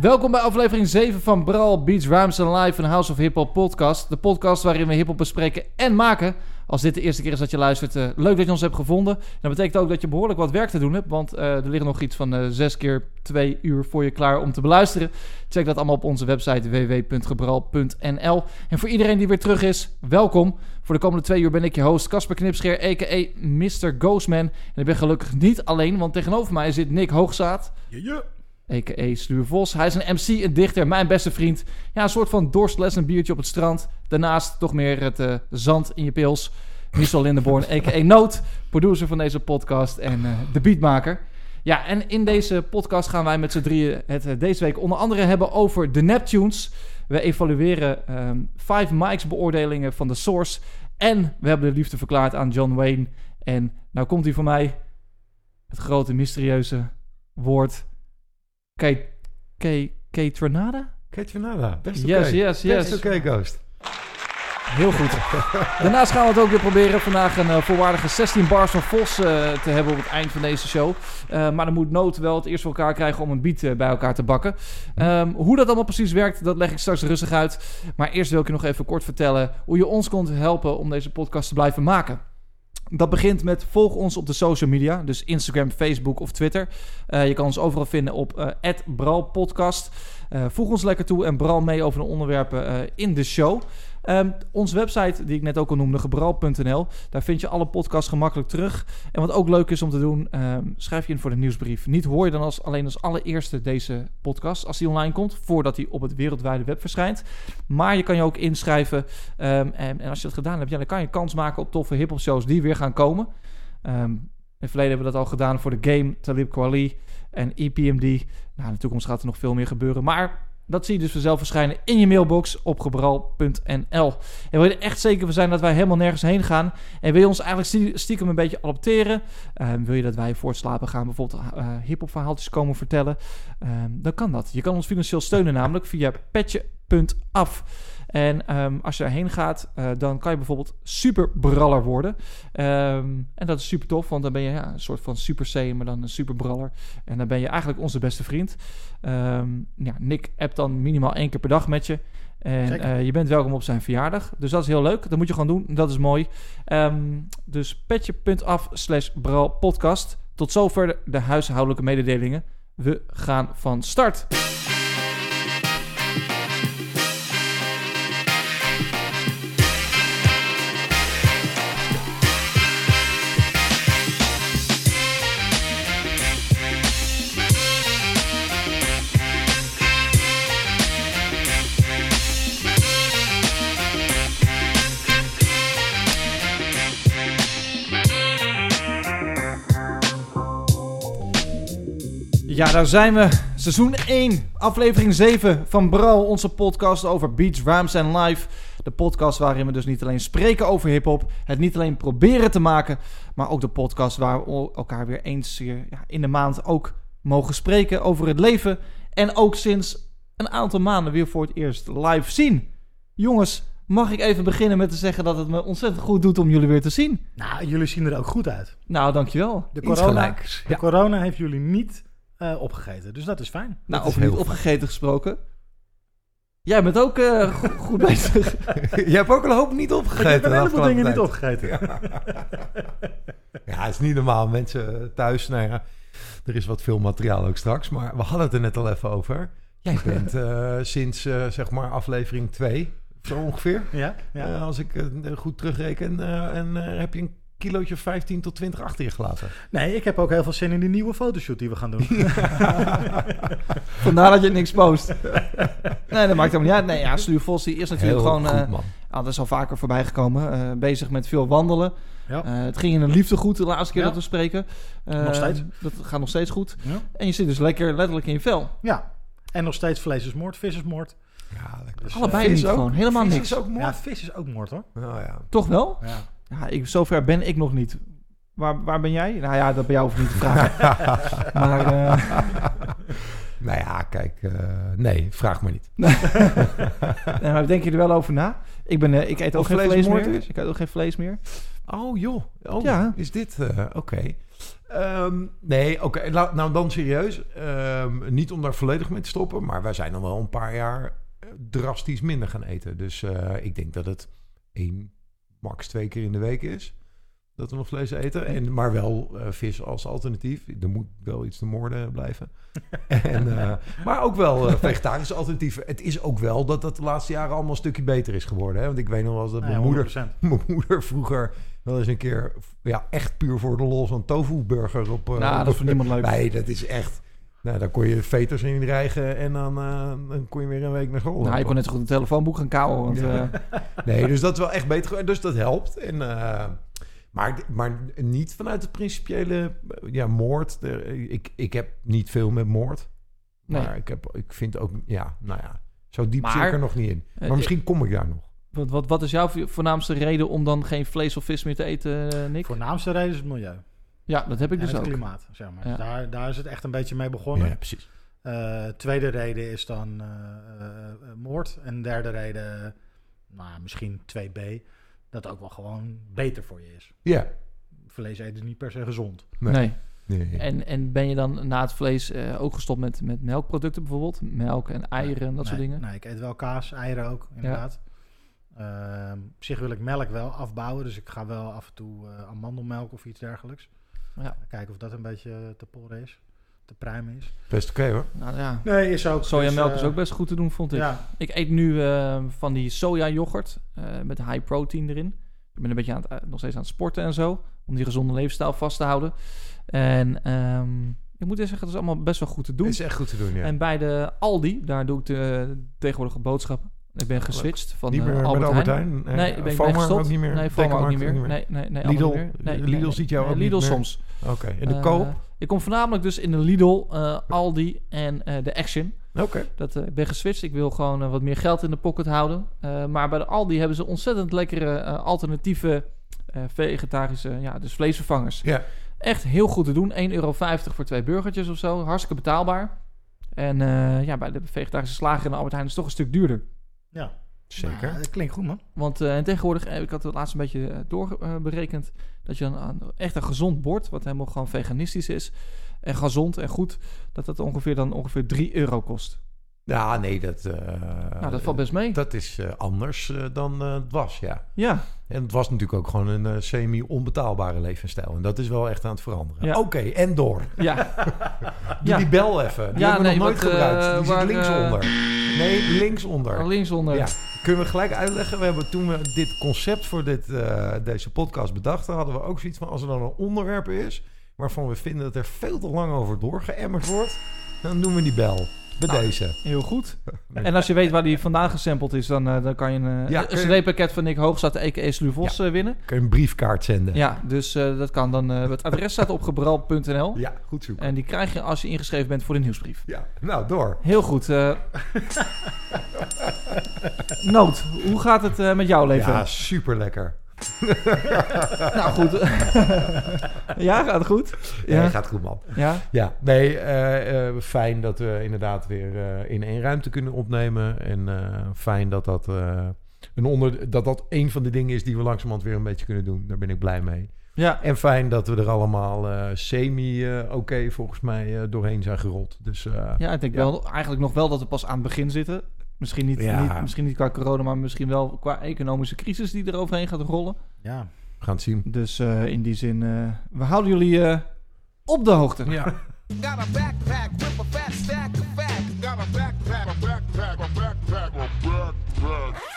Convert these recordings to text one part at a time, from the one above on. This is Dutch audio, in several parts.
Welkom bij aflevering 7 van Brawl Beats Rhymes and Live, een House of Hip Hop podcast. De podcast waarin we hip hop bespreken en maken. Als dit de eerste keer is dat je luistert, uh, leuk dat je ons hebt gevonden. Dat betekent ook dat je behoorlijk wat werk te doen hebt, want uh, er liggen nog iets van uh, 6 keer 2 uur voor je klaar om te beluisteren. Check dat allemaal op onze website www.gebral.nl. En voor iedereen die weer terug is, welkom. Voor de komende twee uur ben ik je host Casper Knipscheer, a.k.a. Mr. Ghostman. En ik ben gelukkig niet alleen, want tegenover mij zit Nick Hoogzaad. Ja. A.k.a. Sluur Vos. Hij is een MC, een dichter, mijn beste vriend. Ja, een soort van dorstles, een biertje op het strand. Daarnaast toch meer het uh, zand in je pils. Michel Lindeborn, a.k.a. Noot, producer van deze podcast en uh, de beatmaker. Ja, en in deze podcast gaan wij met z'n drieën het uh, deze week onder andere hebben over de Neptunes. We evalueren um, Five Mics beoordelingen van de Source. En we hebben de liefde verklaard aan John Wayne. En nou komt hij voor mij, het grote mysterieuze woord... K... K... K... Tronada? K... Tronada, best oké. Yes, yes, yes. Best oké, Ghost. Heel goed. Daarnaast gaan we het ook weer proberen vandaag een uh, volwaardige 16 bars van Vos uh, te hebben op het eind van deze show. Uh, maar dan moet Nood wel het eerst voor elkaar krijgen om een beat bij elkaar te bakken. Um, hoe dat allemaal precies werkt, dat leg ik straks rustig uit. Maar eerst wil ik je nog even kort vertellen hoe je ons kunt helpen om deze podcast te blijven maken. Dat begint met volg ons op de social media, dus Instagram, Facebook of Twitter. Uh, je kan ons overal vinden op uh, @bralpodcast. Uh, voeg ons lekker toe en bral mee over de onderwerpen in de show. Um, onze website, die ik net ook al noemde, gebral.nl. Daar vind je alle podcasts gemakkelijk terug. En wat ook leuk is om te doen, um, schrijf je in voor de nieuwsbrief. Niet hoor je dan als, alleen als allereerste deze podcast als die online komt, voordat die op het wereldwijde web verschijnt. Maar je kan je ook inschrijven. Um, en, en, als je dat gedaan hebt, dan kan je kans maken op toffe hip-hop shows die weer gaan komen. in het verleden hebben we dat al gedaan voor de Game, Talib Kweli en EPMD. Nou, in de toekomst gaat er nog veel meer gebeuren. Maar dat zie je dus vanzelf verschijnen in je mailbox op gebral.nl. En wil je er echt zeker van zijn dat wij helemaal nergens heen gaan? En wil je ons eigenlijk stiekem een beetje adopteren? Uh, wil je dat wij voor slapen gaan bijvoorbeeld uh, hip-hop verhaaltjes komen vertellen? Uh, dan kan dat. Je kan ons financieel steunen namelijk via petje.af. En um, als je erheen gaat, uh, dan kan je bijvoorbeeld superbraller worden. Um, en dat is super tof, want dan ben je ja, een soort van super C, maar dan een superbraller. En dan ben je eigenlijk onze beste vriend. Um, ja, Nick appt dan minimaal één keer per dag met je. En uh, je bent welkom op zijn verjaardag. Dus dat is heel leuk. Dat moet je gewoon doen. Dat is mooi. Dus petje.af slash podcast. Tot zover de huishoudelijke mededelingen. We gaan van start. Ja, daar zijn we. Seizoen 1, aflevering 7 van Brouw, onze podcast over beats, rhymes en live. De podcast waarin we dus niet alleen spreken over hip-hop, het niet alleen proberen te maken, maar ook de podcast waar we elkaar weer eens ja, in de maand ook mogen spreken over het leven. En ook sinds een aantal maanden weer voor het eerst live zien. Jongens, mag ik even beginnen met te zeggen dat het me ontzettend goed doet om jullie weer te zien? Nou, jullie zien er ook goed uit. Nou, dankjewel. De corona, de corona heeft jullie niet uh, opgegeten. Dus dat is fijn. Nou, dat over niet opgegeten gesproken. Jij bent ook uh, goed bezig. Je hebt ook een hoop niet opgegeten. Ik heb een heleboel dingen niet opgegeten. Ja. ja, het is niet normaal. Mensen thuis, nou ja, er is wat veel materiaal ook straks. Maar we hadden het er net al even over. Jij bent uh, sinds, uh, zeg maar, aflevering 2, zo ongeveer. Ja, ja. als ik goed terugreken. en heb je een kilootje 15 tot 20 achter je gelaten. Nee, ik heb ook heel veel zin in die nieuwe fotoshoot die we gaan doen. Vandaar dat je niks post. nee, dat maakt helemaal niet uit. Nee, ja, Stuur Vos die is natuurlijk heel gewoon... Goed, man. Uh, dat is al vaker voorbij gekomen. Uh, bezig met veel wandelen. Ja. Uh, het ging in een liefde goed de laatste keer ja. dat we spreken. nog steeds. Dat gaat nog steeds goed. Ja. En je zit dus lekker letterlijk in je vel. Ja. En nog steeds vlees is moord, vis is moord. Ja, dus, Allebei niet gewoon. Helemaal vis niks. Is ook moord. Ja, vis is ook moord hoor. Oh, ja. Toch wel? Ja. Ja, ik, zover ben ik nog niet. Waar, waar ben jij? Nou ja, dat bij jou hoef niet te vragen. maar... Uh... Nou ja, kijk, uh, nee, vraag maar niet. nou, denk je er wel over na? Ik, ben, uh, ik eet ook of geen vlees, vlees meer. Is? Ik eet ook geen vlees meer. Oh joh, oh, Ja. is dit... eh, oké. Ehm, nee, oké. Nou, nou dan serieus. Ehm, niet om daar volledig mee te stoppen, maar wij zijn dan wel een paar jaar eh, drastisch minder gaan eten. Dus eh, ik denk dat het één, max twee keer in de week is. Dat we nog vlees eten. En, maar wel eh, vis als alternatief. Er moet wel iets te moorden blijven. en, eh, maar ook wel eh, vegetarische alternatieven. Het is ook wel dat dat de laatste jaren allemaal een stukje beter is geworden. Hè? Want ik weet nog wel eens dat ja, mijn moeder 100%. mijn moeder vroeger wel eens een keer, ja, echt puur voor de lol, zo'n tofu-burger op. eh, Nou, op- dat is voor niemand leuk. Nee, dat is echt. Nou, daar kon je veters in rijgen en dan, eh, dan kon je weer een week naar school. Nou, je kon net zo goed een telefoonboek gaan kauwen. Want, Ja. eh, Nee, dus dat is wel echt beter. Dus dat helpt. En, eh, maar, maar niet vanuit het principiële ja, moord. De- ik, ik heb niet veel met moord. nee. Maar ik, heb, ik vind ook, ja, nou ja, zo diep Maar- zit ik er nog niet in. Maar misschien kom ik daar nog. Wat, wat, wat is jouw vo- voornaamste reden om dan geen vlees of vis meer te eten, Nick? Voornaamste reden is het milieu. Ja, dat heb ik en dus het ook. klimaat, zeg maar. Ja. Daar, daar is het echt een beetje mee begonnen. precies. Eh, tweede reden is dan eh, eh, moord. En derde reden, nou, ja, misschien 2b, dat ook wel gewoon beter voor je is. Ja. Vlees eten is niet per se gezond. Nee. Nee. Nee. En, en ben je dan na het vlees eh, ook gestopt met, met melkproducten bijvoorbeeld? Melk en eieren en dat soort dingen? Nee, ik eet wel kaas, eieren ook, inderdaad. Ehm, op zich wil ik melk wel afbouwen, dus ik ga wel af en toe eh, amandelmelk of iets dergelijks. Ja. Kijken of dat een beetje te porren is, te pruimen is. Best oké hoor. Nou ja, Nee, is ook. sojamelk dus, is eh, ook best goed te doen, vond ik. Ja, Ik eet nu eh, van die soja yoghurt eh, met high protein erin. Ik ben een beetje aan het, nog steeds aan het sporten en zo. Om die gezonde levensstijl vast te houden. En ehm, ik moet eerst zeggen, dat is allemaal best wel goed te doen. Is echt goed te doen, ja. En bij de Aldi, daar doe ik de tegenwoordige boodschappen. Ik ben geswitcht van niet eh, meer Albert met Albert Heijn. Heijn? Nee, ik ben, ik ben gestopt. ook niet meer? Nee, ook niet meer. Nee, nee, nee. Lidl? meer. Nee, Lidl nee, ziet jou nee, ook Lidl niet soms. Oké, en de Eh, koop? ik kom voornamelijk dus in de Lidl, eh, Aldi en eh, de Action. Oké. Dat, eh, ik ben geswitcht. Ik wil gewoon eh, wat meer geld in de pocket houden. Eh, maar bij de Aldi hebben ze ontzettend lekkere eh, alternatieve eh, vegetarische, ja, dus vleesvervangers. Ja, Echt heel goed te doen. 1,50 euro voor twee burgertjes of zo. Hartstikke betaalbaar. En eh, ja, bij de vegetarische slager in de Albert Heijn is het toch een stuk duurder. Ja. zeker. Nou, dat klinkt goed, man. Want eh, en tegenwoordig, eh, ik had het laatst een beetje eh, doorberekend, dat je dan aan echt een gezond bord, wat helemaal gewoon veganistisch is, en gezond en goed, dat dat ongeveer dan ongeveer 3 euro kost. Ja, nee, dat... eh, nou, dat valt best mee. Dat is eh, anders dan eh, het was, ja. ja, En het was natuurlijk ook gewoon een eh, semi-onbetaalbare levensstijl. En dat is wel echt aan het veranderen. Ja. Oké, en door. ja. Doe Ja. die bel even. Die Ja, hebben we nog nooit wat, eh, gebruikt. Die waar, zit linksonder. eh, Nee, linksonder. linksonder. Ja, kunnen we gelijk uitleggen. We hebben toen we dit concept voor dit, deze podcast bedachten, hadden we ook zoiets van als er dan een onderwerp is waarvan we vinden dat er veel te lang over doorgeëmmerd wordt, dan doen we die bel. Bij Nou, deze. Heel goed. En als je weet waar die vandaan gesampled is, dan, eh, dan kan je een, eh, Ja, een CD-pakket van Nick Hoogstad, a.k.a. Sluvos, eh, winnen. Kun je een briefkaart zenden? Ja, dus eh, dat kan dan. eh, het adres staat op gebral.nl. Ja, goed zoeken. En die krijg je als je ingeschreven bent voor de nieuwsbrief. Ja, nou door. Heel goed. eh. Noot, hoe gaat het eh, met jouw leven? Ja, super lekker. Nou goed. ja, gaat goed? Ja, Ja. gaat goed man. ja. Ja, nee, eh, eh, fijn dat we inderdaad weer eh, in één ruimte kunnen opnemen. En fijn dat dat, een onder, dat dat een van de dingen is die we langzamerhand weer een beetje kunnen doen. Daar ben ik blij mee. Ja. En fijn dat we er allemaal eh, semi-oké volgens mij eh, doorheen zijn gerold. Dus ja, ik denk Ja. wel eigenlijk nog wel dat we pas aan het begin zitten. Misschien niet, Ja. niet, misschien niet qua corona, maar misschien wel qua economische crisis die er overheen gaat rollen. Ja. we gaan het zien. Dus eh, in die zin, eh, we houden jullie eh, op de hoogte. Ja.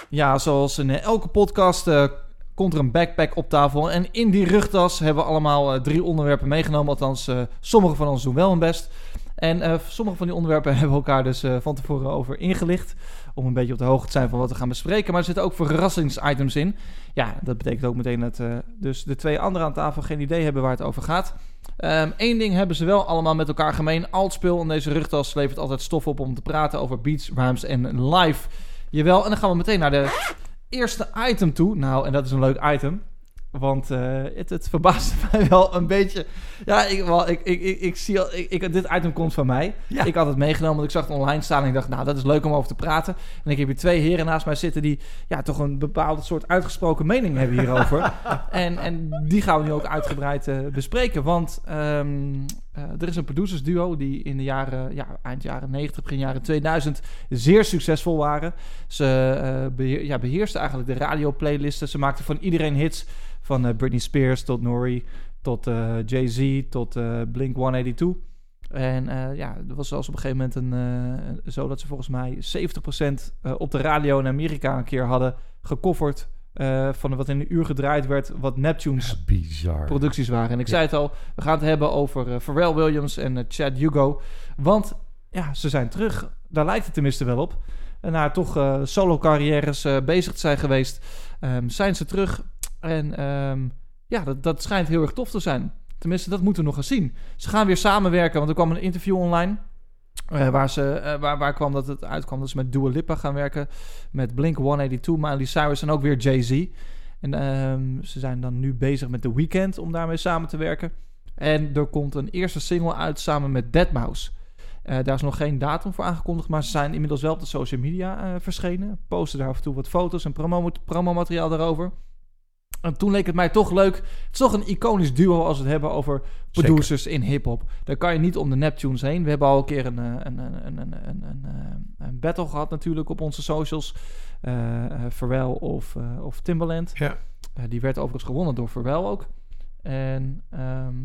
Ja, zoals in elke podcast komt er een backpack op tafel. En in die rugtas hebben we allemaal eh, drie onderwerpen meegenomen. Althans, eh, sommige van ons doen wel hun best. En eh, sommige van die onderwerpen hebben we elkaar dus eh, van tevoren over ingelicht. Om een beetje op de hoogte te zijn van wat we gaan bespreken. Maar er zitten ook verrassingsitems in. Ja, dat betekent ook meteen dat eh, dus de twee anderen aan tafel geen idee hebben waar het over gaat. Eén ding hebben ze wel allemaal met elkaar gemeen. Al in deze rugtas levert altijd stof op om te praten over beats, rhymes en live. Jawel, en dan gaan we meteen naar de eerste item toe. Nou, en dat is een leuk item. Want eh, het, het verbaasde mij wel een beetje. Ja, ik, wel, ik, ik, ik, ik zie al, ik, ik, dit item komt van mij. Ja. Ik had het meegenomen, want ik zag het online staan en ik dacht, nou, dat is leuk om over te praten. En ik heb hier twee heren naast mij zitten die ja, toch een bepaald soort uitgesproken mening hebben hierover. en, en die gaan we nu ook uitgebreid eh, bespreken. Want ehm, eh, er is een producers duo die in de jaren, ja, eind jaren 90, begin jaren 2000 zeer succesvol waren. Ze eh, beheer, ja, beheersten eigenlijk de radioplaylisten. Ze maakten van iedereen hits. Van eh, Britney Spears tot Nori, tot eh, Jay-Z, tot eh, Blink 182. En eh, ja, er was zelfs op een gegeven moment een, eh, zo dat ze volgens mij 70% eh, op de radio in Amerika een keer hadden gecoverd. Eh, van wat in een uur gedraaid werd, wat Neptunes bizar. producties waren. En ik Ja. zei het al, we gaan het hebben over eh, Pharrell Williams en eh, Chad Hugo. Want ja, ze zijn terug. Daar lijkt het tenminste wel op. En na toch solo-carrières eh, bezig te zijn geweest, ehm, zijn ze terug. En ehm, ja, dat, dat schijnt heel erg tof te zijn. Tenminste, dat moeten we nog eens zien. Ze gaan weer samenwerken, want er kwam een interview online. Eh, waar, ze, eh, waar, waar kwam dat het uitkwam dat ze met Dua Lipa gaan werken. Met Blink 182, Miley Cyrus en ook weer Jay-Z. En ehm, ze zijn dan nu bezig met The Weeknd om daarmee samen te werken. En er komt een eerste single uit samen met Deadmau5. Eh daar is nog geen datum voor aangekondigd, maar ze zijn inmiddels wel op de social media verschenen. Posten daar af en toe wat foto's en promo promomateriaal daarover. En toen leek het mij toch leuk. Het is toch een iconisch duo als we het hebben over producers in hip-hop. Daar kan je niet om de Neptunes heen. We hebben al een keer een, eh, een, een, een, een, een, een, eh, een battle gehad, natuurlijk, op onze socials. Eh eh, Pharrell of, eh, of Timbaland. Ja. Eh, die werd overigens gewonnen door Pharrell ook. En ehm,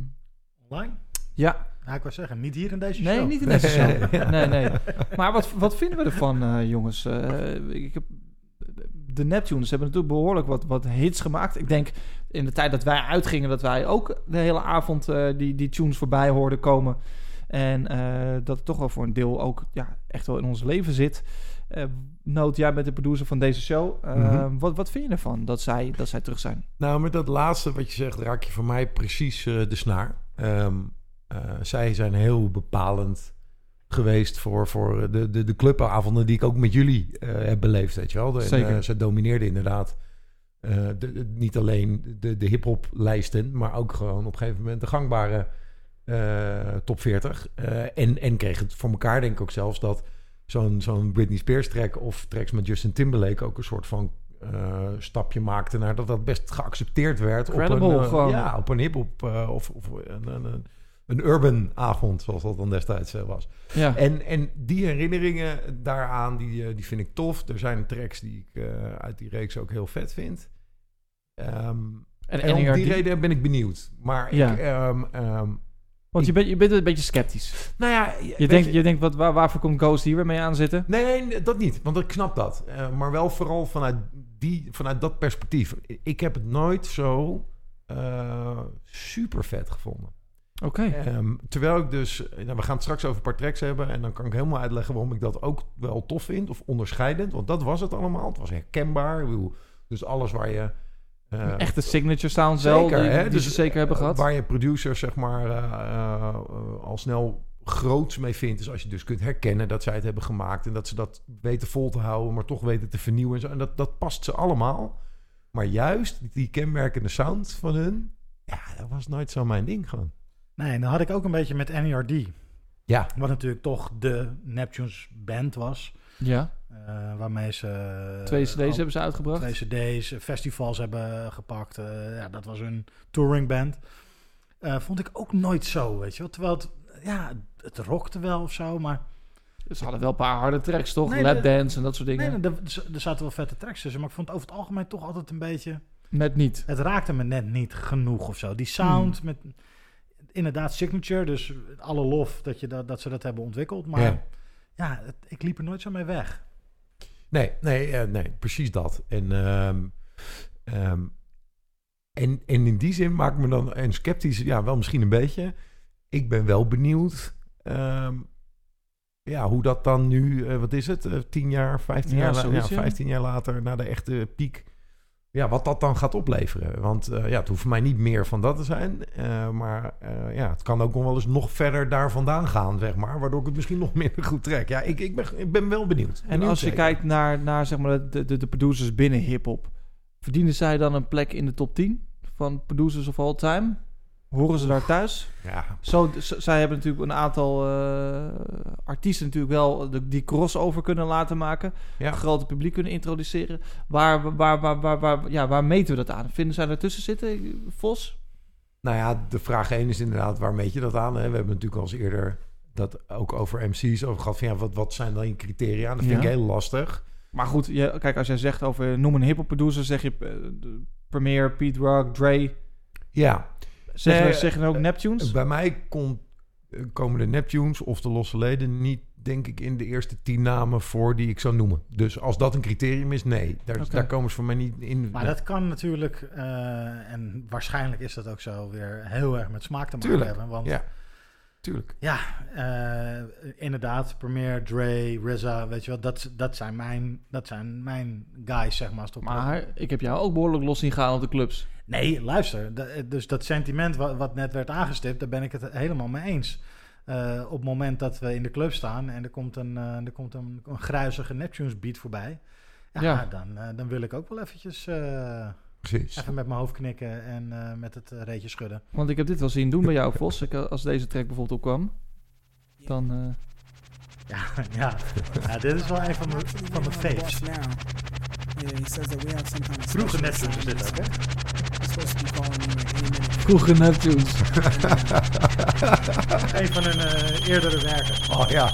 Online? ja, Ja, ik wou zeggen, niet hier in deze nee, show. niet in deze show. Nee, nee. Maar wat, wat vinden we ervan, jongens? Eh, ik heb, de Neptunes hebben natuurlijk behoorlijk wat, wat hits gemaakt. Ik denk in de tijd dat wij uitgingen, dat wij ook de hele avond eh, die, die tunes voorbij hoorden komen. En eh, dat het toch wel voor een deel ook ja, echt wel in ons leven zit. Noot, jij bent de producer van deze show. Mhm. wat, wat vind je ervan dat zij, dat zij terug zijn? Nou, met dat laatste wat je zegt, raak je voor mij precies de snaar. Ehm, eh, zij zijn heel bepalend geweest voor, voor de, de, de clubavonden die ik ook met jullie eh, heb beleefd, weet je wel. En, Zeker. ze domineerden inderdaad eh, de, de- niet alleen de, de hip-hop lijsten, maar ook gewoon op een gegeven moment de gangbare eh, top 40. Eh, en, en kreeg het voor elkaar, denk ik ook zelfs, dat zo'n zo'n Britney Spears track of tracks met Justin Timberlake ook een soort van stapje maakte naar dat dat best geaccepteerd werd op een, ja, op een hip-hop of, of een, een, een, een urban avond, zoals dat dan destijds eh, was. Ja, En, en die herinneringen daaraan, die, eh, die vind ik tof. Er zijn tracks die ik eh, uit die reeks ook heel vet vind. Ehm, en, en om die reden ben ik benieuwd. Maar Ja. ik, ehm, ehm, Want je bent, je bent een beetje sceptisch. nou ja, Je denkt, je denkt wat, waar, waarvoor komt Ghost hier weer mee aanzitten? Nee, nee, dat niet. Want ik snap dat. Maar wel vooral vanuit, die, vanuit dat perspectief. Ik heb het nooit zo eh, super vet gevonden. Oké. Ehm, terwijl ik dus... Nou, we gaan het straks over een paar tracks hebben. En dan kan ik helemaal uitleggen waarom ik dat ook wel tof vind. Of onderscheidend. Want dat was het allemaal. Het was herkenbaar. Ik bedoel, dus alles waar je... eh, echte signature sound wel, Zeker, die, hè? die Dus, ze zeker hebben eh, gehad. Waar je producers zeg maar eh, eh, eh, al snel groots mee vindt. Dus als je dus kunt herkennen dat zij het hebben gemaakt. En dat ze dat weten vol te houden, maar toch weten te vernieuwen. En, zo. en dat, dat past ze allemaal. Maar juist die kenmerkende sound van hun... Ja, dat was nooit zo mijn ding gewoon. Nee, en dan had ik ook een beetje met NERD. Ja. Wat natuurlijk toch de Neptunes band was. ja, eh, waarmee ze... twee eh, cd's al- hebben ze uitgebracht. Twee cd's, festivals hebben gepakt. eh, ja, dat was hun touringband. Eh vond ik ook nooit zo, weet je wel. Terwijl het, ja, het rockte wel of zo, maar... Ze hadden wel een paar harde tracks, toch? Nee, Lapdance en dat soort dingen. Nee, nee, er, er zaten wel vette tracks tussen. Maar ik vond het over het algemeen toch altijd een beetje... Net niet. Het raakte me net niet genoeg of zo. Die sound Hmm. met... Inderdaad, signature. Dus alle lof dat, je dat, dat ze dat hebben ontwikkeld. Maar Ja. ja, het- ik liep er nooit zo mee weg. Nee, nee, eh, nee, precies dat. En, ehm, ehm, en, en in die zin maak ik me dan en sceptisch, ja, wel misschien een beetje. Ik ben wel benieuwd ehm, ja, hoe dat dan nu, eh, wat is het, eh, 10 jaar, 15 Ja, jaar, ja, zoiets, ja. 15 jaar later, naar de echte piek. Ja, wat dat dan gaat opleveren. Want eh, ja, het hoeft voor mij niet meer van dat te zijn. eh, maar eh, ja, het kan ook nog wel eens nog verder daar vandaan gaan, zeg maar. Waardoor ik het misschien nog minder goed trek. Ja, ik, ik, ben, ik ben wel benieuwd. En als je zeker. kijkt naar, naar zeg maar de, de, de producers binnen hip-hop, verdienen zij dan een plek in de top 10 van producers of all time? Horen ze daar thuis? Ja, Zo, zij hebben natuurlijk een aantal eh, artiesten natuurlijk wel de, die crossover kunnen laten maken. ja. Een grote publiek kunnen introduceren. Waar, waar, waar, waar, waar, ja, waar meten we dat aan? Vinden zij ertussen zitten, Vos? Nou ja, de vraag 1 is inderdaad, waar meet je dat aan? Hè? We hebben natuurlijk al eens eerder dat ook over MC's over gehad. Van, ja, wat, wat zijn dan je criteria? Dat vind ik heel lastig. Maar goed, je, kijk, als jij zegt over noem een hip-hop producer, zeg je eh, Premier, Pete Rock, Dre. Ja, Zeg, je, Nee, zeg je dan ook Neptunes? bij mij kon, eh, komen de Neptunes of de losse leden niet, denk ik, in de eerste tien namen voor die ik zou noemen. Dus als dat een criterium is, nee. Daar, daar komen ze voor mij niet in. Maar dat kan natuurlijk, eh, en waarschijnlijk is dat ook zo, weer heel erg met smaak te maken Tuurlijk, hebben. Want ja. Tuurlijk. Ja, eh, inderdaad. Premier, Dre, RZA, weet je wel, dat, dat, zijn mijn, dat zijn mijn guys, zeg maar. Als het op Maar ik heb jou ook behoorlijk los zien gaan op de clubs. Nee, luister. da- dus dat sentiment wat, wat net werd aangestipt, daar ben ik het helemaal mee eens. Eh, op het moment dat we in de club staan en er komt een, eh, er komt een, een gruizige Neptunes beat voorbij. Ja, Ja. Dan, eh, dan wil ik ook wel eventjes eh, Precies. even met mijn hoofd knikken en eh, met het eh, reetje schudden. Want ik heb dit wel zien doen bij jou, Vos. Ik, eh, als deze track bijvoorbeeld opkwam. Dan, eh, Ja, ja. ja dit is wel een van de, van de faves. Vroeger Neptunes is dit ook, hè? vroege Neptunes. Een van hun eh, eerdere werken. Oh ja.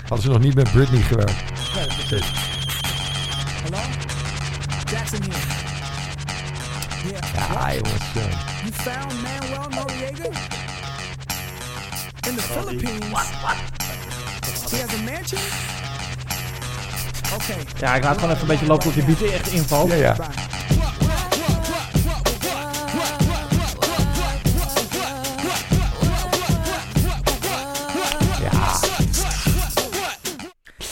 Hadden ze nog niet met Britney gewerkt. Ja, precies. Hello? Jackson here. Yeah. Ja, jongens. eh, You found Manuel Noriega? In the Philippines. He has a mansion? Okay. Ja, ik laat gewoon even een beetje lopen tot die beat echt invalt. ja, ja. Ja,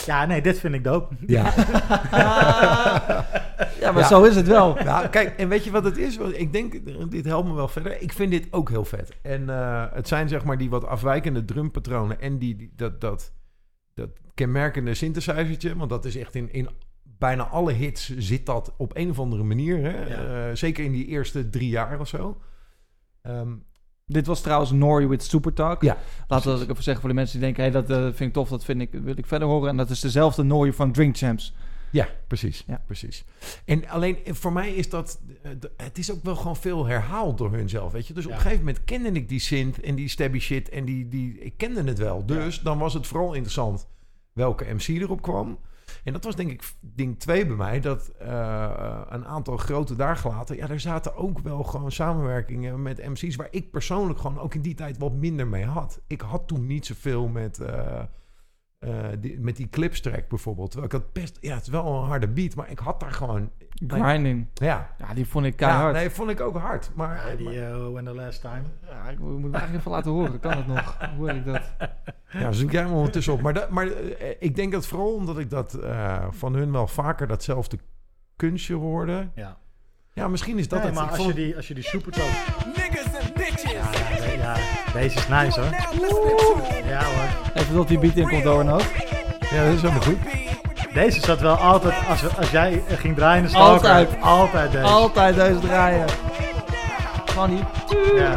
Ja, nee, dit vind ik dope. ja. Ja, maar Ja. zo is het wel. Nou, kijk, en weet je wat het is? Ik denk, dit helpt me wel verder. Ik vind dit ook heel vet. En eh, het zijn zeg maar die wat afwijkende drumpatronen en die, die- dat, dat, dat kenmerkende synthesizertje. Want dat is echt in, in bijna alle hits zit dat op een of andere manier. Hè? Ja. Eh, zeker in die eerste drie jaar of zo. Ehm, Dit was trouwens Nori with Super Talk. Ja, Laten we dat ook even zeggen voor de mensen die denken... Hey, dat eh, vind ik tof, dat vind ik, wil ik verder horen. En dat is dezelfde Nori van Drink Champs. Ja, precies. Ja. precies. En alleen eh, voor mij is dat. eh, Het is ook wel gewoon veel herhaald door hunzelf. Weet je? Dus op een gegeven moment kende ik die synth en die stabby shit. En die, die, ik kende het wel. Dus dan was het vooral interessant welke MC erop kwam. En dat was denk ik ding 2 bij mij. Dat eh, een aantal grote dagen later. Ja, er zaten ook wel gewoon samenwerkingen met MC's. Waar ik persoonlijk gewoon ook in die tijd wat minder mee had. Ik had toen niet zoveel met. Eh, die, met die clipstrack bijvoorbeeld. Terwijl ik had best... Ja, het is wel een harde beat, maar ik had daar gewoon... Grinding. Ja, Ja, die vond ik ja keihard. nee, vond ik ook hard. Maar, Ja, die eh, When the Last Time. Ja, ik moet het eigenlijk even laten horen. Kan het nog? Hoe ik dat? ja, zoek jij hem ondertussen op. Maar, dat, maar eh, ik denk dat vooral omdat ik dat eh, van hun wel vaker datzelfde kunstje hoorde. Ja. Ja, misschien is dat Nee, het. maar Ik als je, die, als je die supertoon... Niggas and bitches. Deze is nice hoor. Ja hoor. Even tot die beat in komt, Owen ook. Ja, dat is helemaal goed. Deze zat wel altijd, als, we- als jij ging draaien in de stalker, Altijd. Altijd deze. Altijd deze draaien. Gewoon die... Ja.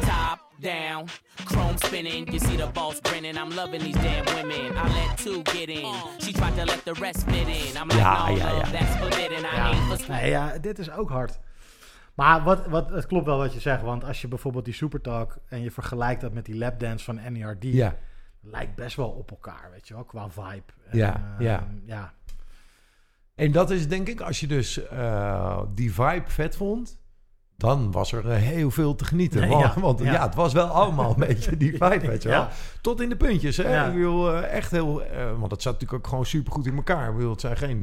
top down, chrome spinning. You see the boss grinning. I'm loving these damn women. I let two get in. She tried to let the rest fit in. I'm like, Ja, no, ja, ja. that's forbidden. I Ja. ain't for Nee, ja, dit is ook hard. Maar wat, wat, het klopt wel wat je zegt, want als je bijvoorbeeld die Supertalk en je vergelijkt dat met die lapdance van NERD, Ja, lijkt best wel op elkaar, weet je wel, qua vibe. Ja, En, ja. ehm, ja. en dat is denk ik, als je dus eh, die vibe vet vond... Dan was er eh, heel veel te genieten. Nee, want ja, want ja. ja. het was wel allemaal een beetje die vibe, weet je wel. Ja. Tot in de puntjes, hè? Ik bedoel, eh, echt heel... eh, want het zat natuurlijk ook gewoon supergoed in elkaar. Ik bedoel, het zijn geen,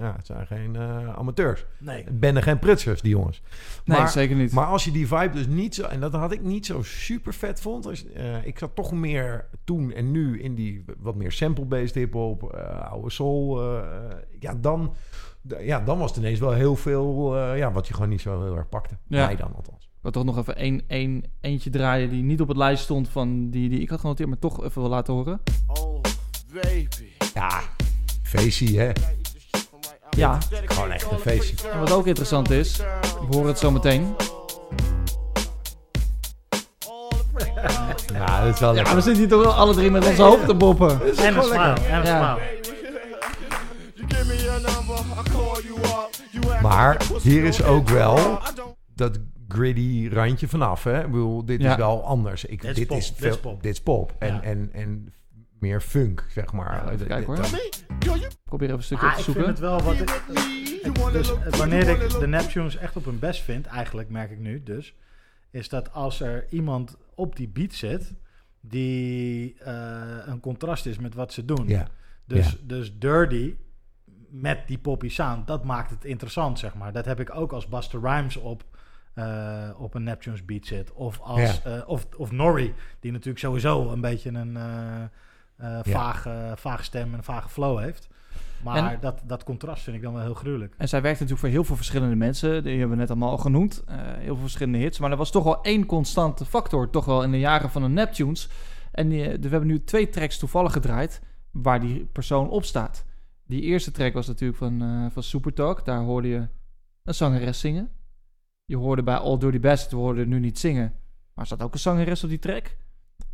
ja, het zijn geen eh, amateurs. Nee. Het ben er geen prutsers, die jongens. Nee, zeker niet. Maar als je die vibe dus niet zo... En dat had ik niet zo super vet vond. Ik zat toch meer toen en nu in die wat meer sample-based hip-hop, oude soul. ja, dan, ja, dan was het ineens wel heel veel... eh, ja, wat je gewoon niet zo heel erg pakte. Ja. Mij dan althans. Ik wil toch nog even één, één, eentje draaien die niet op het lijst stond van die, die ik had genoteerd, maar toch even wil laten horen. Oh, baby. Ja, feestie, hè? Ja, Gewoon echt een feestje. en wat ook interessant is, we horen het zo meteen. Ja, dat is wel Ja, lekker. we zitten hier toch wel alle drie met onze hoofd te boppen. En een smile, en een Ja. Maar hier is ook wel dat gritty randje vanaf. Hè? Ik bedoel, dit Ja. is wel anders. Ik, Dit is dit, pop, is dit veel, is pop. dit is pop. En, Ja. en, en meer funk, zeg maar. Ja, even Dit- kijken, dit- hoor. you Probeer even een stukje Ah, op te ik vind zoeken. het wel wat ik, dus good, wanneer ik de Neptunes echt op hun best vind, eigenlijk merk ik nu dus, is dat als er iemand op die beat zit die eh, een contrast is met wat ze doen. Ja. Dus, Ja. dus Dirty met die poppy sound, dat maakt het interessant, zeg maar. Dat heb ik ook als Buster Rhymes op, eh, op een Neptunes beat zit. Of, als, eh, of, of Norrie, die natuurlijk sowieso een beetje een eh eh, vage, vage stem en een vage flow heeft. Maar En- dat, dat contrast vind ik dan wel heel gruwelijk. En zij werkt natuurlijk voor heel veel verschillende mensen. Die hebben we net allemaal al genoemd. Eh, heel veel verschillende hits. Maar er was toch wel één constante factor. Toch wel in de jaren van de Neptunes. En die, we hebben nu twee tracks toevallig gedraaid. Waar die persoon op staat. Die eerste track was natuurlijk van, eh van Supertalk. Daar hoorde je een zangeres zingen. Je hoorde bij All Dirty Bastard, we hoorden nu niet zingen. Maar er zat ook een zangeres op die track.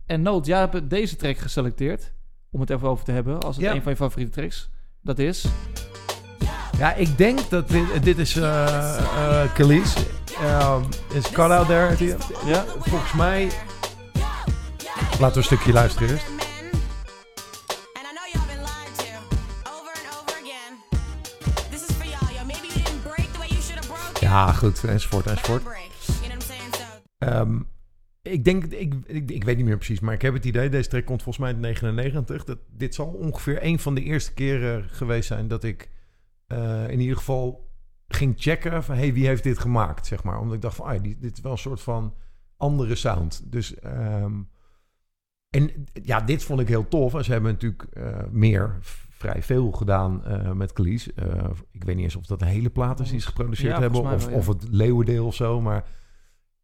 En Noot, jij hebt deze track geselecteerd. Om het even over te hebben. Als het Ja. een van je favoriete tracks. Dat is... Ja, ik denk dat dit, dit is Khalees. Um, is Cut Out There. Ja? Volgens mij... Laten we een stukje luisteren eerst. Ja, goed. Enzovoort, enzovoort. Ehm, ik denk, ik, ik, ik weet niet meer precies, maar ik heb het idee, deze track komt volgens mij in 99. Dat, dit zal ongeveer een van de eerste keren geweest zijn dat ik eh, in ieder geval ging checken van, hey, wie heeft dit gemaakt, zeg maar. Omdat ik dacht van, ah, dit is wel een soort van andere sound. Dus, ehm, en ja, dit vond ik heel tof. En ze hebben natuurlijk eh, meer, vrij veel gedaan eh, met Khalees. Eh, ik weet niet eens of dat de hele plaat is die ze geproduceerd Ja, hebben, of, ja. of het Leeuwendeel of zo, maar...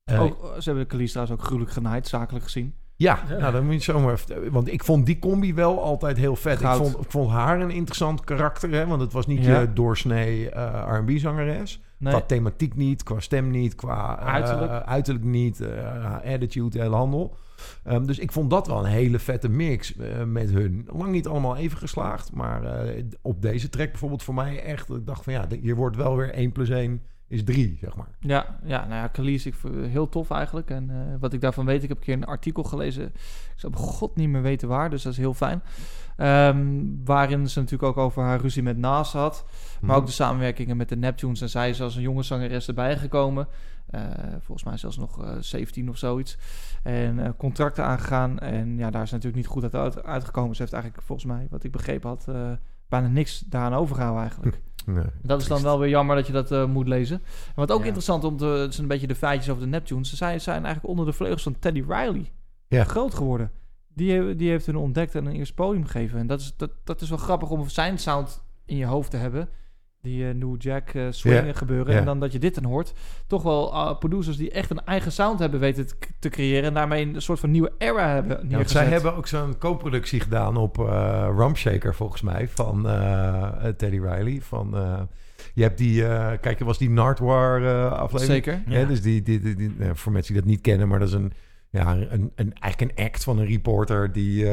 eh, Ook, ze hebben Khalees trouwens ook gruwelijk genaaid, zakelijk gezien. ja, nou dan moet je zomaar. Want ik vond die combi wel altijd heel vet. Ik vond, ik vond haar een interessant karakter, hè? Want het was niet je doorsnee R&B-zangeres. Nee, Qua thematiek niet, qua stem niet, qua Uiterlijk. uiterlijk niet, attitude, de hele handel. Ehm, dus ik vond dat wel een hele vette mix eh, met hun. Lang niet allemaal even geslaagd, maar eh, op deze track bijvoorbeeld voor mij echt. Ik dacht van ja, hier wordt wel weer 1 plus 1 is 3, zeg maar. ja, ja, nou ja, Khalees, ik heel tof eigenlijk. En eh, wat ik daarvan weet, ik heb een keer een artikel gelezen. Ik zou op god niet meer weten waar, dus dat is heel fijn. Ehm, waarin ze natuurlijk ook over haar ruzie met Nas had. Maar ook de samenwerkingen met de Neptunes. En zij is als een jonge zangeres erbij gekomen. Eh, volgens mij zelfs nog eh 17 of zoiets. En eh, contracten aangegaan. En ja, daar is natuurlijk niet goed uit, uit- uitgekomen. Ze heeft eigenlijk, volgens mij, wat ik begrepen had, eh, bijna niks daaraan overgehouden eigenlijk. Nee, Dat is dan wel weer jammer dat je dat eh, moet lezen. En wat ook Ja. interessant om te... Het zijn een beetje de feitjes over de Neptunes. Ze zijn, zijn eigenlijk onder de vleugels van Teddy Riley Ja. groot geworden. Die, die heeft hun ontdekt en een eerst podium gegeven. En dat is, dat, dat is wel grappig om zijn sound in je hoofd te hebben. Die eh, New Jack eh swingen gebeuren. En dan dat je dit dan hoort. Toch wel eh, producers die echt een eigen sound hebben weten te, creëren. En daarmee een soort van nieuwe era hebben Ja, want zij hebben ook zo'n co-productie gedaan op eh Rumshaker, volgens mij, van Teddy Riley. Van, je hebt die, kijk, er was die Nardwar eh aflevering. Zeker. Ja. Ja. dus die, die, die, die- nou, voor mensen die dat niet kennen, maar dat is een, ja, een, een, eigenlijk een act van een reporter die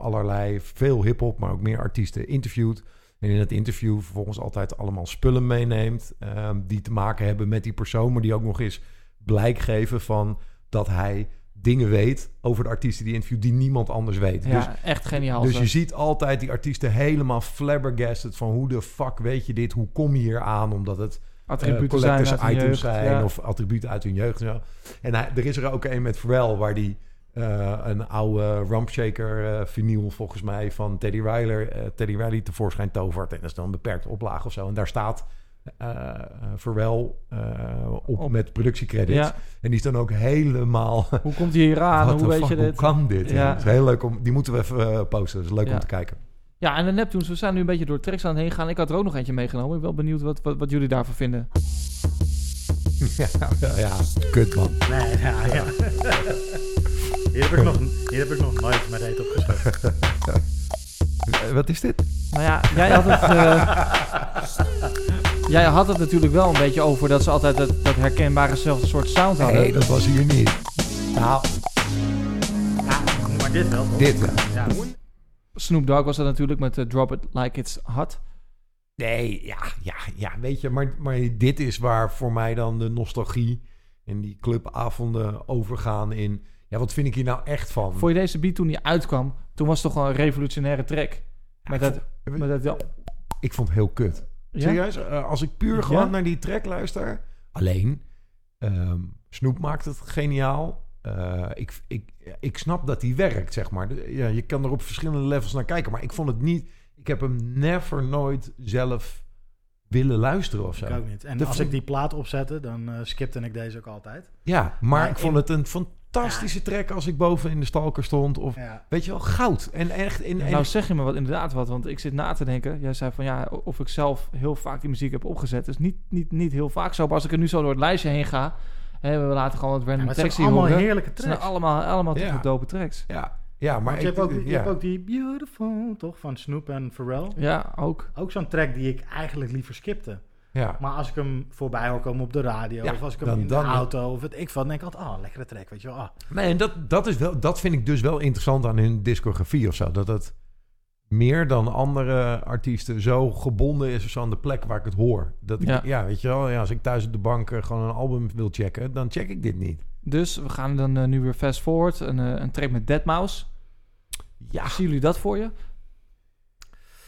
allerlei, veel hip-hop, maar ook meer artiesten interviewt. En in het interview vervolgens altijd allemaal spullen meeneemt ehm, die te maken hebben met die persoon, maar die ook nog eens blijk geven van dat hij dingen weet over de artiesten die interviewt die niemand anders weet. Ja, Dus echt geniaal. dus zo. je ziet altijd die artiesten helemaal flabbergasted van hoe de fuck weet je dit? Hoe kom je hier aan? Omdat het attributen eh, zijn collectors uit hun items jeugd, zijn ja. of attributen uit hun jeugd en zo. En hij, er is er ook een met Pharrell waar die eh, een oude Rumpshaker eh vinyl volgens mij van Teddy Riley, eh, Teddy Riley tevoorschijn tovert. En dat is dan een beperkte oplage of zo. En daar staat eh, op, Op. met productiecredits. Ja. En die is dan ook helemaal... Hoe komt hij hier aan? Hoe weet fuck, je dit? Hoe kan dit? Ja. Het is heel leuk om... Die moeten we even posten. Dat is leuk Ja. om te kijken. Ja, en de Neptunes, we zijn nu een beetje door tracks aan het heen gaan. Ik had er ook nog eentje meegenomen. Ik ben wel benieuwd wat, wat, wat jullie daarvan vinden. ja, ja, ja, kut man. Nee, ja, ja. Hier heb ik nog, hier heb ik nog nooit mijn reet op geschreven. Eh, Wat is dit? Nou ja, jij had het... eh, Jij had het natuurlijk wel een beetje over dat ze altijd dat, dat herkenbare zelfde soort sound hadden. Nee, dat was hier niet. Nou, Ja, maar dit wel. toch? dit wel. Ja. Snoop Dogg was dat natuurlijk met eh, Drop It Like It's Hot. Nee, ja, ja, ja, weet je, maar, maar dit is waar voor mij dan de nostalgie en die clubavonden overgaan in... Ja, wat vind ik hier nou echt van? Voor je deze beat toen die uitkwam, toen was het toch wel een revolutionaire track. Met dat, met dat, ja. Ik vond het heel kut. Ja? Serieus, eh, als ik puur Ja? gewoon naar die track luister... Alleen, ehm, Snoep maakt het geniaal. Eh, ik, ik, ik snap dat die werkt, zeg maar. Ja, je kan er op verschillende levels naar kijken. Maar ik vond het niet... Ik heb hem never nooit zelf willen luisteren of zo. Ik ook niet. En als vond- ik die plaat opzette, dan eh skipte ik deze ook altijd. Ja, maar, Maar ik vond in- het een fantastische track als ik boven in de stalker stond. Of Ja. weet je wel, goud. En echt in. en- Nou zeg je me wat inderdaad wat, want ik zit na te denken. Jij zei van ja, of ik zelf heel vaak die muziek heb opgezet. Dus niet, niet, niet heel vaak zo. Maar als ik er nu zo door het lijstje heen ga, hè, we laten gewoon Ja, random maar het tracks zijn hier allemaal horen. heerlijke Het zijn tracks. allemaal, allemaal Ja. ja. dope tracks. ja, ja, maar Want je, ik, hebt ook, je ja. hebt ook die Beautiful, toch? Van Snoop en Pharrell. Ja, ook. Ook zo'n track die ik eigenlijk liever skipte. Ja. Maar als ik hem voorbij hoor komen op de radio, Ja, of als ik hem dan- in de dan- auto, of het ik van, denk ik altijd, oh, lekkere track, weet je wel. Ah. Nee, en dat, dat, is wel, dat vind ik dus wel interessant aan hun discografie of zo. Dat het meer dan andere artiesten zo gebonden is of zo aan de plek waar ik het hoor. Dat ik, ja. Ja. weet je wel, ja, als ik thuis op de bank eh, gewoon een album wil checken, dan check ik dit niet. Dus we gaan dan eh, nu weer fast forward. Een, eh, een track met Deadmau5. Ja, Zien jullie dat voor je?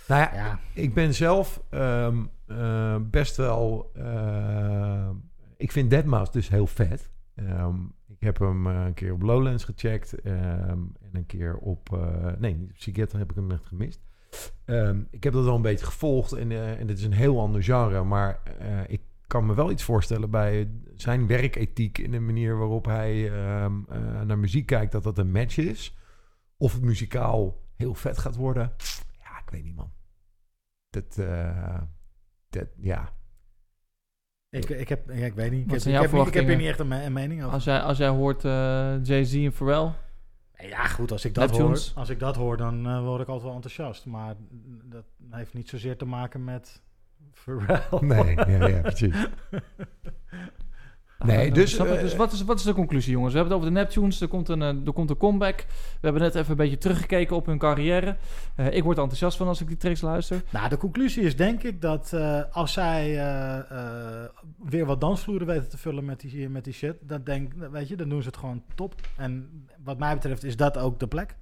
nou ja, Ja, Ik ben zelf ehm, eh, best wel. eh, ik vind Deadmau5 dus heel vet. Ehm, ik heb hem eh, een keer op Lowlands gecheckt. ehm, en een keer op. eh, nee, op heb ik hem echt gemist. Ehm, ik heb dat wel een beetje gevolgd. En, eh, en dit is een heel ander genre. Maar ik kan me wel iets voorstellen bij zijn werkethiek. En de manier waarop hij ehm, naar muziek kijkt. Dat dat een match is. Of het muzikaal heel vet gaat worden. Ja, ik weet niet, man. Dat, dat ja. ik, ik, heb, ja, ik weet niet. Ik Wat heb, zijn ik jouw heb, niet- ik heb hier niet echt een, me- een mening over. Als jij, als jij hoort eh, Jay-Z en Pharrell. Ja, goed, als ik dat hoor, als ik dat hoor dan eh, word ik altijd wel enthousiast. Maar dat heeft niet zozeer te maken met Pharrell. Nee, ja, ja, precies. Nee, Ah, dus, eh, dus wat, is, wat is de conclusie, jongens? We hebben het over de Neptunes. Er komt een, eh, er komt een comeback. We hebben net even een beetje teruggekeken op hun carrière. Eh, ik word enthousiast van als ik die tracks luister. Nou, de conclusie is denk ik dat eh, als zij eh, eh, weer wat dansvloeren weten te vullen met die, met die shit, dat denk, weet je, dan doen ze het gewoon top. En wat mij betreft is dat ook de plek.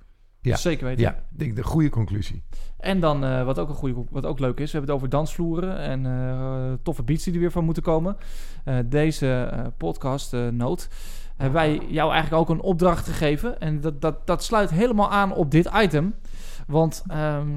Ja. Zeker weten. Ja, ik denk de goede conclusie. En dan, eh, wat, ook een goede, wat ook leuk is, we hebben het over dansvloeren en eh, toffe beats die er weer van moeten komen. Eh, deze podcast, Noot, hebben wij jou eigenlijk ook een opdracht gegeven. En dat, dat, dat sluit helemaal aan op dit item. Want ehm,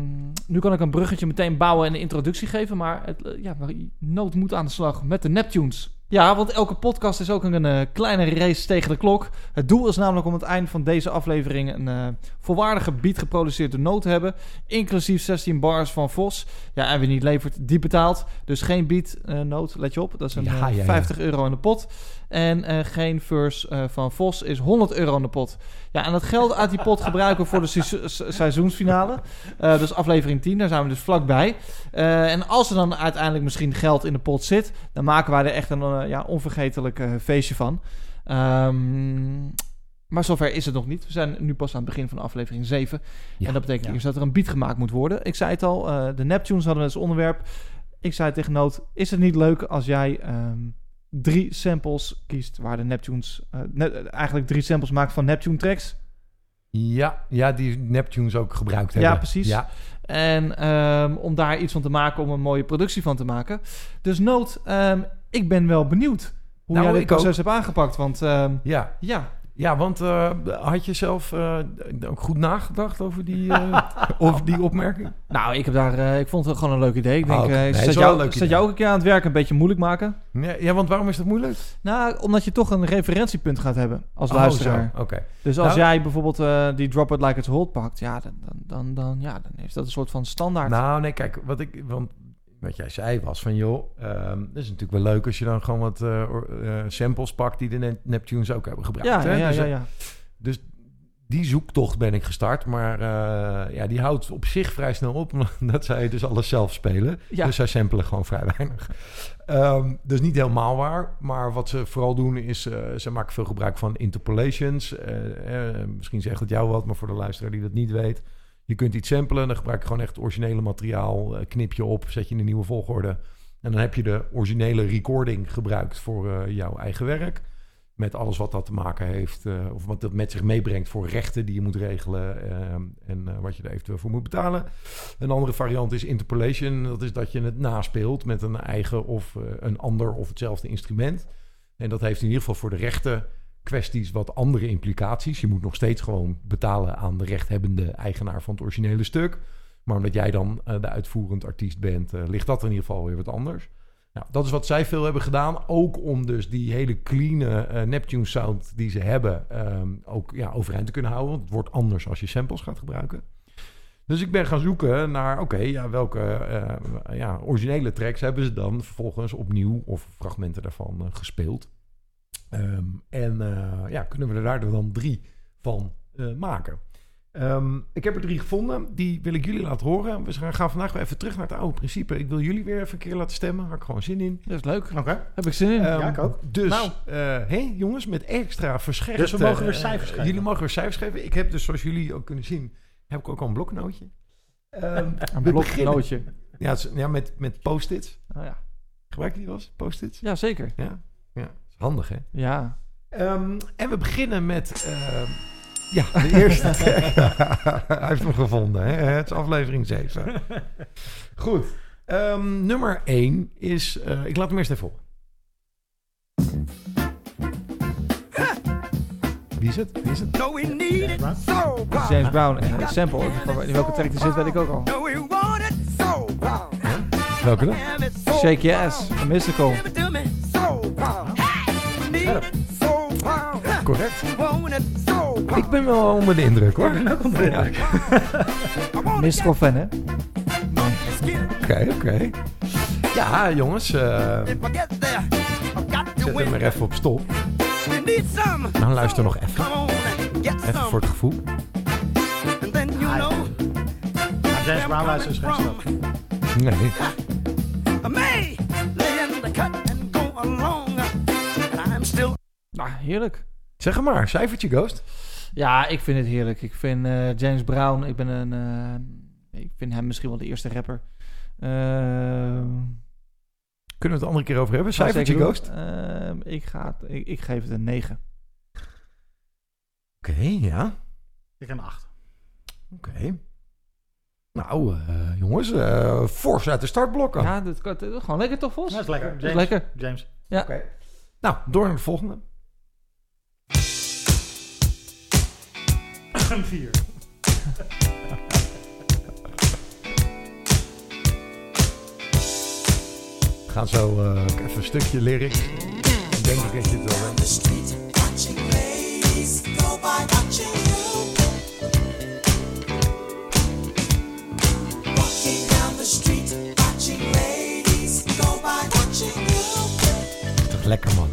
nu kan ik een bruggetje meteen bouwen en een introductie geven. Maar, het, ja, Noot moet aan de slag met de Neptunes. Ja, want elke podcast is ook een eh, kleine race tegen de klok. Het doel is namelijk om aan het eind van deze aflevering een eh, volwaardige beat geproduceerd door Noot te hebben. Inclusief 16 bars van Vos. Ja, en wie niet levert, die betaalt. Dus geen beat eh, Noot, let je op. Dat is een Ja, eh, ja, ja. 50 euro in de pot. En eh, geen verse eh, van Vos is 100 euro in de pot. Ja, en dat geld uit die pot gebruiken we voor de seizo- se- seizoensfinale. Eh, dus aflevering 10, daar zijn we dus vlakbij. En als er dan uiteindelijk misschien geld in de pot zit, dan maken wij er echt een ja, onvergetelijk feestje van. Ehm, maar zover is het nog niet. We zijn nu pas aan het begin van aflevering 7. Ja, en dat betekent ja. dus dat er een beat gemaakt moet worden. Ik zei het al, de Neptunes hadden we als onderwerp. Ik zei tegen Noot, is het niet leuk als jij ehm, drie samples kiest waar de Neptunes... net- eigenlijk drie samples maakt van Neptune tracks. Ja, ja, die Neptunes ook gebruikt hebben. Ja, precies. Ja, En ehm, om daar iets van te maken, om een mooie productie van te maken. Dus Noot, ehm, ik ben wel benieuwd hoe Nou, jij dit proces hebt aangepakt. Want ehm, ja. ja, ja want eh, had je zelf eh, ook goed nagedacht over die, over die opmerking? nou, ik, heb daar, ik vond het gewoon een leuk idee. Ik Oh, denk, Nee, het is zet, jou, zet ook een keer aan het werk een beetje moeilijk maken. Ja, ja, want waarom is dat moeilijk? Nou, omdat je toch een referentiepunt gaat hebben als Oh, luisteraar. Oké. Dus als Nou- jij bijvoorbeeld die Drop It Like It's Hot pakt, ja, dan, dan, dan, dan, ja, dan is dat een soort van standaard. Nou, nee, kijk, wat ik, want wat jij zei was van, joh, ehm dat is natuurlijk wel leuk als je dan gewoon wat eh, eh, samples pakt die de Ne- Neptunes ook hebben gebruikt. ja, hè? ja, ja, dus, ja, eh, ja. dus die zoektocht ben ik gestart. Maar ja, die houdt op zich vrij snel op. Omdat zij dus alles zelf spelen. Ja. Dus zij samplen gewoon vrij weinig. Ehm, dus niet helemaal waar. Maar wat ze vooral doen is... ze maken veel gebruik van interpolations. Misschien zegt het jou wat, maar voor de luisteraar die dat niet weet... Je kunt iets samplen, dan gebruik je gewoon echt originele materiaal. eh, knip je op, zet je in een nieuwe volgorde. En dan heb je de originele recording gebruikt voor eh, jouw eigen werk. Met alles wat dat te maken heeft, eh, of wat dat met zich meebrengt voor rechten die je moet regelen eh, en wat je er eventueel voor moet betalen. Een andere variant is interpolation. Dat is dat je het naspeelt met een eigen of een ander of hetzelfde instrument. En dat heeft in ieder geval voor de rechten kwesties wat andere implicaties. Je moet nog steeds gewoon betalen aan de rechthebbende eigenaar van het originele stuk. Maar omdat jij dan eh, de uitvoerend artiest bent, eh, ligt dat in ieder geval weer wat anders. Nou, dat is wat zij veel hebben gedaan. Ook om dus die hele clean eh, Neptune sound die ze hebben... ehm, ook ja, overeind te kunnen houden. Want het wordt anders als je samples gaat gebruiken. Dus ik ben gaan zoeken naar... oké, ja, welke ja, originele tracks hebben ze dan vervolgens opnieuw... of fragmenten daarvan gespeeld. Ehm, en eh, ja, kunnen we er daar dan drie van eh, maken. Ehm, ik heb er drie gevonden. Die wil ik jullie laten horen. We gaan vandaag weer even terug naar het oude principe. Ik wil jullie weer even een keer laten stemmen. Daar heb ik gewoon zin in. Dat is leuk. Oké. Heb ik zin in. Ja, ik ook. Dus, Nou. eh, hé jongens, met extra verscherpte... Dus we mogen weer eh, cijfers geven. Jullie mogen weer cijfers geven. Ik heb dus, zoals jullie ook kunnen zien, heb ik ook al een bloknootje. Ehm, een bloknootje. Ja, ja met, met post-its. Oh, ja. Gebruik je die wel eens, post-its? ja, zeker. Ja. ja. Handig, hè? Ja. Ehm, en we beginnen met... ehm, ja, de eerste track. Hij heeft hem gevonden, hè? Het is aflevering 7. Goed. Ehm, nummer 1 is... eh, ik laat hem eerst even op. Wie is het? Wie is het? No, we need it so James Brown en de sample. In welke track die zit, weet ik ook al. No, we want it so bad. Welke dan? Shake Your Ass Mystical. Bad. Correct. Ik ben wel onder de indruk, hoor. Ik ben ook onder de indruk. Mystical fan, hè? Oké, oké. Ja, jongens. eh, to zet hem maar even op stop. Nou, luister nog even. Even voor het gevoel. James Brown luistert geen stap. Nee. Nou, heerlijk. Zeg het maar, cijfertje Ghost. Ja, ik vind het heerlijk. Ik vind eh, James Brown, ik ben een... eh, ik vind hem misschien wel de eerste rapper. Ehm, Kunnen we het andere keer over hebben? Cijfertje. Ghost. Ehm, ik, ga het, ik, ik geef het een 9. Oké, ja. Ik een 8. Oké. Nou, eh, jongens, eh fors uit de startblokken. Ja, dat, dat, dat- gewoon lekker toch, Vos? Dat is lekker. Dat James. is lekker. James. Ja. Oké. Nou, door naar de volgende. Een 4. We gaan zo eh, even een stukje lyrics. Dan denk ik dat je het wel weet. Toch lekker, man.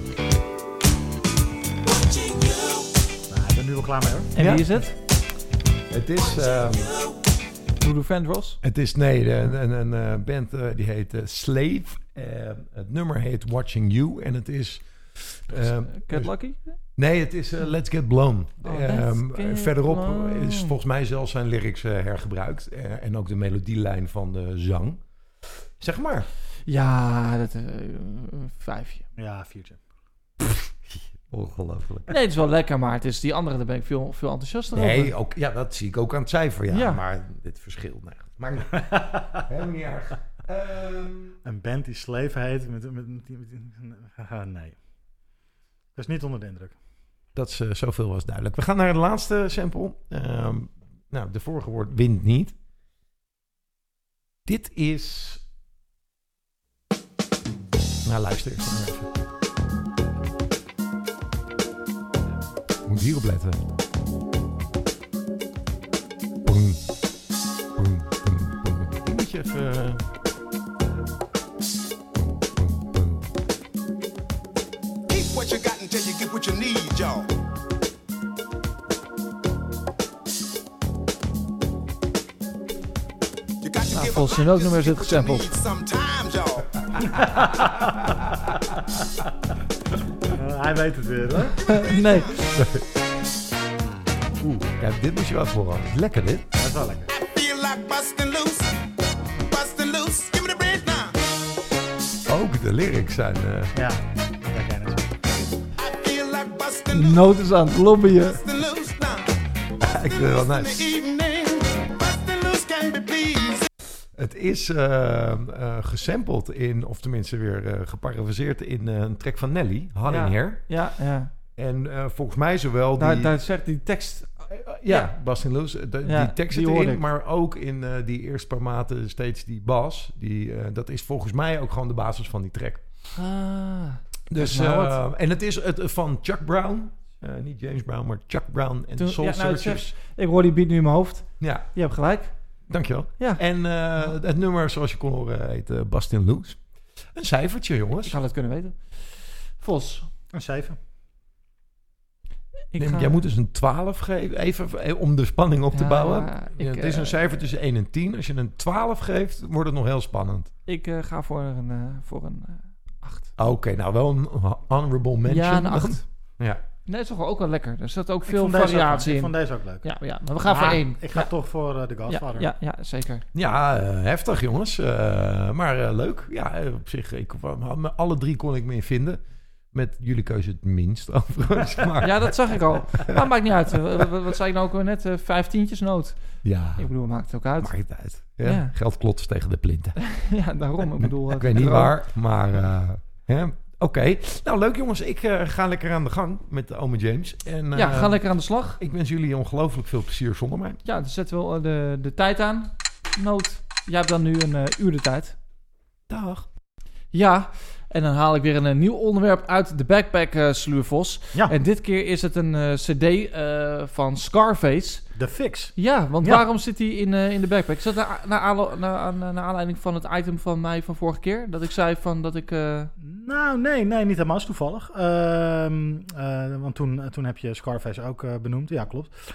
Nou, ik ben nu wel klaar mee hoor. En Ja? wie is het? Het is, ehm, Lulu Vandross? het is nee, de- een, een, eh, band eh, die heet eh, Slave. Eh, het nummer heet Watching You. En het is... ehm, Cat Lucky? Nee, het is Let's Get Blown. Oh, Ehm, Let's Get verderop Blown. is volgens mij zelfs zijn lyrics eh, hergebruikt. Eh, en ook de melodielijn van de zang. Zeg maar. Ja, dat... een vijfje. Ja, 4. Ongelooflijk. Nee, het is wel lekker, maar het is die andere, daar ben ik veel, veel enthousiaster over. Nee, ook, ja, dat zie ik ook aan het cijfer. Ja, Ja. maar dit verschilt. Nee, maar. Helemaal niet erg. Ehm, Een band die Slave heet. Met, met, met, nee. Dat is niet onder de indruk. dat is eh, zoveel was duidelijk. We gaan naar de laatste sample. Ehm, nou, de vorige woord wint niet. Dit is... Nou, luister even. moet hierop letten. Boom. Boom, moet je even... Eh, Keep what you got you nummer gesampled? Eh, hij weet het weer, hoor. nee. Oeh, ja, dit moest je wel voorhand. Lekker dit. Dat is wel lekker. Feel like busting loose. Busting loose. Give me the bridge now. Ook de lyrics zijn... eh, Ja, dat loose. Noot is aan het lobbyen. Busting loose now. ik vind het wel nice. Is eh, eh, gesampled in, of tenminste weer eh geparafraseerd in een track van Nelly, Honey Ja. Ja, ja. En volgens mij zowel die... Daar, daar zegt die tekst... ja, ja. Bastin Loose. De, Ja, die tekst die zit erin, maar ook in die eerste paar maten steeds die bas. Die, dat is volgens mij ook gewoon de basis van die track. Ah. Dus, nou en het is het, van Chuck Brown. Niet James Brown, maar Chuck Brown en Toen- Soul ja, nou, Searchers. Ik hoor die beat nu in mijn hoofd. Ja, Je hebt gelijk. Dankjewel. Ja. En eh, het nummer, zoals je kon horen, heet eh, Bastin Loose. Een cijfertje, Ik jongens. zou het kunnen weten. Vos. Een 7. Ik Nee, ga- Jij moet dus een 12 geven, even eh, om de spanning op te Ja, bouwen. ik, Ja, het is een cijfer tussen 1 en 10. Als je een 12 geeft, wordt het nog heel spannend. Ik eh, ga voor een, eh, voor een eh, 8. Oké, nou wel een honorable mention. Ja, een dan. 8. Ja. Nee, is toch wel ook wel lekker. Er zit ook Ik veel variatie Ik in. vond deze ook leuk. Ja, ja, maar we gaan voor 1. Ik ga ja. toch voor eh, The ja, Godfather. ja, ja, zeker. Ja, eh, heftig jongens. Eh, maar eh, leuk. Ja, eh, op zich, ik, alle drie kon ik me in vinden. Met jullie keuze het minst overigens. Maar, Ja, dat zag ik al. Maar maakt niet uit. Eh, Wat, wat- zei ik nou ook weer net? Eh, Vijftientjes nood. ja, Ik bedoel, maakt het ook uit. maakt het uit. Ja, Ja. Geld klotst tegen de plinten. Ja, daarom. Ik bedoel... ik weet niet waar, maar eh, hè. Oké. Nou, leuk jongens. Ik eh, ga lekker aan de gang met Ome James. En, eh, Ja, ga lekker aan de slag. Ik wens jullie ongelooflijk veel plezier zonder mij. Ja, dan zetten we wel, eh, de, de tijd aan. Nood. Jij hebt dan nu een eh, uur de tijd. Dag. Ja, en dan haal ik weer een, eh, nieuw onderwerp uit de backpack, eh Sluurvos. Ja, En dit keer is het een eh, cd eh, van Scarface. The Fix. Ja, want Ja. waarom zit hij in, eh, in de backpack? Is dat naar, naar, aanlo- naar, aan- naar aanleiding van het item van mij van vorige keer? Dat ik zei van dat ik... eh, Nou, nee, nee, niet helemaal. is toevallig. Ehm, eh, want toen, toen heb je Scarface ook benoemd. Ja, klopt.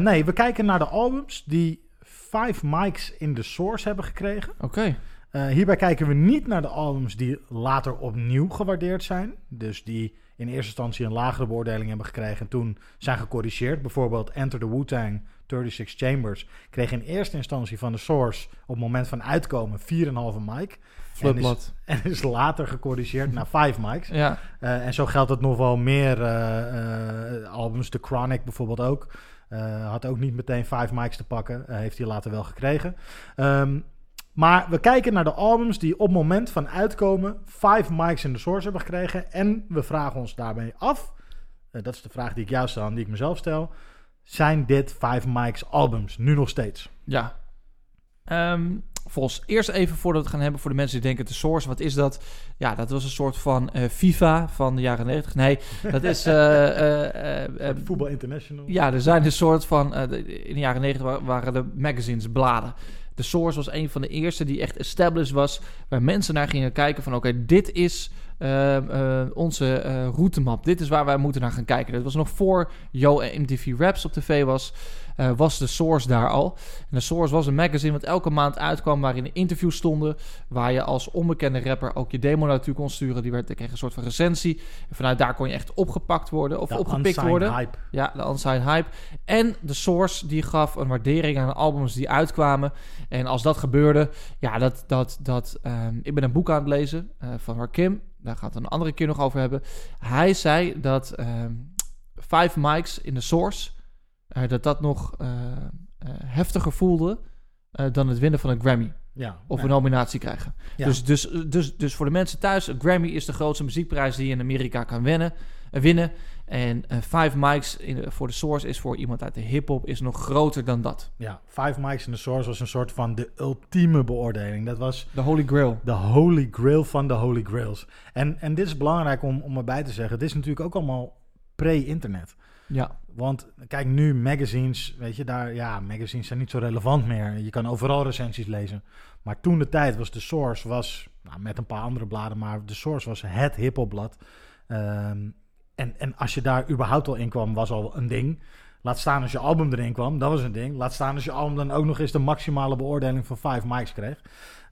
Nee, we kijken naar de albums die vijf mics in de source hebben gekregen. Oké. Eh, hierbij kijken we niet naar de albums die later opnieuw gewaardeerd zijn. Dus die in eerste instantie een lagere beoordeling hebben gekregen en toen zijn gecorrigeerd. Bijvoorbeeld Enter the Wu-Tang, 36 Chambers kreeg in eerste instantie van de source op het moment van uitkomen 4,5 mic. Flutblad. En is later gecorrigeerd naar 5 mics. Ja, Eh, en zo geldt het nog wel meer eh, albums. The Chronic bijvoorbeeld ook. Had ook niet meteen 5 mics te pakken. Heeft hij later wel gekregen. Ehm, maar we kijken naar de albums die op het moment van uitkomen 5 mics in de source hebben gekregen. En we vragen ons daarbij af. eh, dat is de vraag die ik jou stel en die ik mezelf stel. Zijn dit 5 mics albums? Nu nog steeds. ja. Ehm, Vos, eerst even voordat we het gaan hebben voor de mensen die denken de Source, wat is dat? Ja, dat was een soort van eh, FIFA van de jaren 90. Nee, dat is... eh, Voetbal International. Ja, er zijn een soort van... in de jaren 90 wa- waren de magazines, bladen. De Source was een van de eerste die echt established was... waar mensen naar gingen kijken van... oké, dit is eh, eh, onze eh, routemap. Dit is waar wij moeten naar gaan kijken. Dat was nog voor Yo en MTV Raps op tv was... eh, was de Source daar al. En de Source was een magazine wat elke maand uitkwam... waarin interviews stonden... waar je als onbekende rapper ook je demo naartoe kon sturen. Die werd, kreeg een soort van recensie. En vanuit daar kon je echt opgepakt worden... of De opgepikt worden. Hype. Ja, de Unsigned Hype. En de Source die gaf een waardering aan de albums die uitkwamen. En als dat gebeurde, ja, dat... dat, dat ehm, ik ben een boek aan het lezen van Rakim. Daar gaat het een andere keer nog over hebben. Hij zei dat ehm Five Mics in de Source... eh, dat dat nog eh, eh, heftiger voelde... dan het winnen van een Grammy Ja, of een nominatie krijgen. Ja. Dus, dus, dus, dus voor de mensen thuis, een Grammy is de grootste muziekprijs die je in Amerika kan winnen. winnen. En eh, Five Mics in, voor de Source is voor iemand uit de hip-hop is nog groter dan dat. Ja, Five Mics in the Source was een soort van de ultieme beoordeling. Dat was De Holy Grail. de holy grail van de holy grails. En, en dit is belangrijk om, om erbij te zeggen. Dit is natuurlijk ook allemaal pre-internet. Ja, Want kijk, nu magazines, weet je, daar, ja, magazines zijn niet zo relevant meer. Je kan overal recensies lezen. Maar toen de tijd was de Source, was, nou, met een paar andere bladen, maar de Source was het hiphopblad. Ehm en, en als je daar überhaupt al in kwam, was al een ding. Laat staan als je album erin kwam, dat was een ding. Laat staan als je album dan ook nog eens de maximale beoordeling van 5 mics kreeg.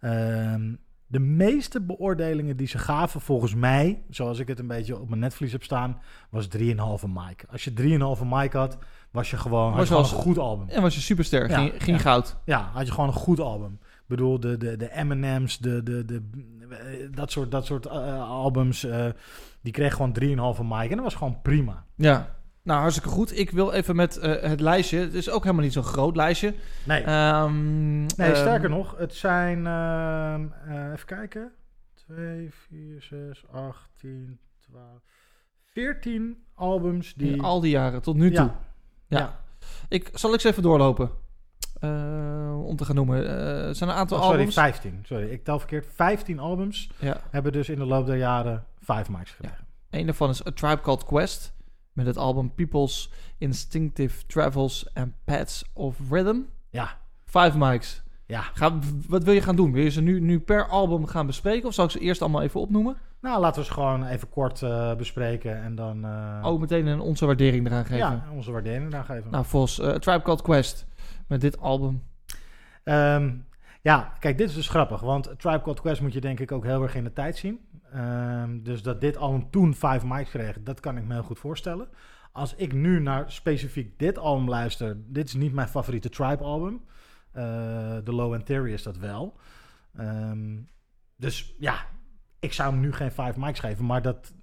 Ehm, de meeste beoordelingen die ze gaven, volgens mij, zoals ik het een beetje op mijn netvlies heb staan, was 3,5 mic. Als je 3,5 mic had, was je gewoon, Was je gewoon een goed album. En was je superster, Ja, ging, ging ja. goud. Ja, had je gewoon een goed album. Ik bedoel, de, de, de M&M's, de, de, de, eh, dat soort, dat soort eh, albums, eh, die kregen gewoon 3,5 mic. En dat was gewoon prima. Ja, nou hartstikke goed. Ik wil even met eh, het lijstje. Het is ook helemaal niet zo'n groot lijstje. Nee, Ehm, nee ehm, sterker nog, het zijn, eh, even kijken, 2, 4, 6, 8, 10, 12, 14 albums die... in al die jaren tot nu toe. ja, Ja. ja. Ik, zal ik ze even doorlopen? Eh, om te gaan noemen. Zijn een aantal Oh, sorry, albums. 15. Sorry, ik tel verkeerd. 15 albums Ja. hebben dus in de loop der jaren 5 mics gekregen. Een daarvan is A Tribe Called Quest. Met het album People's Instinctive Travels and Paths of Rhythm. Ja, Five mics. ja. Ga, wat wil je gaan doen? Wil je ze nu, nu per album gaan bespreken? Of zal ik ze eerst allemaal even opnoemen? Nou, laten we ze gewoon even kort eh, bespreken en dan eh, Ook meteen een onze waardering eraan geven. ja, onze waardering daar geven. Nou, eh, A Tribe Called Quest. Met dit album. Ehm, ja, kijk, dit is dus grappig, want Tribe Called Quest moet je denk ik ook heel erg in de tijd zien. Ehm, dus dat dit album toen 5 mics kreeg, dat kan ik me heel goed voorstellen. Als ik nu naar specifiek dit album luister, dit is niet mijn favoriete Tribe album. Eh The Low End Theory is dat wel. Ehm, dus ja, ik zou hem nu geen 5 mics geven, maar dat,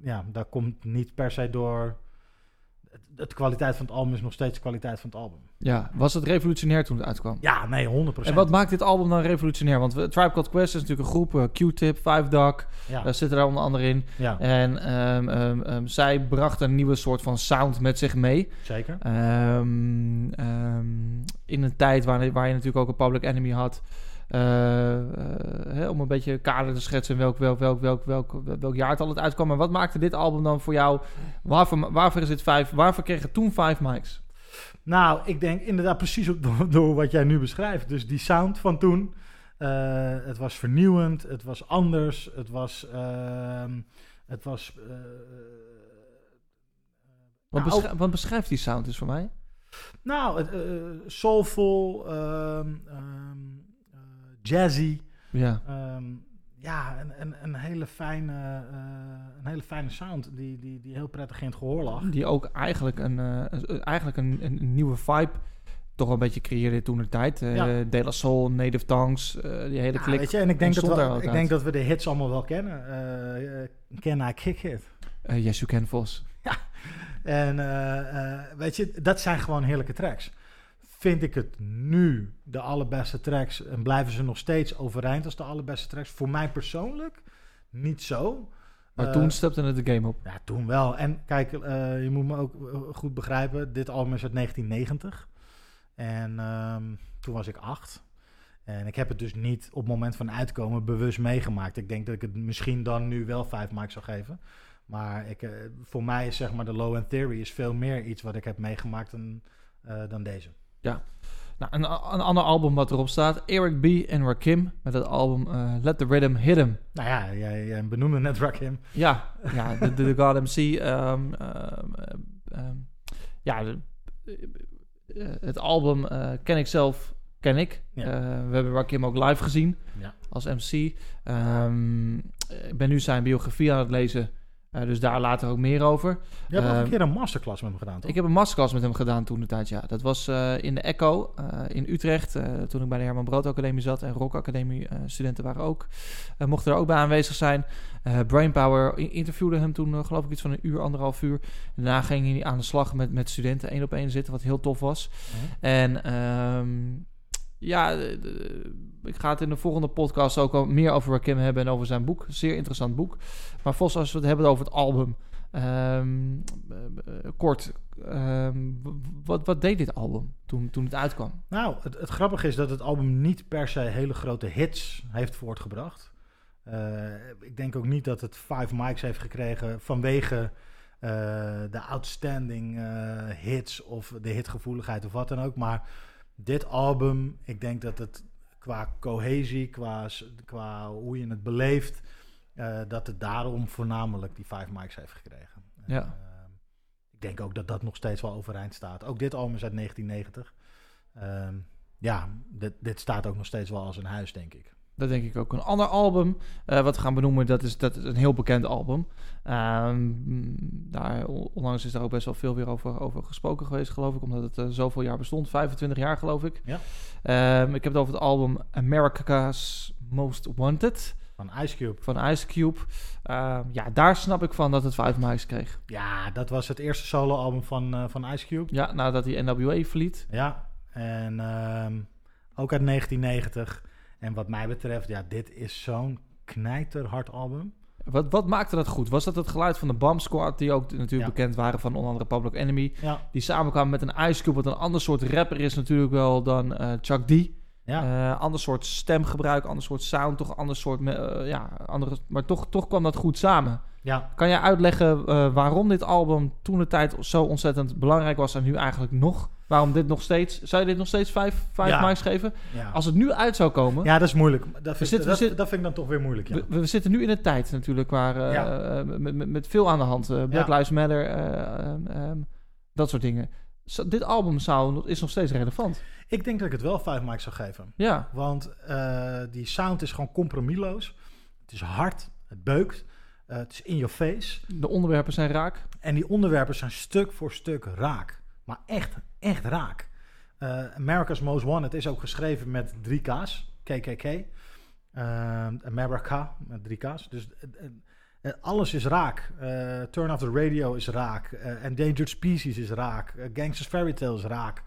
ja, dat komt niet per se door... De kwaliteit van het album is nog steeds de kwaliteit van het album. Ja, was het revolutionair toen het uitkwam? Ja, nee, 100%. En wat maakt dit album dan revolutionair? Want we- Tribe Called Quest is natuurlijk een groep. eh, Q-Tip, Five Dog, ja, daar zitten daar onder andere in. ja, En ehm, ehm, ehm, zij bracht een nieuwe soort van sound met zich mee. zeker. In een tijd waar, waar je natuurlijk ook een Public Enemy had. Eh, eh, hè, om een beetje kader te schetsen welk, welk, welk, welk, welk, welk jaartal het uitkwam. Maar wat maakte dit album dan voor jou? Waarvoor, waarvoor is het vijf? Waarvoor kreeg het toen vijf mics? Nou, ik denk inderdaad precies door, door wat jij nu beschrijft. Dus die sound van toen. eh, het was vernieuwend, het was anders, het was. ehm, het was. Wat, Nou, beschrijf- wat beschrijft die sound dus voor mij? nou, het, soulful, ehm, ehm, eh, jazzy. Ja. ehm, ja, een, een, een, hele fijne, eh, een hele fijne sound die, die, die heel prettig in het gehoor lag. Die ook eigenlijk een, eh, eigenlijk een, een, nieuwe vibe toch een beetje creëerde toen de tijd. Eh Ja. De La Soul, Native Tongues, die hele Ja, klik. weet je, en ik denk, dat we, ik uit. denk dat we de hits allemaal wel kennen. Can I Kick It? Yes, you can, Vos. En eh, eh, weet je, dat zijn gewoon heerlijke tracks. Vind ik het nu de allerbeste tracks en blijven ze nog steeds overeind als de allerbeste tracks? Voor mij persoonlijk niet zo. Maar Eh, toen stapte het de game op. Ja, toen wel. En kijk, eh, je moet me ook eh, goed begrijpen. Dit album is uit 1990. En ehm, toen was ik acht. En ik heb het dus niet op het moment van uitkomen bewust meegemaakt. Ik denk dat ik het misschien dan nu wel vijf mark zou geven. Maar ik, voor mij is zeg maar de Low End Theory is veel meer iets wat ik heb meegemaakt dan, dan deze. Nou, een, een ander album wat erop staat. Eric B. en Rakim met het album eh, Let the Rhythm Hit 'Em. Nou ja, jij, jij benoemde net Rakim. Ja, ja de, de, de God MC. ehm, ehm, ehm, ja, de- eh, het album eh, ken ik zelf, ken ik. Ja. We hebben Rakim ook live gezien Ja. als MC. Ehm, ik ben nu zijn biografie aan het lezen, eh, dus daar later ook meer over. Je hebt nog een keer een masterclass met hem gedaan, toch? Ik heb een masterclass met hem gedaan toen de tijd, ja. Dat was eh, in de Echo eh, in Utrecht, eh, toen ik bij de Herman Brood Academie zat. En Rock Academie eh, studenten waren ook, eh, mochten er ook bij aanwezig zijn. Eh Brainpower interviewde hem toen, eh, geloof ik, iets van een uur, anderhalf uur. Daarna ging hij aan de slag met, met studenten één op één zitten, wat heel tof was. En ehm, ja, eh, eh, ik ga het in de volgende podcast ook al meer over Rakim hebben en over zijn boek. Zeer interessant boek. Maar Vos, als we het hebben over het album. ehm, eh, kort, ehm, wat, wat deed dit album toen, toen het uitkwam? Nou, het, het grappige is dat het album niet per se hele grote hits heeft voortgebracht. Eh, ik denk ook niet dat het five mics heeft gekregen vanwege de outstanding hits of de hitgevoeligheid of wat dan ook. Maar dit album, ik denk dat het qua cohesie, qua, qua hoe je het beleeft, eh, dat het daarom voornamelijk die five mics heeft gekregen. Ja. En, eh, ik denk ook dat dat nog steeds wel overeind staat. Ook dit album is uit 1990. Ehm, ja, dit, dit staat ook nog steeds wel als een huis, denk ik. Dat denk ik ook. Een ander album eh, wat we gaan benoemen, dat is, dat is een heel bekend album. Ehm, daar, onlangs is daar ook best wel veel weer over, over gesproken geweest, geloof ik. Omdat het eh, zoveel jaar bestond. 25 jaar, geloof ik. Ja. Ehm, ik heb het over het album America's Most Wanted Van Ice Cube. van Ice Cube. Ehm, ja, daar snap ik van dat het 5 mics kreeg. Ja, dat was het eerste soloalbum van, eh, van Ice Cube. Ja, nadat hij NWA verliet. Ja, en ook uit 1990. En wat mij betreft, ja, dit is zo'n knijterhard album. Wat, wat maakte dat goed? Was dat het geluid van de Bomb Squad, die ook natuurlijk Ja. bekend waren van onder andere Public Enemy? Ja, Die samenkwamen met een Ice Cube, wat een ander soort rapper is natuurlijk wel dan eh, Chuck D. ja. Eh, ander soort stemgebruik, ander soort sound, toch ander soort... eh, ja, andere, maar toch, toch kwam dat goed samen. ja. Kan jij uitleggen waarom dit album toen de tijd zo ontzettend belangrijk was en nu eigenlijk nog? Waarom dit nog steeds... Zou je dit nog steeds vijf, vijf Ja. geven? ja. Als het nu uit zou komen... Ja, dat is moeilijk. Dat vind, zitten- we dat, vind ik dan toch weer moeilijk, ja. We, we zitten nu in een tijd natuurlijk waar eh, eh, met, met, met veel aan de hand. eh, Black. Lives Matter, eh, ehm, dat soort dingen. Zo- dit album zou, is nog steeds relevant. Ik denk dat ik het wel vijf mics zou geven. Ja, Want die sound is gewoon compromisloos. Het is hard, het beukt, het is in your face. de onderwerpen zijn raak. En die onderwerpen zijn stuk voor stuk raak. Maar echt, echt raak. Eh, America's Most Wanted is ook geschreven met drie K's. KKK. Eh, America met drie K's. Dus eh, alles is raak. Turn Off the Radio is raak. Endangered Species is raak. Gangsters Fairy Tale is raak.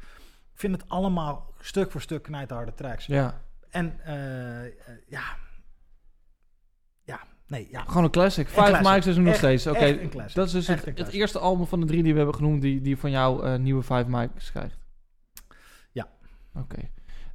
Ik vind het allemaal stuk voor stuk knijterharde tracks. Ja, En ja. Nee, ja. gewoon een classic. Classic. mics is er nog Echt- steeds. Oké, dat is dus het, het eerste album van de drie die we hebben genoemd... die, die van jou eh, nieuwe vijf mics krijgt. Ja. Oké.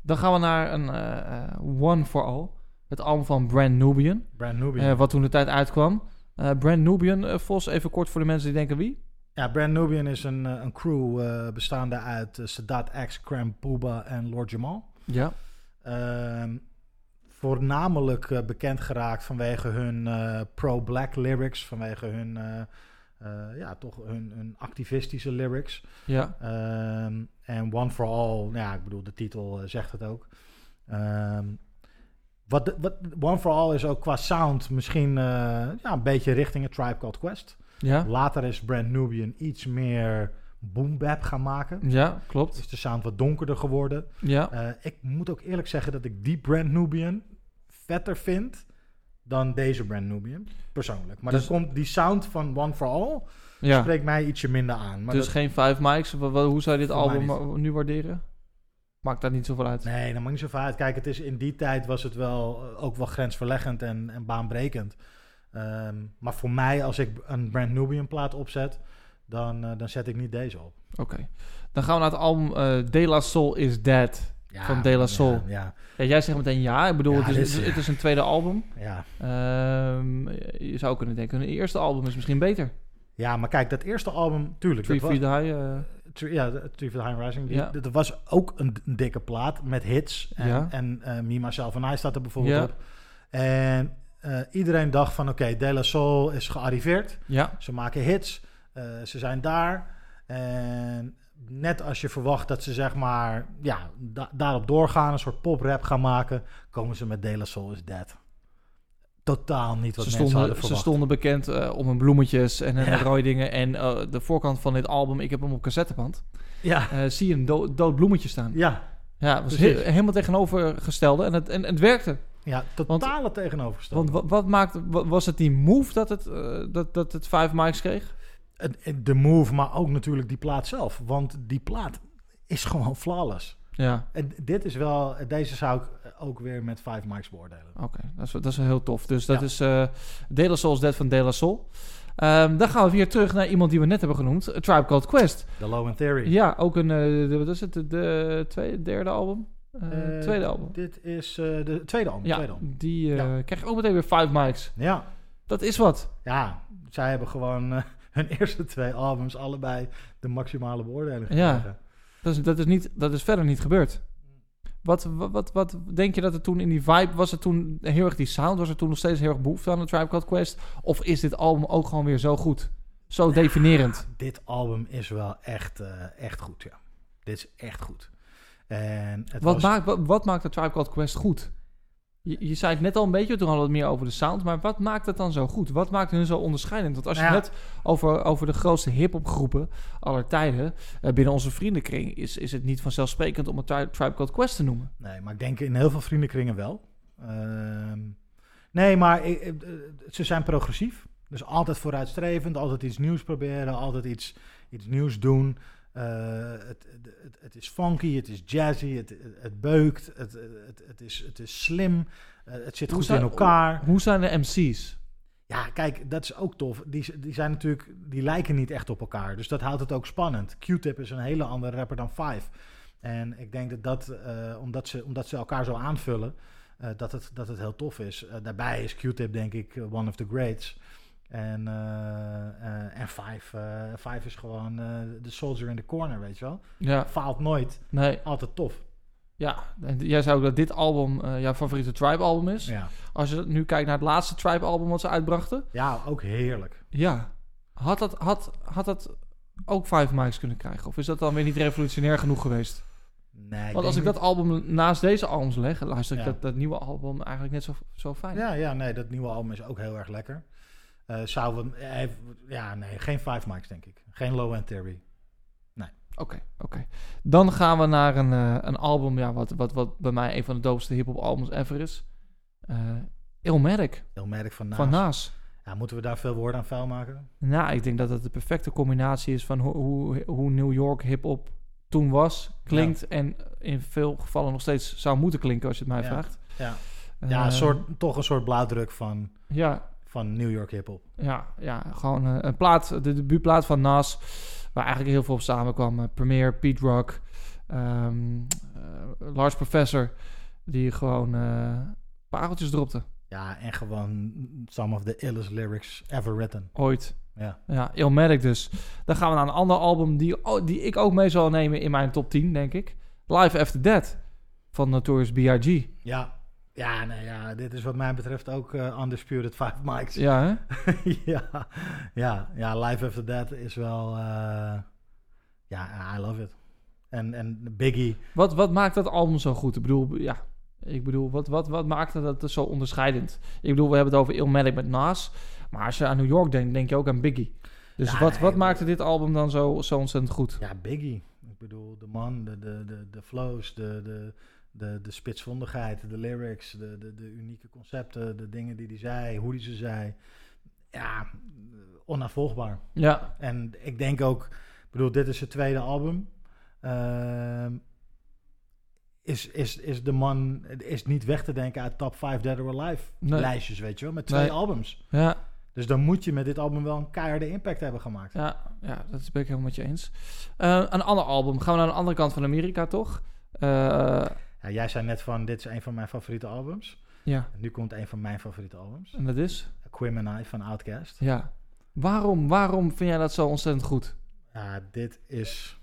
Dan gaan we naar een eh, eh, One for All. Het album van Brand Nubian. Brand Nubian. wat toen de tijd uitkwam. Brand Nubian, Vos, even kort voor de mensen die denken wie? Ja, Brand Nubian is een, een crew bestaande uit Sadat X, Cram Booba en Lord Jamal. Ja. Ehm, voornamelijk eh, bekend geraakt vanwege hun eh, pro-black lyrics, vanwege hun, eh, ja, toch hun, hun activistische lyrics. Ja. Ehm, En One for All, nou ja, ik bedoel, de titel zegt het ook. Ehm, wat, wat, One for All is ook qua sound misschien ja, een beetje richting het Tribe Called Quest. Ja. Later is Brand Nubian iets meer boom bap gaan maken. Ja, klopt. Is de sound wat donkerder geworden. Ja. Ik moet ook eerlijk zeggen dat ik die Brand Nubian vetter vind dan deze Brand Nubian, persoonlijk. Maar Dus- dan komt die sound van One for All, ja. spreekt mij ietsje minder aan. Maar dus dat- geen vijf mics. Hoe zou je dit album wa- nu waarderen? Maakt daar niet zoveel uit. Nee, dat maakt niet zoveel uit. Kijk, het is, in die tijd was het wel, eh, ook wel grensverleggend en, en baanbrekend. Ehm, maar voor mij, als ik een Brand Nubian plaat opzet, dan, eh, dan zet ik niet deze op. Oké. Dan gaan we naar het album eh De La Soul is Dead. Ja, Van De La Soul. Ja, ja, Ja, jij zegt meteen ja. Ik bedoel, het, is, het, is een tweede album. ja. Ehm, je zou kunnen denken, hun eerste album is misschien beter. ja, maar kijk, dat eerste album, tuurlijk. Was, Feet High. eh, ja, Three Feet High Rising. Die, Ja. Dat was ook een, een dikke plaat met hits. En, en Me, Myself and I staat er bijvoorbeeld op. En eh, iedereen dacht van, oké, De La Soul is gearriveerd. ja. Ze maken hits. ze zijn daar. En net als je verwacht dat ze zeg maar ja, da- daarop doorgaan, een soort poprap gaan maken, komen ze met De La Soul is Dead. Totaal niet wat Ze mensen hadden stonden, ze stonden bekend eh, om hun bloemetjes en hun Ja. rode dingen. En eh, de voorkant van dit album, ik heb hem op cassetteband. Ja, eh, zie je een do- dood bloemetje staan. ja, Ja, was he- helemaal tegenovergestelde. En het, en, het werkte. ja, totale tegenovergestelde. Want wat, wat was het die move dat het, dat, dat het vijf mics kreeg? De move, maar ook natuurlijk die plaat zelf. Want die plaat is gewoon flawless. Ja, En dit is wel, deze zou ik ook weer met 5 mics beoordelen. oké. Dat, is, dat is heel tof. Dus dat Ja. is eh De La Soul is Dead van De La Soul. Ehm, dan gaan we weer terug naar iemand die we net hebben genoemd. A Tribe Called Quest. The Low End Theory. Ja, ook een, eh, de, wat is het, de, de tweede, derde album? Eh, Eh, tweede album. Dit is eh, de tweede album. Ja, Tweede album. die eh Ja. krijgt ook meteen weer vijf mics. Ja. Dat is wat. ja, zij hebben gewoon eh, hun eerste twee albums allebei de maximale beoordeling Ja. Dat is, dat is, niet, dat is verder niet gebeurd. Wat, wat, wat, wat denk je dat er toen in die vibe... Was het toen heel erg die sound? Was er toen nog steeds heel erg behoefte aan de Tribe Called Quest? Of is dit album ook gewoon weer zo goed? zo definerend? Dit album is wel echt, eh, echt goed, ja. Dit is echt goed. En het Wat, was, maakt, wat, wat maakt de Tribe Called Quest goed? Je, je zei het net al een beetje, toen hadden we het meer over de sound. Maar wat maakt het dan zo goed? Wat maakt hun zo onderscheidend? Want als je Nou ja. het net over, over de grootste hip-hop groepen aller tijden. eh, binnen onze vriendenkring is, is het niet vanzelfsprekend om het Tri- Tribe Called Quest te noemen. Nee, maar ik denk in heel veel vriendenkringen wel. Ehm, nee, maar ik- ik- eh, ze zijn progressief. Dus altijd vooruitstrevend, altijd iets nieuws proberen, altijd iets, iets nieuws doen. Eh, het, het, het is funky, het is jazzy, het, het beukt, het, het, het, is, het is slim, eh, het zit Hoe goed zijn- in elkaar. Hoe zijn de MC's? Ja, kijk, dat is ook tof. Die, die zijn natuurlijk, die lijken niet echt op elkaar. Dus dat houdt het ook spannend. Q-Tip is een hele andere rapper dan Five. En ik denk dat dat, eh, omdat, ze, omdat ze elkaar zo aanvullen, dat, het, dat het heel tof is. Daarbij is Q-Tip denk ik one of the greats. En, eh, eh, en Five, eh, Five is gewoon de soldier in the corner, weet je wel. Ja, Faalt nooit. nee. Altijd tof. Ja, en jij zei ook dat dit album jouw favoriete Tribe-album is. Ja. Als je nu kijkt naar het laatste Tribe-album wat ze uitbrachten. ja, ook heerlijk. Ja. Had dat, had, had dat ook vijf mics kunnen krijgen? Of is dat dan weer niet revolutionair genoeg geweest? Nee, Want als ik dat album naast deze albums leg, luister ik Ja. dat, dat nieuwe album eigenlijk net zo, zo fijn. Ja, ja, nee, dat nieuwe album is ook heel erg lekker. Eh zou we, heeft- ja, nee, geen five mics denk ik. Geen low end theory. Oké, oké. Dan gaan we naar een, eh, een album, ja, wat, wat, wat bij mij een van de doopste hip-hop albums ever is. Eh Illmatic Ilmatic van Nas. van Nas. Ja, moeten we daar veel woorden aan vuil maken? Nou, ik denk dat het de perfecte combinatie is van ho- hoe, hoe New York hip-hop toen was, klinkt en in veel gevallen nog steeds zou moeten klinken als je het mij Ja. vraagt. Ja, ja Eh, een soort, toch een soort blauwdruk van, Ja, van New York hip-hop. ja, ja, gewoon eh, een plaat, de debuutplaat van Nas, waar eigenlijk heel veel op samenkwam. Eh, Premier, Pete Rock, eh, Lars Professor, die gewoon pareltjes dropte. Ja, en gewoon some of the illest lyrics ever written. Ooit. Ja, Ja, Illmatic dus. Dan gaan we naar een ander album die, oh, die ik ook mee zal nemen in mijn top 10, denk ik. Live After Death van Notorious B.I.G. ja. Ja, nee, ja, dit is wat mij betreft ook eh, Undisputed Five Mics. Ja, hè? ja, ja, ja, Live After That is wel... eh, ja, I love it. En, en Biggie... Wat, wat maakt dat album zo goed? Ik bedoel, ja... Ik bedoel, wat, wat, wat maakt dat zo onderscheidend? Ik bedoel, we hebben het over Illmatic met Nas. Maar als je aan New York denkt, denk je ook aan Biggie. Dus Ja, wat, wat maakte dit album dan zo, zo ontzettend goed? Ja, Biggie. Ik bedoel, de man, de, de, de, de flows, de, de, de, de spitsvondigheid, de lyrics, de, de, de unieke concepten, de dingen die hij zei, hoe hij ze zei. Ja, onafvolgbaar. Ja, En ik denk ook, ik bedoel, dit is het tweede album. Ehm, is, is, is de man is niet weg te denken uit top 5 Dead or Alive Nee. lijstjes, weet je wel, met twee Nee. albums. ja, Dus dan moet je met dit album wel een keiharde impact hebben gemaakt. ja, ja, dat ben ik helemaal met je eens. Eh, een ander album. Gaan we naar de andere kant van Amerika, toch? Eh, Ja, jij zei net van, dit is een van mijn favoriete albums. ja, En nu komt een van mijn favoriete albums. en dat is? Quim and I van Outkast. Ja. Waarom, waarom vind jij dat zo ontzettend goed? Ja, dit is...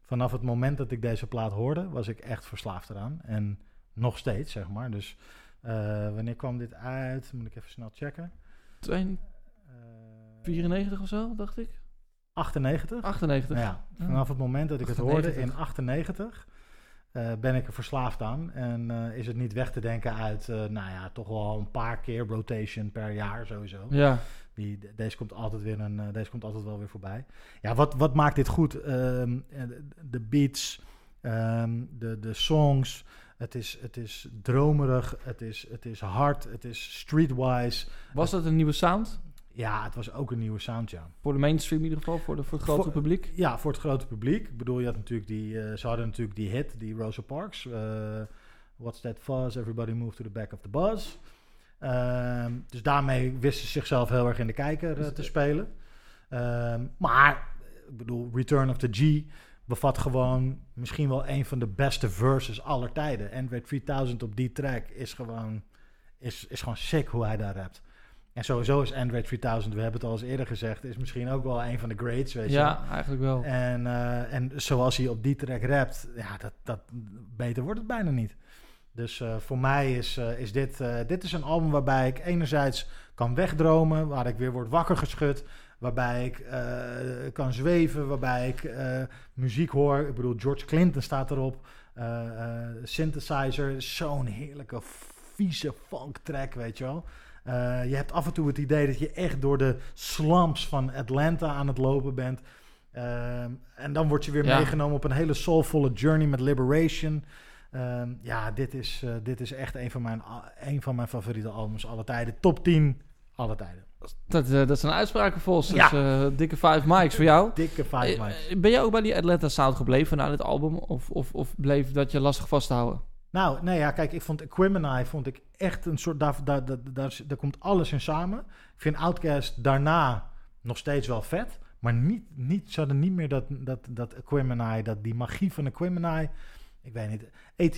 Vanaf het moment dat ik deze plaat hoorde, was ik echt verslaafd eraan. En nog steeds, zeg maar. Dus eh, wanneer kwam dit uit? Moet ik even snel checken. 2 Eh, 94 of zo, dacht ik? 98? 98. Nou ja, vanaf het moment dat ik het 98. hoorde in 98 eh, ben ik er verslaafd aan. En eh, is het niet weg te denken uit, eh, nou ja, toch wel een paar keer rotation per jaar sowieso. Ja, Die, de- deze komt altijd weer een, deze komt altijd wel weer voorbij. Ja, wat, wat maakt dit goed? Ehm, eh, de beats, ehm, de, de songs. Het is, het is dromerig, het is, het is hard, het is streetwise. was dat een nieuwe sound? Ja, het was ook een nieuwe sound, ja. Voor de mainstream in ieder geval, voor, de, voor het grote Voor- publiek? Ja, voor het grote publiek. Ik bedoel, je had natuurlijk die, eh, ze hadden natuurlijk die hit, die Rosa Parks. eh, What's that fuzz? Everybody move to the back of the buzz. Ehm, dus daarmee wisten ze zichzelf heel erg in de kijker eh, te spelen. Ehm, maar, ik bedoel, Return of the G bevat gewoon misschien wel een van de beste verses aller tijden. Android 3000 op die track is gewoon, is, is gewoon sick hoe hij daar rapt. En sowieso is Android 3000, we hebben het al eens eerder gezegd, is misschien ook wel een van de greats, weet je. Ja, eigenlijk wel. En, eh, en zoals hij op die track rapt, ja, dat, dat, beter wordt het bijna niet. Dus eh, voor mij is, eh, is dit, dit is een album waarbij ik enerzijds kan wegdromen, waar ik weer word wakker geschud, waarbij ik kan zweven, waarbij ik muziek hoor. Ik bedoel, George Clinton staat erop. Synthesizer, zo'n heerlijke, vieze funk track, weet je wel. Eh, je hebt af en toe het idee dat je echt door de slums van Atlanta aan het lopen bent. Ehm, en dan word je weer Ja. meegenomen op een hele soulvolle journey met Liberation. Ehm, ja, dit is, eh, dit is echt een van, mijn, een van mijn favoriete albums alle tijden. Top 10 alle tijden. Dat, eh, dat zijn uitspraken volgens. Ja. Dus, eh, dikke five mics voor jou. Dikke five Eh, mics. eh, ben je ook bij die Atlanta Sound gebleven na dit album? Of, of, of bleef dat je lastig vast te houden? Nou, nee, ja, kijk, ik vond Equimini vond ik echt een soort... Daar, daar, daar, daar, komt alles in samen. Ik vind Outkast daarna nog steeds wel vet. Maar niet, niet, ze hadden niet meer dat, dat, dat Equimini, dat, die magie van Equimini. Ik weet niet. AT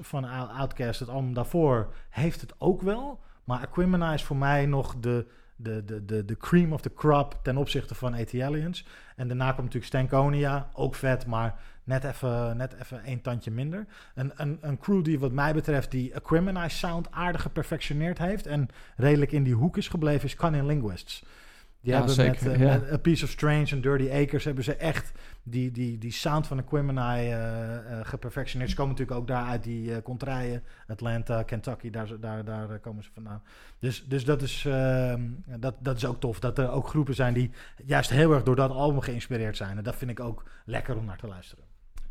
van Ou- Outkast, het album daarvoor, heeft het ook wel. Maar Equimini is voor mij nog de, de, de, de, de cream of the crop ten opzichte van AT En daarna komt natuurlijk Stankonia, ook vet, maar net even, net even één tandje minder. Een, een, een crew die wat mij betreft die Equimini sound aardig geperfectioneerd heeft en redelijk in die hoek is gebleven, is Cunning Linguists. Die Ja, hebben zeker, met, eh, ja. met A Piece of Strange en Dirty Acres hebben ze echt die, die, die sound van Equimini eh eh geperfectioneerd. Ze komen natuurlijk ook daar uit die contraien, Atlanta, Kentucky, daar, daar, daar komen ze vandaan. Dus, dus dat, is, ehm, dat, dat is ook tof, dat er ook groepen zijn die juist heel erg door dat album geïnspireerd zijn. En dat vind ik ook lekker om naar te luisteren.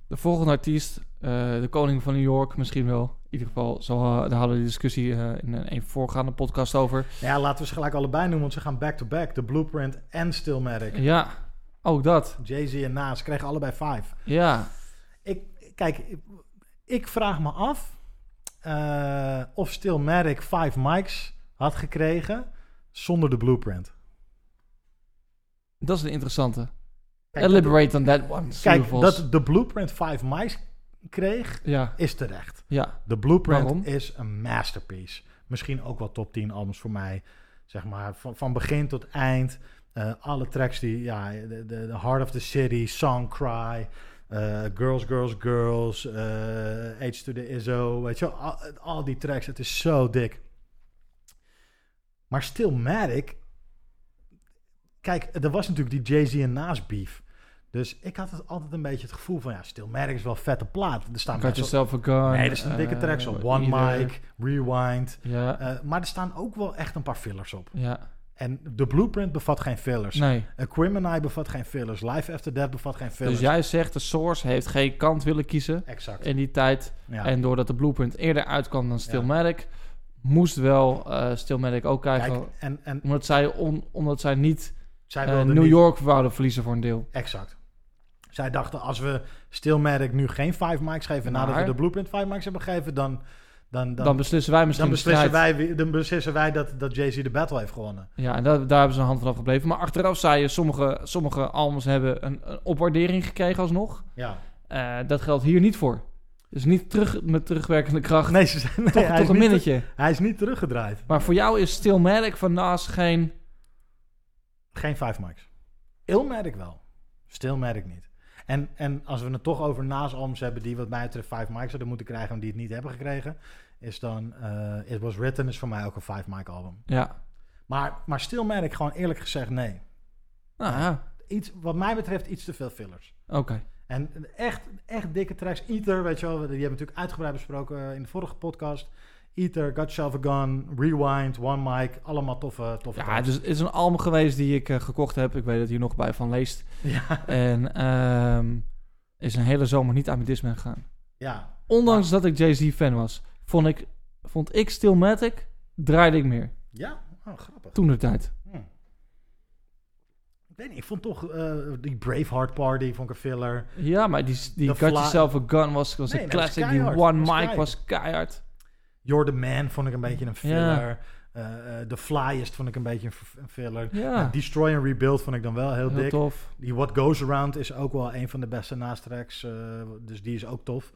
De volgende artiest, eh, de koning van New York misschien wel. In ieder geval, zo, eh, daar hadden we die discussie eh, in een, voorgaande podcast over. Ja, laten we ze gelijk allebei noemen, want ze gaan back-to-back. De Blueprint en Stillmatic. Ja, ook dat. Jay-Z en Nas kregen allebei vijf. Ja, Ik, kijk, ik, vraag me af eh, of Stillmatic vijf mics had gekregen zonder de Blueprint. dat is een interessante. Kijk, Elaborate on that one. Kijk, dat de Blueprint vijf mics kreeg, Ja, is terecht. ja. De Blueprint Waarom? is een masterpiece. Misschien ook wel top 10 albums voor mij. Zeg maar, van, van begin tot eind. Eh, alle tracks die, ja, de, de, de Heart of the City, Song Cry, eh, Girls, Girls, Girls, eh H to the Izzo, weet je al die tracks, het is zo dik. Maar Stillmatic, kijk, er was natuurlijk die Jay-Z en Nas beef. Dus ik had het altijd een beetje het gevoel van, ja, Stillmatic is wel een vette plaat. Er staan Got best wel- yourself a gun. Nee, dat is een dikke eh, tracks op. One Either. Mic, Rewind. Ja, Eh, maar er staan ook wel echt een paar fillers op. ja. En de Blueprint bevat geen fillers. Nee. Equimini bevat geen fillers. Life After Death bevat geen fillers. Dus jij zegt de Source heeft geen kant willen kiezen Exact. in die tijd. Ja. En doordat de Blueprint eerder uitkwam dan Stillmatic, moest wel eh Stillmatic ook krijgen. Kijk, en, en omdat, zij on- omdat zij niet zij eh, New niet- York wouden verliezen voor een deel. Exact. Zij dachten, als we Stillmatic nu geen 5 mics geven... nadat we de Blueprint 5 mics hebben gegeven... dan, dan, dan, Dan, beslissen wij misschien dan beslissen, wij, dan beslissen wij dat, dat Jay-Z de battle heeft gewonnen. Ja, en daar, daar hebben ze een hand van afgebleven. Maar achteraf zei je, sommige, sommige albums hebben een, een opwaardering gekregen alsnog. Ja. Eh, dat geldt hier niet voor. Dus niet terug met terugwerkende kracht. Nee, ze zijn, nee, toch een niet, minnetje. hij is niet teruggedraaid. Maar voor jou is Stillmatic van Nas geen... Geen 5 mics. Illmatic wel. Stillmatic niet. En, en als we het toch over naast albums hebben die wat mij betreft 5 mics zouden moeten krijgen en die het niet hebben gekregen, is dan eh It Was Written is voor mij ook een 5 mic album. Ja, Maar, maar Stillmatic gewoon eerlijk gezegd nee. nou ja, Iets, wat mij betreft iets te veel fillers. oké. En echt, echt dikke tracks. Eater, weet je wel, die hebben we natuurlijk uitgebreid besproken eh, in de vorige podcast. Eater, Got Yourself a Gun, Rewind, One Mic, allemaal toffe, toffe Ja, dus het is een album geweest die ik eh, gekocht heb. Ik weet dat hier nog bij van leest. Ja, En ehm, is een hele zomer niet aan mijn Discman gegaan. ja. Ondanks dat ik Jay-Z fan was, vond ik, vond ik Stillmatic, draaide ik meer. Ja? Oh, grappig. Toen de tijd. Hm. Ik weet niet, ik vond toch eh, die Braveheart Party, vond ik een filler. Ja, maar die, die The Got Yourself a Gun was, was Nee, een classic. Die. One Mic was keihard. You're the Man vond ik een beetje een filler. Eh, the Flyest vond ik een beetje een, filler. Ja, Eh, Destroy and Rebuild vond ik dan wel heel, heel dik. tof. Die What Goes Around is ook wel een van de beste naastracks. eh dus die is ook tof.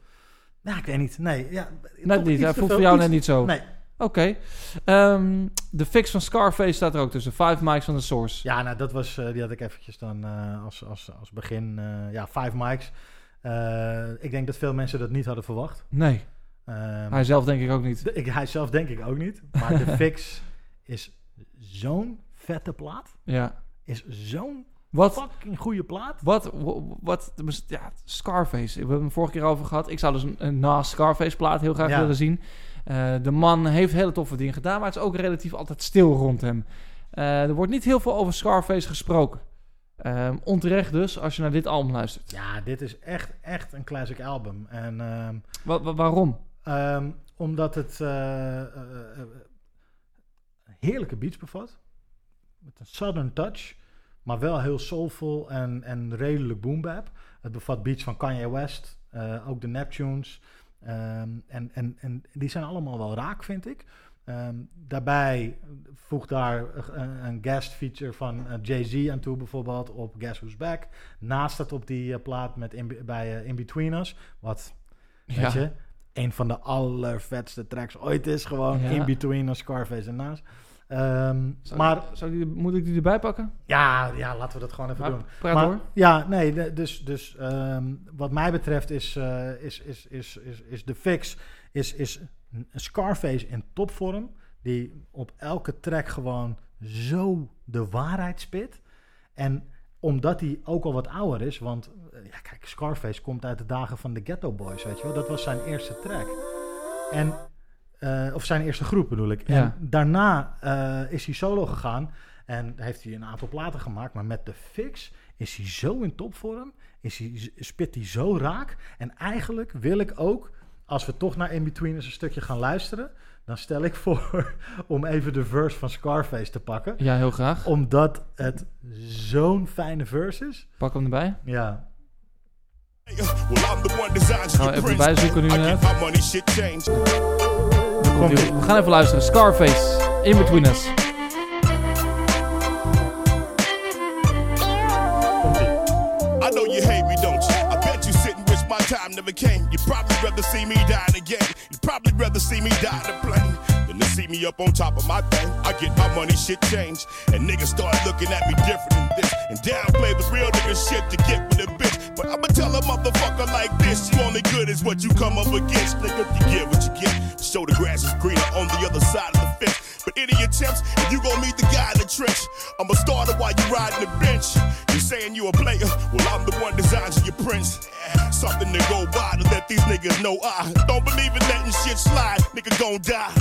Nou, ik weet niet. Nee, ja, Net niet, te voelt voor jou net niet zo. Nee. Oké. Ehm, de fix van Scarface staat er ook tussen. Five mics van de Source. Ja, nou, dat was, die had ik eventjes dan als, als, als begin. ja, five mics. Ik denk dat veel mensen dat niet hadden verwacht. Nee, Ehm, hij zelf denk ik ook niet. de- ik, hij zelf denk ik ook niet. Maar de fix is zo'n vette plaat. Ja, is zo'n Wat, fucking goede plaat. wat, wat, wat, ja, Scarface. We hebben het vorige keer over gehad. Ik zou dus een, een na Scarface plaat heel graag Ja. willen zien. Eh, de man heeft hele toffe dingen gedaan, maar het is ook relatief altijd stil rond hem. Eh, er wordt niet heel veel over Scarface gesproken. Ehm, onterecht dus, als je naar dit album luistert. Ja, dit is echt, echt een classic album. En ehm, Wa- wa- waarom? Ehm, omdat het eh, eh, eh, heerlijke beats bevat. Met een southern touch. Maar wel heel soulful en, en redelijk boom bap. Het bevat beats van Kanye West. ook de Neptunes. Ehm, en, en, en die zijn allemaal wel raak, vind ik. Ehm, daarbij voeg daar een, een guest feature van Jay-Z aan toe, bijvoorbeeld op Guess Who's Back. Naast het op die plaat met in, bij In Between Us. Wat Ja. Weet je? Een van de allervetste tracks ooit is gewoon Ja. In Between of Scarface en Naast. Ehm, Zou- maar zou die, moet ik die erbij pakken? ja, ja, laten we dat gewoon even Maar doen. praat maar, hoor. Ja, nee, dus, dus ehm, wat mij betreft is, eh, is, is, is, is, is de fix is, is een Scarface in topvorm. Die op elke track gewoon zo de waarheid spit. En omdat hij ook al wat ouder is, want eh, ja, kijk, Scarface komt uit de dagen van de Ghetto Boys, weet je wel. Dat was zijn eerste track. En, eh, of zijn eerste groep bedoel ik. Ja. En daarna eh, is hij solo gegaan en heeft hij een aantal platen gemaakt. Maar met de fix is hij zo in topvorm, is hij, spit hij zo raak. En eigenlijk wil ik ook, als we toch naar In-Between eens een stukje gaan luisteren... dan stel ik voor om even de verse van Scarface te pakken Ja, heel graag. omdat het zo'n fijne verse is. Pak hem erbij. Ja. Gaan we even erbij zoeken nu. Komt-ie. We gaan even luisteren. Scarface, In Between Us. Time never came. You'd probably rather see me die in the game. You'd probably rather see me die in the plane than to see me up on top of my thing. I get my money shit changed, and niggas start looking at me different than this, and downplay the real nigga shit to get with a bitch. But I'ma tell a motherfucker like this: you only good is what you come up against. Nigga, you get what you get. Show the grass is greener on the other side of the fence. Any attempts, if you gon' meet the guy in the trench, I'ma start it while you riding the bench. You saying you a player? Well, I'm the one designed you, your prince. Something to go by to let these niggas know I don't believe in letting shit slide. Nigga gon' die.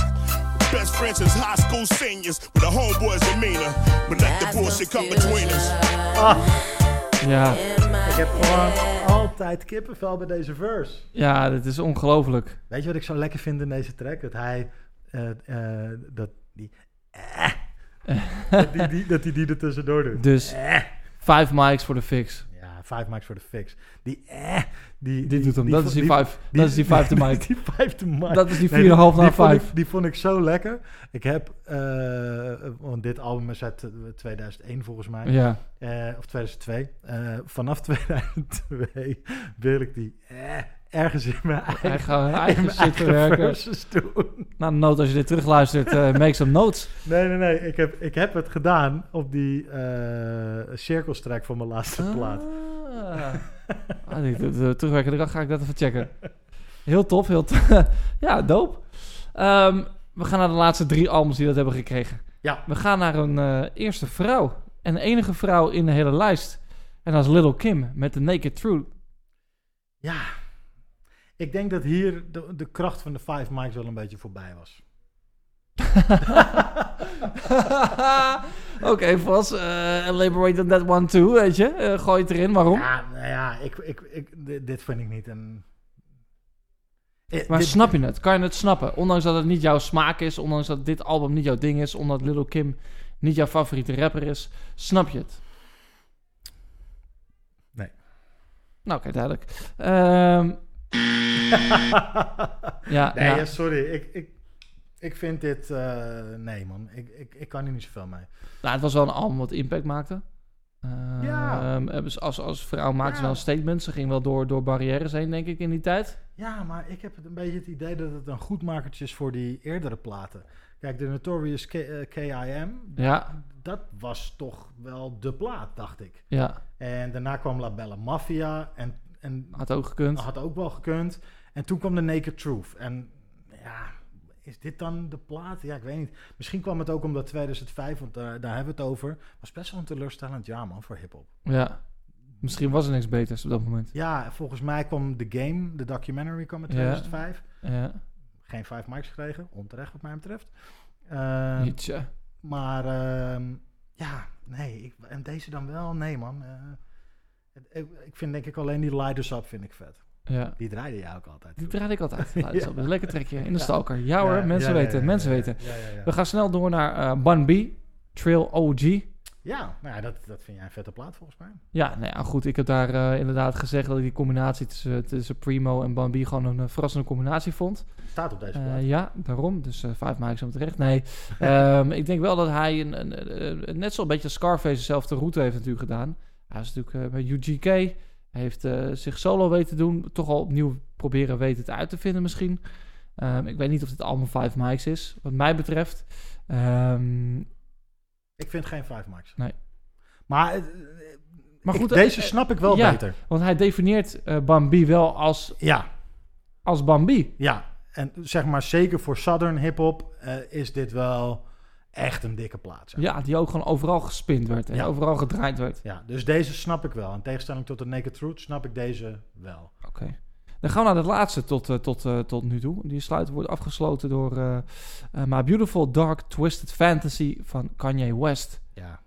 Best friends since high school seniors with a homeboy's demeanor. But let the bullshit come between us. Ja, Ik heb gewoon altijd kippenvel bij deze verse. ja, dit is ongelooflijk. Weet je wat ik zo lekker vind in deze track? Dat hij... eh, eh, dat. Eh, dat die, die, dat hij die er tussendoor doet. Dus, Eh. vijf mics voor de fix. Ja, vijf mics voor de fix. Die eh, die, Dit doet hem. Dat is die vijf. Dat is die vijfde mic. Die vijfde mic. Dat is die Nee, 4,5 naar die vond ik- 5. Die vond ik zo lekker. Ik heb, eh, want dit album is uit eh, 2001 volgens mij. Ja, Eh, of 2002. Eh, vanaf 2002 wil ik die eh, ergens in mijn eigen, eigen, eigen mijn eigen verses doen. Nou, nood als je dit terugluistert, eh make some notes. Nee, nee, nee. Ik heb, ik heb het gedaan op die eh cirkelstrek van mijn laatste plaat. Ah. Ah, die- de, de terugwerkende kracht ga ik dat even checken. Heel tof, heel tof. ja, dope. Ehm, we gaan naar de laatste drie albums die dat hebben gekregen. Ja. We gaan naar een eh, eerste vrouw. En de enige vrouw in de hele lijst. En dat is Little Kim met The Naked Truth. Ja. Ik denk dat hier de, de kracht van de Five Mics wel een beetje voorbij was. Oké, Vos. eh elaborate on that one too, weet je. Eh, gooi het erin, waarom? Ja, nou ja, ik, ik, ik, dit, vind ik niet een... Eh, Maar dit- snap je het? Kan je het snappen? Ondanks dat het niet jouw smaak is, ondanks dat dit album niet jouw ding is, omdat Little Kim niet jouw favoriete rapper is, snap je het? Nee. Nou, oké, duidelijk. Ehm, ja, nee, ja, sorry. Ik, ik, ik vind dit... eh, nee, man. Ik, ik, ik kan hier niet zoveel mee. Nou, het was wel een album wat impact maakte. Ja. Ehm, eh, dus als, als vrouw maakte ze Ja. wel een statement. Ze ging wel door, door barrières heen, denk ik, in die tijd. Ja, maar ik heb een beetje het idee dat het een goedmakertje is voor die eerdere platen. Kijk, de Notorious K- eh, K.I.M., Ja, dat was toch wel de plaat, dacht ik. ja. En daarna kwam La Bella Mafia en, en Had ook gekund. had ook wel gekund. En toen kwam de Naked Truth. En ja, is dit dan de plaat? Ja, ik weet niet. Misschien kwam het ook omdat 2005, want daar, daar hebben we het over, was best wel een teleurstellend jaar, man, voor hip-hop. Ja. Misschien was er niks beters op dat moment. Ja, volgens mij kwam The Game, de documentary, kwam in Ja. 2005. Ja. Geen vijf mics gekregen, onterecht wat mij betreft. Ehm, Ietsje. maar ehm, ja, nee. Ik, en deze dan wel? Nee, man. Eh, ik, ik vind denk ik alleen die Lighters Up vind ik vet. Ja. Die draaide jij ook altijd. Die draai ik altijd. Nou, dat is een lekker trekje in de stalker. Ja hoor, mensen weten, mensen weten. We gaan snel door naar eh Bun B, Trail OG. Ja, nou ja, dat, dat vind jij een vette plaat volgens mij. Ja, nou ja, goed. Ik heb daar eh, inderdaad gezegd dat ik die combinatie tussen, tussen Primo en Bun B gewoon een eh, verrassende combinatie vond. Staat op deze Eh, plaat. ja, daarom. Dus eh vijf maak ik zo terecht. Nee, Ehm, ik denk wel dat hij een, een, een- een- net zo'n beetje Scarface dezelfde route heeft natuurlijk gedaan. Hij is natuurlijk eh, bij UGK. Heeft eh, zich solo weten te doen. Toch al opnieuw proberen weten het uit te vinden misschien. Ehm, ik weet niet of dit allemaal vijf mics is, wat mij betreft. Ehm, Ik vind geen vijf mics. Nee. Maar, eh, Maar ik- goed, deze eh, snap ik wel ja. beter. want hij definieert eh Bambi wel als, Ja, als Bambi. ja. En zeg maar zeker voor Southern hip-hop is dit wel echt een dikke plaat. zeg. Ja, die ook gewoon overal gespind werd en Ja. overal gedraaid werd. Ja, dus deze snap ik wel. In tegenstelling tot de Naked Truth snap ik deze wel. Oké. Dan gaan we naar het laatste tot, eh, tot, eh, tot nu toe. Die sluiter wordt afgesloten door eh, My Beautiful Dark Twisted Fantasy van Kanye West. Ja,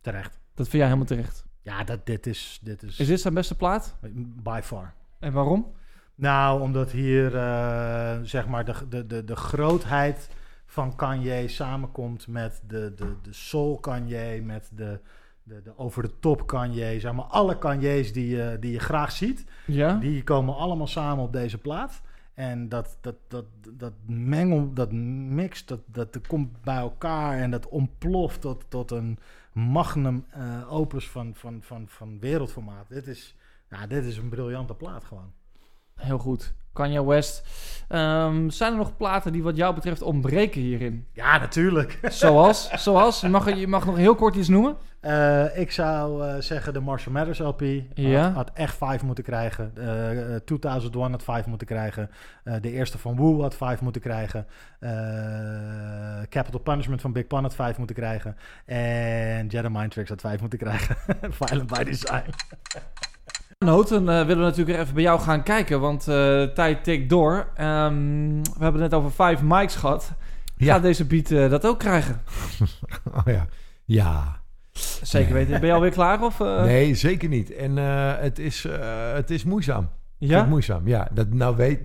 terecht. Dat vind jij helemaal terecht. Ja, dat, dit is, dit is, Is dit zijn beste plaat? by far. En waarom? Nou, omdat hier zeg maar de, de, de, de grootheid van Kanye samenkomt met de, de, de soul Kanye, met de, de, de over de top Kanye. Zeg maar alle Kanye's die je, die je graag ziet, Ja? die komen allemaal samen op deze plaat. En dat, dat, dat, dat mengel, dat mix, dat, dat, dat komt bij elkaar en dat ontploft tot, tot een magnum eh, opus van, van, van, van wereldformaat. Dit is, ja, dit is een briljante plaat gewoon. Heel goed. Kanye West. Ehm, zijn er nog platen die wat jou betreft ontbreken hierin? Ja, natuurlijk. Zoals? Zoals? Je mag, je mag nog heel kort iets noemen. Eh, ik zou eh, zeggen de Marshall Mathers LP Ja. had, had echt 5 moeten krijgen. Eh, eh, 2001 had 5 moeten krijgen. De eerste van Woo had 5 moeten krijgen. Capital Punishment van Big Pun had 5 moeten krijgen. En Jedi Mind Tricks had 5 moeten krijgen. Violent by Design. Noten eh, willen we natuurlijk even bij jou gaan kijken, want eh, tijd tikt door. Ehm, we hebben het net over vijf mics gehad. Ja. Gaat deze beat eh, dat ook krijgen? Oh ja. Ja. Zeker weten. Ben je alweer klaar? Of? Nee, zeker niet. En het, is, het is moeizaam. Ja? ik moeizaam, ja. Dat, nou weet,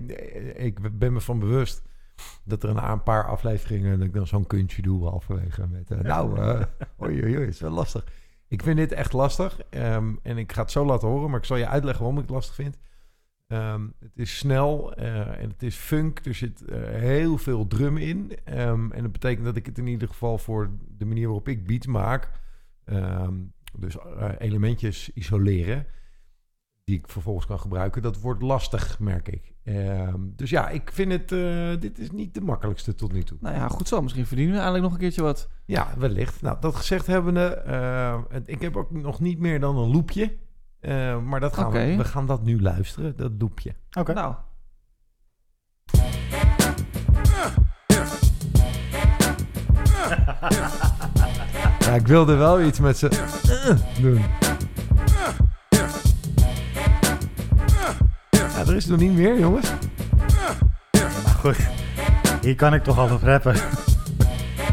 ik ben me van bewust dat er een, een paar afleveringen... dat ik dan zo'n kunstje doe halverwege. Met, nou, oei, oei, oei, het is wel lastig. Ik vind dit echt lastig. ehm, en ik ga het zo laten horen, maar ik zal je uitleggen waarom ik het lastig vind. Ehm, het is snel eh, en het is funk. Er zit eh, heel veel drum in. Ehm, en dat betekent dat ik het in ieder geval voor de manier waarop ik beats maak... dus eh, elementjes isoleren die ik vervolgens kan gebruiken, dat wordt lastig, merk ik. Ehm, dus ja, ik vind het, eh, dit is niet de makkelijkste tot nu toe. Nou ja, goed zo. Misschien verdienen we eigenlijk nog een keertje wat. Ja, wellicht. Nou, dat gezegd hebbende, eh, het- ik heb ook nog niet meer dan een loopje. Eh, maar dat gaan we, we gaan dat nu luisteren, dat loopje. Oké. Nou, Ja, ik wilde wel iets met ze doen. Er is nog niet meer, jongens. Maar goed, hier kan ik toch al op rappen.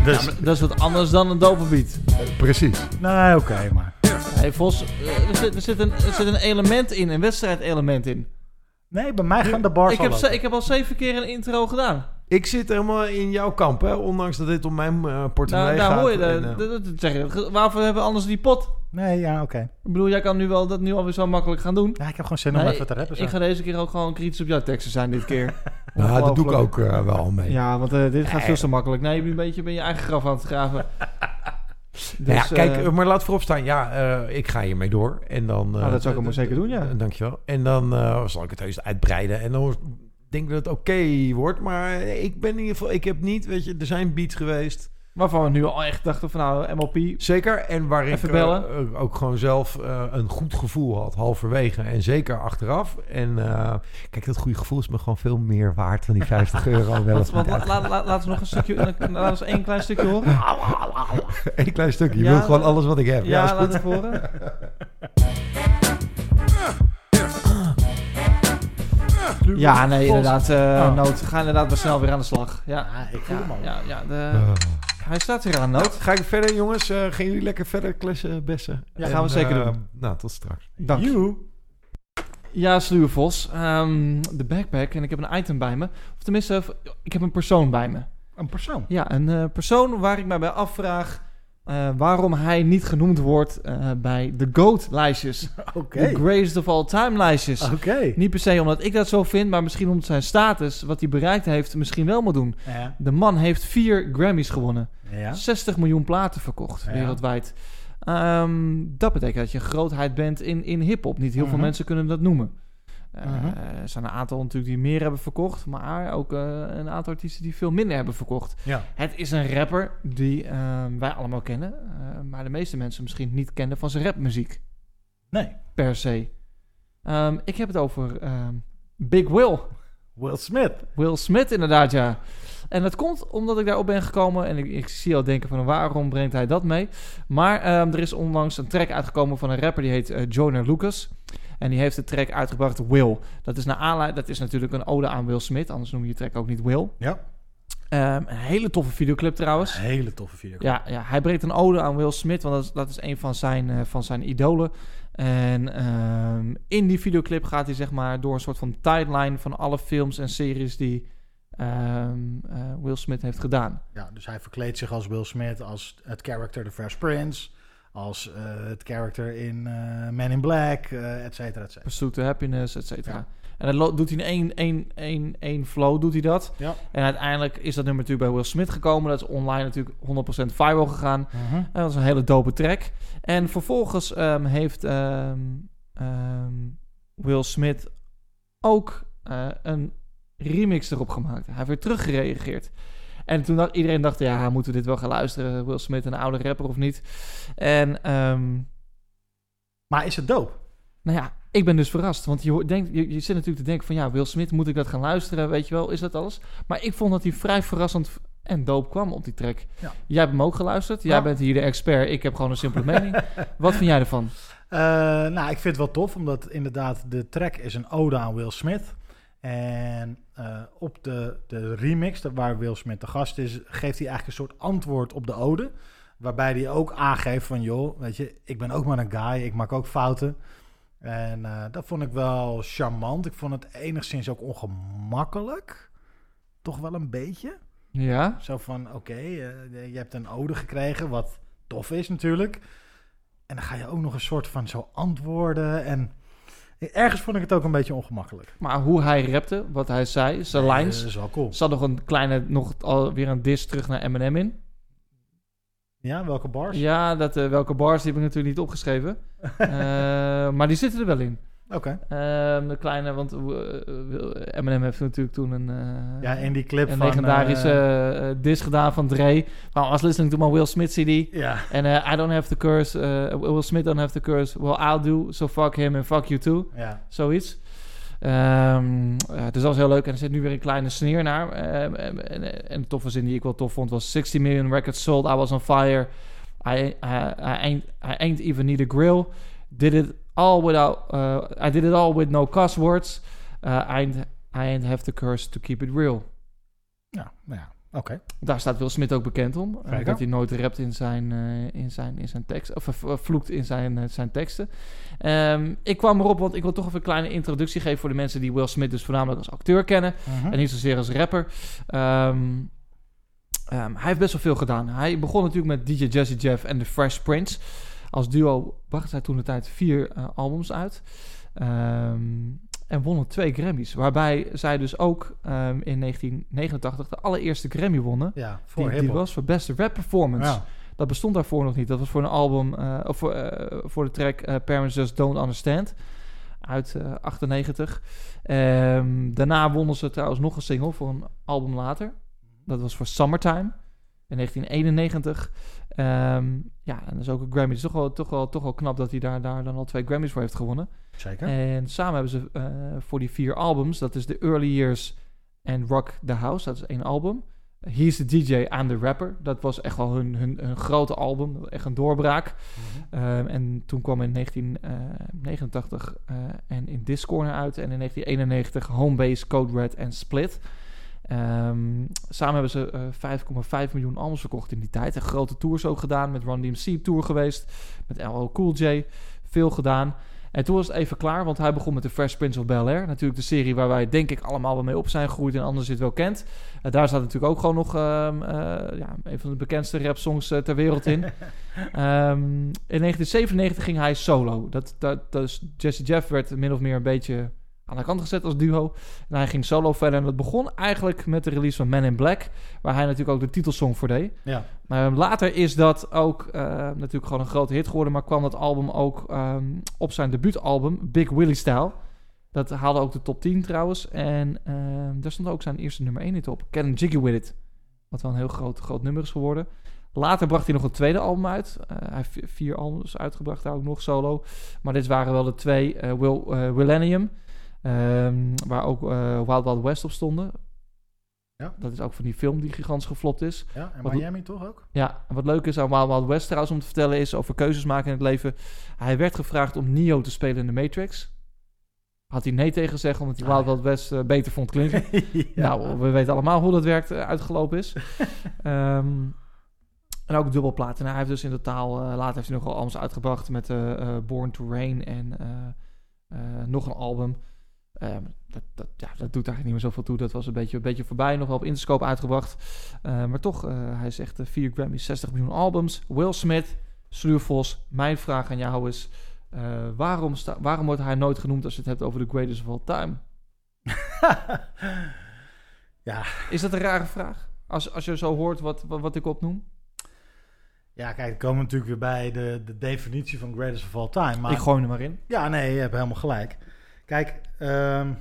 Dus, ja, dat is wat anders dan een dope beat. Precies. nee, oké, maar. Hey Vos, eh, er zit, er, zit een, er zit een element in, een wedstrijdelement in. Nee, bij mij gaan de bars Ik al heb, ik heb al zeven keer een intro gedaan. Ik zit helemaal in jouw kamp, hè? ondanks dat dit om mijn eh portemonnee Daar, daar gaat. hoor je en, eh, de- de- de- zeg je, waarvoor hebben we anders die pot? Nee, ja, oké. Ik bedoel, jij kan nu wel dat nu alweer zo makkelijk gaan doen. Ja, ik heb gewoon zin om Nee, even te rappen. zo. Ik ga deze keer ook gewoon kritisch op jouw teksten zijn dit keer. nou, dat doe ik ook eh, wel mee. Ja, want eh, dit gaat veel te makkelijk. Nee, je bent een beetje ben je eigen graf aan het graven. Dus, Nou ja, kijk, eh, eh, maar laat voorop staan. Ja, eh, ik ga hiermee door. En dan, eh, Nou, dat zou ik maar zeker doen, ja. Dankjewel. En dan eh, zal ik het heus uitbreiden. En dan denk dat het oké wordt. Maar ik ben in ieder geval... Ik heb niet, weet je... Er zijn beats geweest Waarvan we nu al echt dachten van nou, MLP. Zeker, en waar ik Even eh, eh, ook gewoon zelf eh, een goed gevoel had, halverwege en zeker achteraf. En kijk, dat goede gevoel is me gewoon veel meer waard dan die 50 euro. Wel Want, of want niet la- la- la- laten we nog een stukje, laten we eens één klein stukje horen. Eén klein stukje. Je Ja, wilt gewoon alles wat ik heb. Ja, Ja, laten we horen. Ja, nee, inderdaad. eh Oh. Noot, ga inderdaad maar snel weer aan de slag. Ja, Ja, ik voel ja, hem al. ja, ja, de, hij staat weer aan, Noot. Ga ik verder, jongens? Eh, gaan jullie lekker verder klessen, bessen? Ja, gaan we zeker eh, doen. Nou, tot straks. Dank. You. Ja, Sluwe Vos. Ehm, de backpack. En ik heb een item bij me. Of tenminste, ik heb een persoon bij me. Een persoon. Ja, een eh, persoon waar ik mij bij afvraag... eh, waarom hij niet genoemd wordt eh, bij de GOAT-lijstjes. De Greatest of All Time-lijstjes. Niet per se omdat ik dat zo vind, maar misschien omdat zijn status, wat hij bereikt heeft, misschien wel moet doen. Ja. De man heeft vier Grammys gewonnen. Ja. 60 miljoen platen verkocht Ja. wereldwijd. Ehm, dat betekent dat je een grootheid bent in, in hip-hop. Niet heel veel Mhm. mensen kunnen dat noemen. Eh, Mhm. Er zijn een aantal natuurlijk die meer hebben verkocht, maar ook eh, een aantal artiesten die veel minder hebben verkocht. Ja. Het is een rapper die ehm, wij allemaal kennen, eh, maar de meeste mensen misschien niet kennen van zijn rapmuziek Nee. per se. Ehm, ik heb het over ehm, Big Will. Will Smith. Will Smith inderdaad, ja. En dat komt omdat ik daarop ben gekomen. En ik, ik zie al denken van waarom brengt hij dat mee. Maar er is onlangs een track uitgekomen van een rapper die heet Joyner Lucas. En die heeft de track uitgebracht Will. Dat is, naar aanleiding, dat is natuurlijk een ode aan Will Smith. Anders noem je de track ook niet Will. Ja. Ehm, een hele toffe videoclip trouwens. Hele toffe video. Ja, ja, hij brengt een ode aan Will Smith, want dat is, dat is een van zijn, eh, van zijn idolen. En ehm, in die videoclip gaat hij zeg maar door een soort van timeline van alle films en series die ehm, eh, Will Smith heeft gedaan. Ja, dus hij verkleedt zich als Will Smith, als het character The Fresh Prince, als eh, het character in eh Man in Black, eh et cetera, et cetera. Pursuit to Happiness, et cetera. Ja. En dat doet hij in één, één, één, één flow, doet hij dat. Ja. En uiteindelijk is dat nummer natuurlijk bij Will Smith gekomen. Dat is online natuurlijk 100% viral gegaan. Mhm. En dat is een hele dope track. En vervolgens ehm, heeft ehm, ehm, Will Smith ook een remix erop gemaakt. Hij heeft weer teruggereageerd. En toen dacht iedereen dacht, ja, moeten we dit wel gaan luisteren? Will Smith, een oude rapper of niet? En ehm, Maar is het dope? nou ja, ik ben dus verrast. Want je, denkt, je, je zit natuurlijk te denken van, ja, Will Smith, moet ik dat gaan luisteren? Weet je wel, is dat alles? Maar ik vond dat hij vrij verrassend en dope kwam op die track. Ja. Jij hebt hem ook geluisterd. Jij Ja. bent hier de expert. Ik heb gewoon een simpele mening. Wat vind jij ervan? Eh, nou, ik vind het wel tof, omdat inderdaad de track is een ode aan Will Smith. En eh, op de, de remix, waar Will Smith de gast is, geeft hij eigenlijk een soort antwoord op de ode. Waarbij hij ook aangeeft van, joh, weet je, ik ben ook maar een guy, ik maak ook fouten. En eh, dat vond ik wel charmant. Ik vond het enigszins ook ongemakkelijk. Toch wel een beetje. Ja? Zo van, oké, eh, je hebt een ode gekregen, wat tof is natuurlijk. En dan ga je ook nog een soort van zo antwoorden. En ergens vond ik het ook een beetje ongemakkelijk. Maar hoe hij rapte, wat hij zei, zijn lines. Dat is wel cool. Zat nog een kleine, nog alweer een dis terug naar Eminem in. Ja, welke bars? Ja, dat, eh, welke bars die heb ik natuurlijk niet opgeschreven. Eh, maar die zitten er wel in. Oké. Ehm, de kleine, want eh, eh, Eminem heeft natuurlijk toen een, eh, Ja, in die clip een van... legendarische eh, eh, dis gedaan van Dre. Maar I was listening to my Will Smith CD. ja, En eh, I don't have the curse. eh, Will Smith don't have the curse. Well, I'll do. So fuck him and fuck you too. ja. Zoiets. Eh, dus dat was heel leuk. En er zit nu weer een kleine sneer naar. En, en, en de toffe zin die ik wel tof vond was... 60 million records sold. I was on fire. I, I, I, ain't, I ain't even need a grill. Did it all without... uh, I did it all with no cuss words. Uh, I, ain't, I ain't have the curse to keep it real. Ja, nou ja, oké. Daar staat Will Smith ook bekend om. eh, dat hij nooit rapt in zijn, eh, in zijn, in zijn tekst. Of eh, vloekt in zijn, zijn teksten. Ehm, ik kwam erop, want ik wil toch even een kleine introductie geven voor de mensen die Will Smith dus voornamelijk als acteur kennen. Mhm. En niet zozeer als rapper. Ehm, ehm, hij heeft best wel veel gedaan. Hij begon natuurlijk met DJ Jazzy Jeff en The Fresh Prince. Als duo bracht hij toen de tijd vier eh, albums uit. Ehm, en wonnen twee Grammys. Waarbij zij dus ook ehm, in 1989 de allereerste Grammy wonnen. Ja, voor Die, was voor beste rap performance. Ja. Dat bestond daarvoor nog niet. Dat was voor een album, eh, of voor, eh, voor de track eh, Parents Just Don't Understand uit eh 98. Ehm, daarna wonnen ze trouwens nog een single voor een album later. Dat was voor Summertime. In 1991. Ehm, ja, en dat is ook een Grammy. Het is toch wel, toch wel, toch wel knap dat hij daar, daar dan al twee Grammys voor heeft gewonnen. Zeker. En samen hebben ze eh, voor die vier albums, dat is The Early Years en Rock the House, dat is één album. He's the DJ, I'm the Rapper. Dat was echt wel hun, hun, hun grote album, echt een doorbraak. Mhm. Ehm, en toen kwam in 1989 eh, en in Discorner uit. En in 1991 Homebase, Code Red en Split. Ehm, samen hebben ze eh 5,5 miljoen albums verkocht in die tijd. En grote tours ook gedaan. Met Run DMC tour geweest. Met LL Cool J. Veel gedaan. En toen was het even klaar, want hij begon met de Fresh Prince of Bel-Air. Natuurlijk de serie waar wij denk ik allemaal wel mee op zijn gegroeid en anders het wel kent. Eh, daar staat natuurlijk ook gewoon nog ehm, eh, ja, een van de bekendste rapsongs eh, ter wereld in. Ehm, in 1997 ging hij solo. Dat, dat, dus Jesse Jeff werd min of meer een beetje aan de kant gezet als duo. En hij ging solo verder. En dat begon eigenlijk met de release van Man in Black. Waar hij natuurlijk ook de titelsong voor deed. Ja. Maar later is dat ook eh, natuurlijk gewoon een grote hit geworden. Maar kwam dat album ook ehm, op zijn debuutalbum, Big Willie Style. Dat haalde ook de top 10 trouwens. En ehm, daar stond ook zijn eerste nummer 1 hit op. Can Jiggy With It. Wat wel een heel groot, groot nummer is geworden. Later bracht hij nog een tweede album uit. Eh, hij heeft vi- vier albums uitgebracht, daar ook nog solo. Maar dit waren wel de twee. eh Will, eh, Ehm, waar ook eh, Wild Wild West op stonden. Ja. Dat is ook van die film die gigantisch geflopt is. ja, en Wat- Miami toch ook? Ja, en wat leuk is aan Wild Wild West trouwens om te vertellen is over keuzes maken in het leven. Hij werd gevraagd om Neo te spelen in de Matrix. Had hij nee tegen gezegd omdat hij Ah, Wild. Wild West eh, beter vond klinken. Ja. Nou, we weten allemaal hoe dat werkt, eh, uitgelopen is. Ehm, en ook dubbelplaat. En hij heeft dus in totaal, eh, later heeft hij nog wel albums uitgebracht met Born to Rain en nog een album. Ehm, dat, dat, ja, dat doet eigenlijk niet meer zoveel toe. Dat was een beetje, een beetje voorbij. Nog wel op Interscope uitgebracht. Eh, maar toch, eh, hij zegt eh, 4 Grammys, 60 miljoen albums. Will Smith, Sluur Vos. Mijn vraag aan jou is... eh, waarom, sta, waarom wordt hij nooit genoemd als je het hebt over de greatest of all time? ja. Is dat een rare vraag? Als, als je zo hoort wat, wat, wat ik opnoem? ja, kijk, dan komen we natuurlijk weer bij de, de definitie van greatest of all time. Maar Ik gooi hem er maar in. Ja, nee, je hebt helemaal gelijk. Kijk, ehm,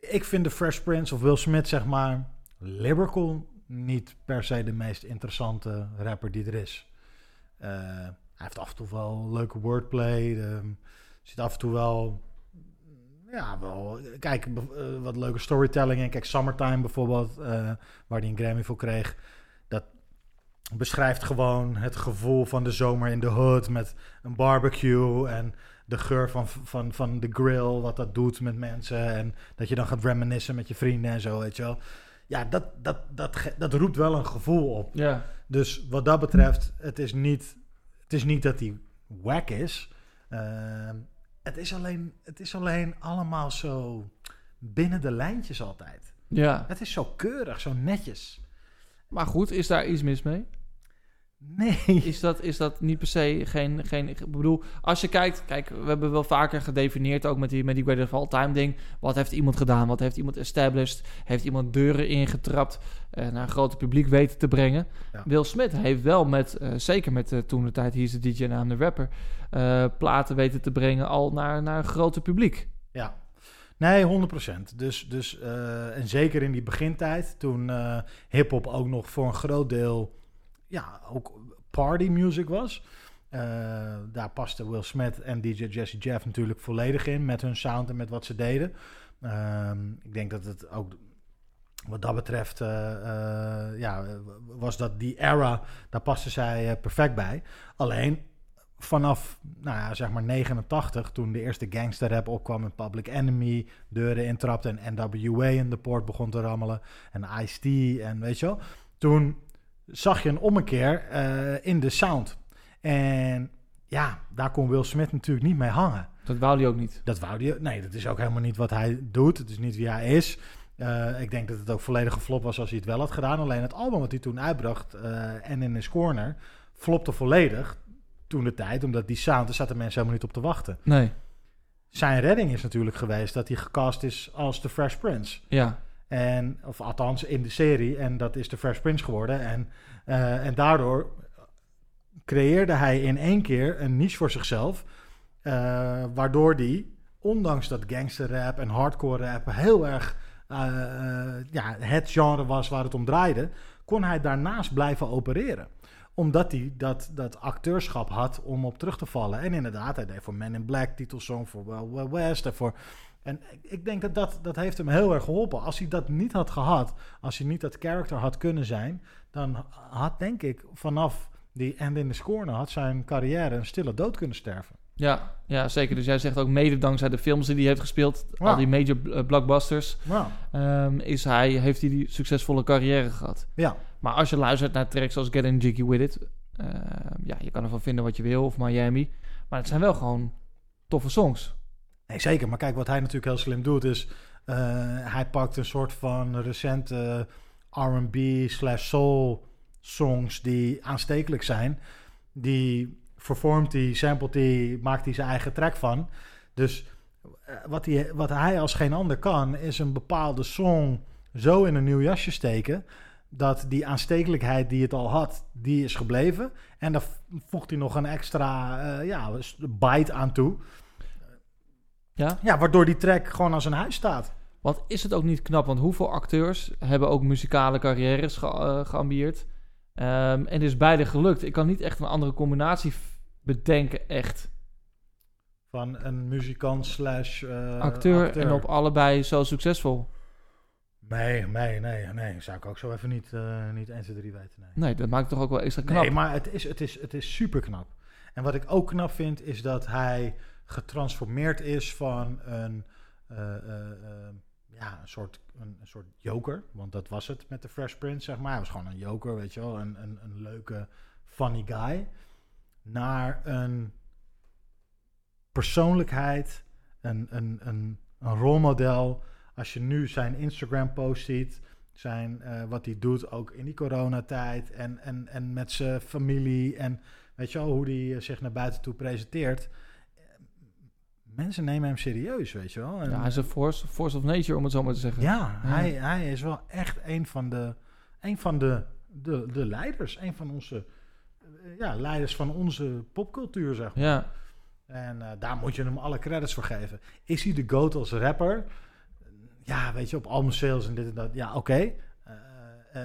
ik vind de Fresh Prince of Will Smith, zeg maar, lyrical niet per se de meest interessante rapper die er is. Eh, hij heeft af en toe wel leuke wordplay. ehm, zit af en toe wel, ja, wel, kijk, eh, wat leuke storytelling in. Kijk, Summertime bijvoorbeeld, eh, waar hij een Grammy voor kreeg. Dat beschrijft gewoon het gevoel van de zomer in de hood met een barbecue en de geur van, van, van de grill, wat dat doet met mensen. En dat je dan gaat reminiscen met je vrienden en zo, weet je wel. Ja, dat, dat, dat, dat roept wel een gevoel op. Ja. Dus wat dat betreft, het is niet, het is niet dat hij wack is. Ehm, het, is alleen, het is alleen allemaal zo binnen de lijntjes altijd. ja. Het is zo keurig, zo netjes. Maar goed, is daar iets mis mee? Nee. Is dat, is dat niet per se geen, geen... Ik bedoel, als je kijkt... Kijk, we hebben wel vaker gedefinieerd... ook met die, met die Greatest of All Time ding... wat heeft iemand gedaan? Wat heeft iemand established? Heeft iemand deuren ingetrapt... eh, naar een groot publiek weten te brengen? Ja. Will Smith heeft wel met... eh, zeker met eh, toen de tijd... hier is de DJ en I'm de rapper... platen weten te brengen... al naar, naar een groter publiek. Ja, nee, 100%. Dus, dus en zeker in die begintijd, toen hip-hop ook nog voor een groot deel, ja, ook party music was. Eh, daar paste Will Smith en DJ Jesse Jeff natuurlijk volledig in met hun sound en met wat ze deden. Ehm, ik denk dat het ook wat dat betreft, eh, eh, ja, was dat die era, daar paste zij perfect bij. Alleen vanaf, nou ja, zeg maar 89, toen de eerste gangsterrap opkwam en Public Enemy deuren intrapte en NWA in de poort begon te rammelen en Ice-T en weet je wel. Toen zag je een ommekeer eh, in de sound. En ja, daar kon Will Smith natuurlijk niet mee hangen. Dat wou hij ook niet. Dat wou hij, nee, dat is ook helemaal niet wat hij doet. Het is niet wie hij is. Eh, ik denk dat het ook volledig geflopt was als hij het wel had gedaan. Alleen het album wat hij toen uitbracht eh, en in his corner flopte volledig toen de tijd, omdat die sound, daar zaten mensen helemaal niet op te wachten. Nee. Zijn redding is natuurlijk geweest dat hij gecast is als The Fresh Prince. Ja. En, of althans in de serie. En dat is The Fresh Prince geworden. En, eh, en daardoor creëerde hij in één keer een niche voor zichzelf. eh, waardoor die, ondanks dat gangsterrap en hardcore rap heel erg eh, ja, het genre was waar het om draaide, kon hij daarnaast blijven opereren. Omdat hij dat, dat acteurschap had om op terug te vallen. En inderdaad, hij deed voor Men in Black, titelsong voor Wild West. En, voor, en ik- denk dat, dat dat heeft hem heel erg geholpen. Als hij dat niet had gehad, als hij niet dat character had kunnen zijn, dan had denk ik vanaf die End in the Corner had zijn carrière een stille dood kunnen sterven. Ja, ja, zeker. Dus jij zegt ook mede dankzij de films die hij heeft gespeeld, Ja. al die major eh, blockbusters, ehm, is hij, heeft hij die succesvolle carrière gehad. ja. Maar als je luistert naar tracks als Getting Jiggy With It, ehm, ja, je kan ervan vinden wat je wil, of Miami, maar het zijn wel gewoon toffe songs. Nee, zeker. Maar kijk, wat hij natuurlijk heel slim doet, is eh, hij pakt een soort van recente R&B slash soul songs die aanstekelijk zijn. Die vervormt hij, samplet hij, maakt hij zijn eigen track van. Dus eh, wat, hij, wat hij als geen ander kan, is een bepaalde song zo in een nieuw jasje steken. Dat die aanstekelijkheid die het al had, die is gebleven. En daar voegt hij nog een extra eh, ja, bite aan toe. Ja? Ja, waardoor die track gewoon als een huis staat. Want is het ook niet knap? Want hoeveel acteurs hebben ook muzikale carrières ge eh, geambieerd? Ehm, en het is beide gelukt. Ik kan niet echt een andere combinatie bedenken, echt. Van een muzikant slash eh, acteur, en op allebei zo succesvol. Nee, nee, nee, nee. Zou ik ook zo even niet, eh niet 1, 2, 3 weten. Nee, Nee, dat maakt toch ook wel extra knap. nee maar het is, het, is, het is super knap. En wat ik ook knap vind, is dat hij getransformeerd is van een, eh, eh, eh, ja, een, soort, een, soort joker. Want dat was het met de Fresh Prince, zeg maar. Hij was gewoon een joker, weet je wel. Een, een, een leuke, funny guy. Naar een persoonlijkheid, een, een, een, een rolmodel. Als je nu zijn Instagram-post ziet, zijn, wat hij doet, ook in die coronatijd en, en, en met zijn familie en weet je wel, hoe hij zich naar buiten toe presenteert. Mensen nemen hem serieus, weet je wel. En, Ja, hij is een force, force of nature, om het zo maar te zeggen. ja, Hij, hij is wel echt een van de, een van de, de, de leiders. Een van onze eh, ja, leiders van onze popcultuur, zeg maar. Ja, En eh, daar moet je hem alle credits voor geven. Is hij de GOAT als rapper? Ja, weet je, op album sales en dit en dat. Ja, oké. Eh,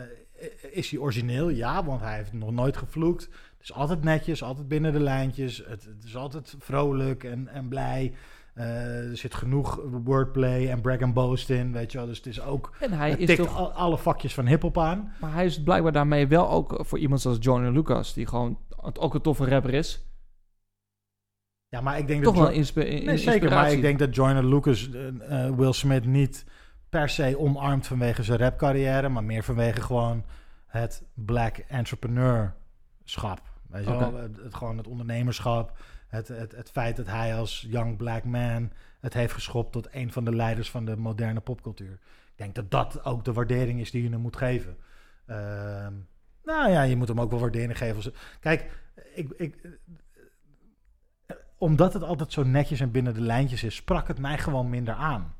is hij origineel? Ja, want hij heeft nog nooit gevloekt. Het is altijd netjes, altijd binnen de lijntjes. Het, het is altijd vrolijk en, en blij. Eh, er zit genoeg wordplay en brag and boast in, weet je wel. Dus het is ook... en hij is toch... al- alle vakjes van hiphop aan. Maar hij is blijkbaar daarmee wel ook voor iemand zoals Johnny Lucas, die gewoon ook een toffe rapper is, Ja, maar ik denk toch dat... wel Jo- inspi- in- Nee, zeker. Maar inspiratie. ik denk dat Joyner Lucas eh, eh, Will Smith niet per se omarmt vanwege zijn rapcarrière, maar meer vanwege gewoon het black entrepreneurschap. Weet je wel? Het, het- gewoon het ondernemerschap. Het, het, het feit dat hij als young black man het heeft geschopt tot een van de leiders van de moderne popcultuur. Ik denk dat dat ook de waardering is die je hem moet geven. Ehm, nou ja, je moet hem ook wel waardering geven. als- Kijk, ik, ik, omdat het altijd zo netjes en binnen de lijntjes is, sprak het mij gewoon minder aan.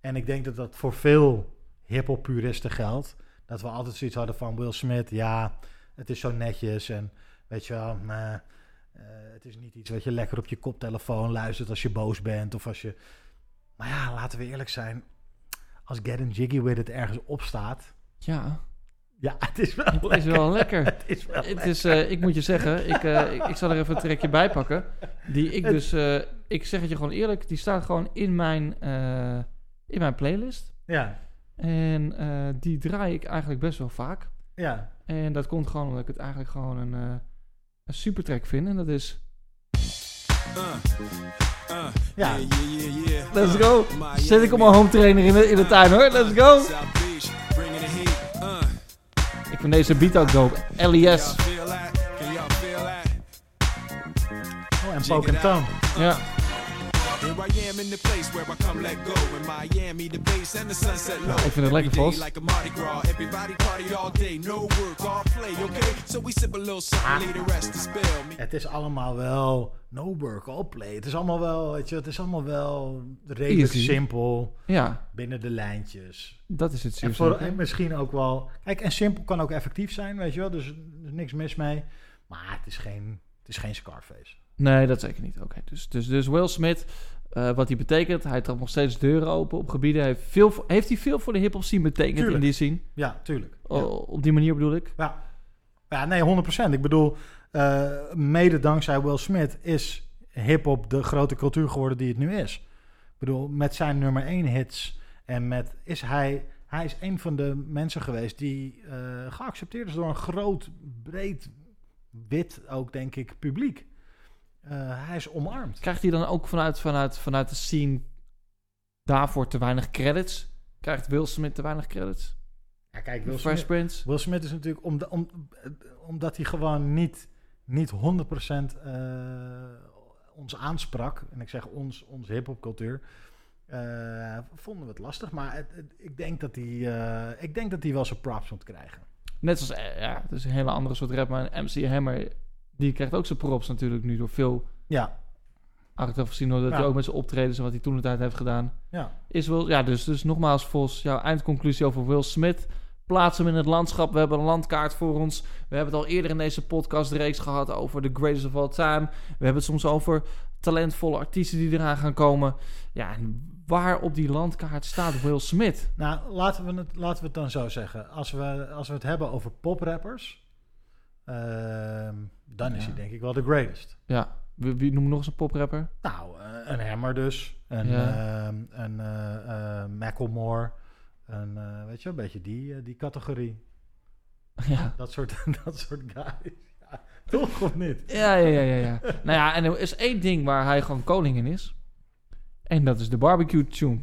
En ik denk dat dat voor veel hip-hop puristen geldt. Dat we altijd zoiets hadden van Will Smith, ja, het is zo netjes en weet je wel, maar, eh, het is niet iets wat je lekker op je koptelefoon luistert als je boos bent of als je. Maar ja, laten we eerlijk zijn. Als Getting Jiggy With It ergens op staat. Ja, Ja, het is wel het is lekker. wel lekker. Het is wel Het is, eh, ik moet je zeggen, ik, eh, ik, ik zal er even een trekje bij pakken. Die ik Het- dus, ik zeg het je gewoon eerlijk, die staat gewoon in mijn, in mijn playlist. Ja, En die draai ik eigenlijk best wel vaak. ja. En dat komt gewoon omdat ik het eigenlijk gewoon een, een super track vind. En dat is Ja, Let's Go. Zet ik op mijn home trainer in de, in de tuin hoor. Let's go. Ik vind deze beat ook dope. LES. oh, en Tone. Ja. Here I am in the place where I come let go. In Miami, the bass and the sunset low. ik vind het lekker, Vos. Like a Mardi Gras. Everybody party all day. No work, all play, okay? So we sip a little something, leave the rest to spill. Me Het is allemaal wel no work, all play. Het is allemaal wel, weet je, het is allemaal wel redelijk Easy. simpel Ja, binnen de lijntjes. dat is het En, voor, en misschien ook wel, kijk, en simpel kan ook effectief zijn, weet je wel, dus er is niks mis mee. Maar het is geen, het is geen Scarface. Nee, dat zeker niet. Oké, dus, dus, dus Will Smith. Eh, wat hij betekent. Hij trapt nog steeds deuren open op gebieden. Hij heeft, veel, heeft hij veel voor de hip-hop scene betekend Tuurlijk. in die scene? Ja, tuurlijk. O- op die manier bedoel ik. Ja, ja nee, 100%. Ik bedoel, eh, mede dankzij Will Smith is hip-hop de grote cultuur geworden die het nu is. Ik bedoel, met zijn nummer 1 hits en met is hij. Hij is een van de mensen geweest die eh, geaccepteerd is door een groot, breed, wit ook, denk ik, publiek. Eh, hij is omarmd. Krijgt hij dan ook vanuit, vanuit, vanuit de scene daarvoor te weinig credits? Krijgt Will Smith te weinig credits? Ja, kijk, Will Fresh Smith, Prince? Will Smith is natuurlijk om, om, omdat hij gewoon niet, niet 100% eh, ons aansprak. En ik zeg ons, onze hip-hopcultuur. eh, vonden we het lastig. Maar het- het- ik, denk dat hij, ik denk dat hij wel zijn props moet krijgen. Net zoals, eh, ja, het is een hele andere soort rap, maar MC Hammer, die krijgt ook zijn props natuurlijk nu door veel Ja, achteraf gezien, doordat Ja. hij ook met zijn optredens en wat hij toen de tijd heeft gedaan. ja. Is wel, ja, dus, dus nogmaals, Vos, jouw eindconclusie over Will Smith. Plaats hem in het landschap. We hebben een landkaart voor ons. We hebben het al eerder in deze podcastreeks gehad over the greatest of all time. We hebben het soms over talentvolle artiesten die eraan gaan komen. Ja, en waar op die landkaart staat Will Smith? Nou, laten we, het, laten we het dan zo zeggen. Als we, als we het hebben over poprappers, ehm, dan is hij denk ik wel de greatest. Ja, wie, wie noem nog eens een poprapper? Nou, eh, een Hammer dus. Een, Ja. ehm, een eh, eh, Macklemore. Een, eh, weet je, een beetje die, die categorie. Ja. Dat soort, dat soort guys. Ja, toch of niet? Ja, ja, ja, ja, ja. nou ja, en er is één ding waar hij gewoon koning in is. En dat is de barbecue tune.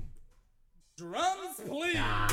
Drums, please.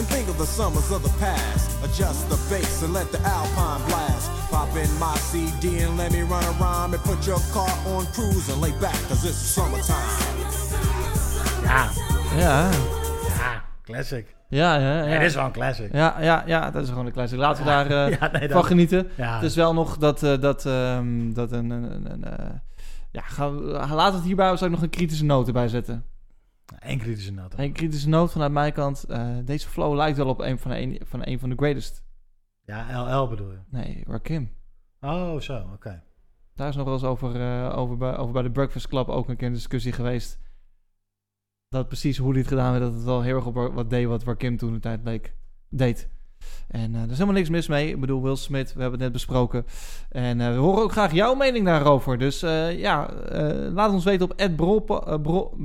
And think of the summers of the past. Adjust the bass and let the alpine blast. Pop in my CD and let me run around and put your car on cruise and lay back, cause it's summertime. Ja, Ja, ja, classic. ja, ja. ja. Het is wel een classic. Ja, ja, ja, dat is gewoon een classic. Laten we daar eh, Ja, nee, van genieten. Ja. Het is wel nog dat, eh, dat, ehm, dat een... een, een, eh, ja, ga, laat het hierbij zou ik nog een kritische noot erbij zetten. Eén kritische noot. Een kritische noot vanuit mijn kant. Eh, deze flow lijkt wel op een van een, van, een van de greatest. Ja, LL bedoel je. Nee, Rakim. Oh, zo, oké. Daar is nog wel eens over, eh, over, bij, over bij de Breakfast Club ook een keer een discussie geweest. Dat precies hoe het gedaan werd, dat het wel heel erg op wat deed wat Rakim toen de tijd leek, deed. En eh, er is helemaal niks mis mee. Ik bedoel, Will Smith, we hebben het net besproken. En eh, we horen ook graag jouw mening daarover. Dus eh, ja, laat ons weten op Ed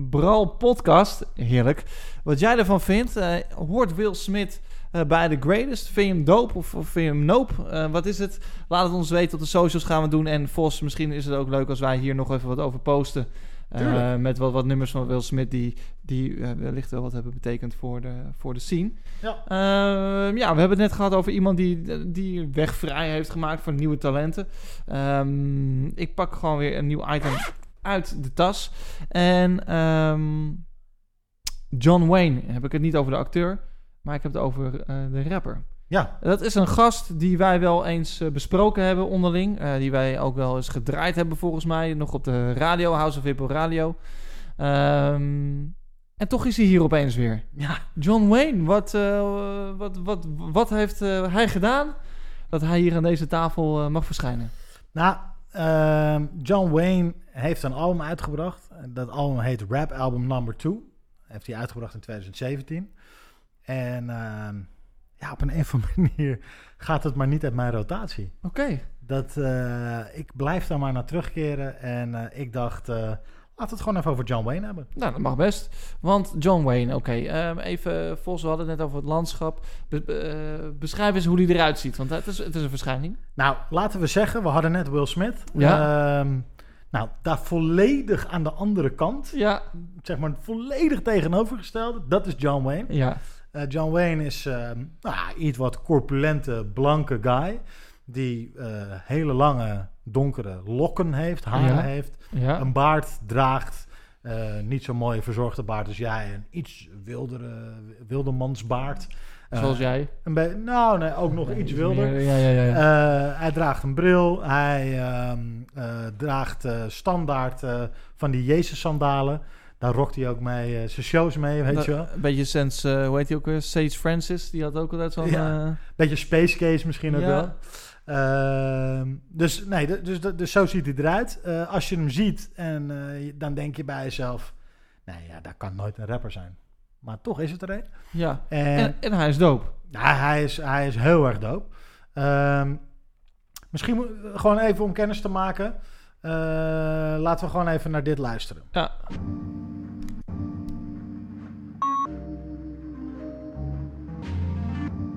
Bral Podcast. Heerlijk. Wat jij ervan vindt. Hoort Will Smith bij The Greatest? Vind je hem dope of, of vind je hem nope? Wat is het? Laat het ons weten. Op de socials gaan we doen. En Vos, misschien is het ook leuk als wij hier nog even wat over posten. Eh, met wat, wat nummers van Will Smith die, die eh, wellicht wel wat hebben betekend voor de, voor de scene. Ja. Ehm, ja, we hebben het net gehad over iemand die, die weg vrij heeft gemaakt voor nieuwe talenten. Ehm, ik pak gewoon weer een nieuw item uit de tas. En ehm, John Wayne, heb ik het niet over de acteur, maar ik heb het over eh, de rapper. Ja, Dat is een gast die wij wel eens eh, besproken hebben onderling. eh, die wij ook wel eens gedraaid hebben volgens mij. Nog op de radio, House of Hip Hop Radio. Ehm, en toch is hij hier opeens weer. ja. John Wayne, wat, eh, wat, wat, wat heeft hij gedaan dat hij hier aan deze tafel mag verschijnen? Nou, ehm, John Wayne heeft een album uitgebracht. Dat album heet Rap Album Number 2. Heeft hij uitgebracht in 2017. En ehm, ja, op een, of andere manier gaat het maar niet uit mijn rotatie. Oké. Dat, eh, ik blijf daar maar naar terugkeren. En eh, ik dacht, eh laten we het gewoon even over John Wayne hebben. Nou, dat mag best. Want John Wayne, oké. ehm, even, Vos, we hadden het net over het landschap. Be- be- beschrijf eens hoe die eruit ziet, want het is, het is een verschijning. Nou, laten we zeggen, we hadden net Will Smith. Ja. Ehm, Nou, daar volledig aan de andere kant, Ja, zeg maar volledig tegenovergestelde, dat is John Wayne. ja. Eh, John Wayne is eh, nou, iets wat corpulente, blanke guy. Die eh, hele lange, donkere lokken heeft, haren Ja. heeft. ja. Een baard draagt. niet zo'n mooie verzorgde baard als jij. Een iets wildere, wildemansbaard. Eh, Zoals jij. Een be- nou, nee, ook nog iets wilder. Ja, ja, ja. ja. Hij draagt een bril. Hij ehm, eh, draagt standaard van die Jezus-sandalen. Daar rokt hij ook mee eh, zijn shows mee, weet je wel. Nou, Een beetje sinds, eh, hoe heet hij ook weer? Sage Francis, die had ook altijd zo'n... Ja. eh, Beetje Space Case misschien ook wel. Ehm, dus, nee, dus, dus zo ziet hij eruit. Als je hem ziet, en, dan denk je bij jezelf... Nee, ja, dat kan nooit een rapper zijn. Maar toch is het er een. ja. En, En, en hij is dope. ja, hij, is, hij is heel erg dope. Ehm, misschien gewoon even om kennis te maken... eh, laten we gewoon even naar dit luisteren. Ja.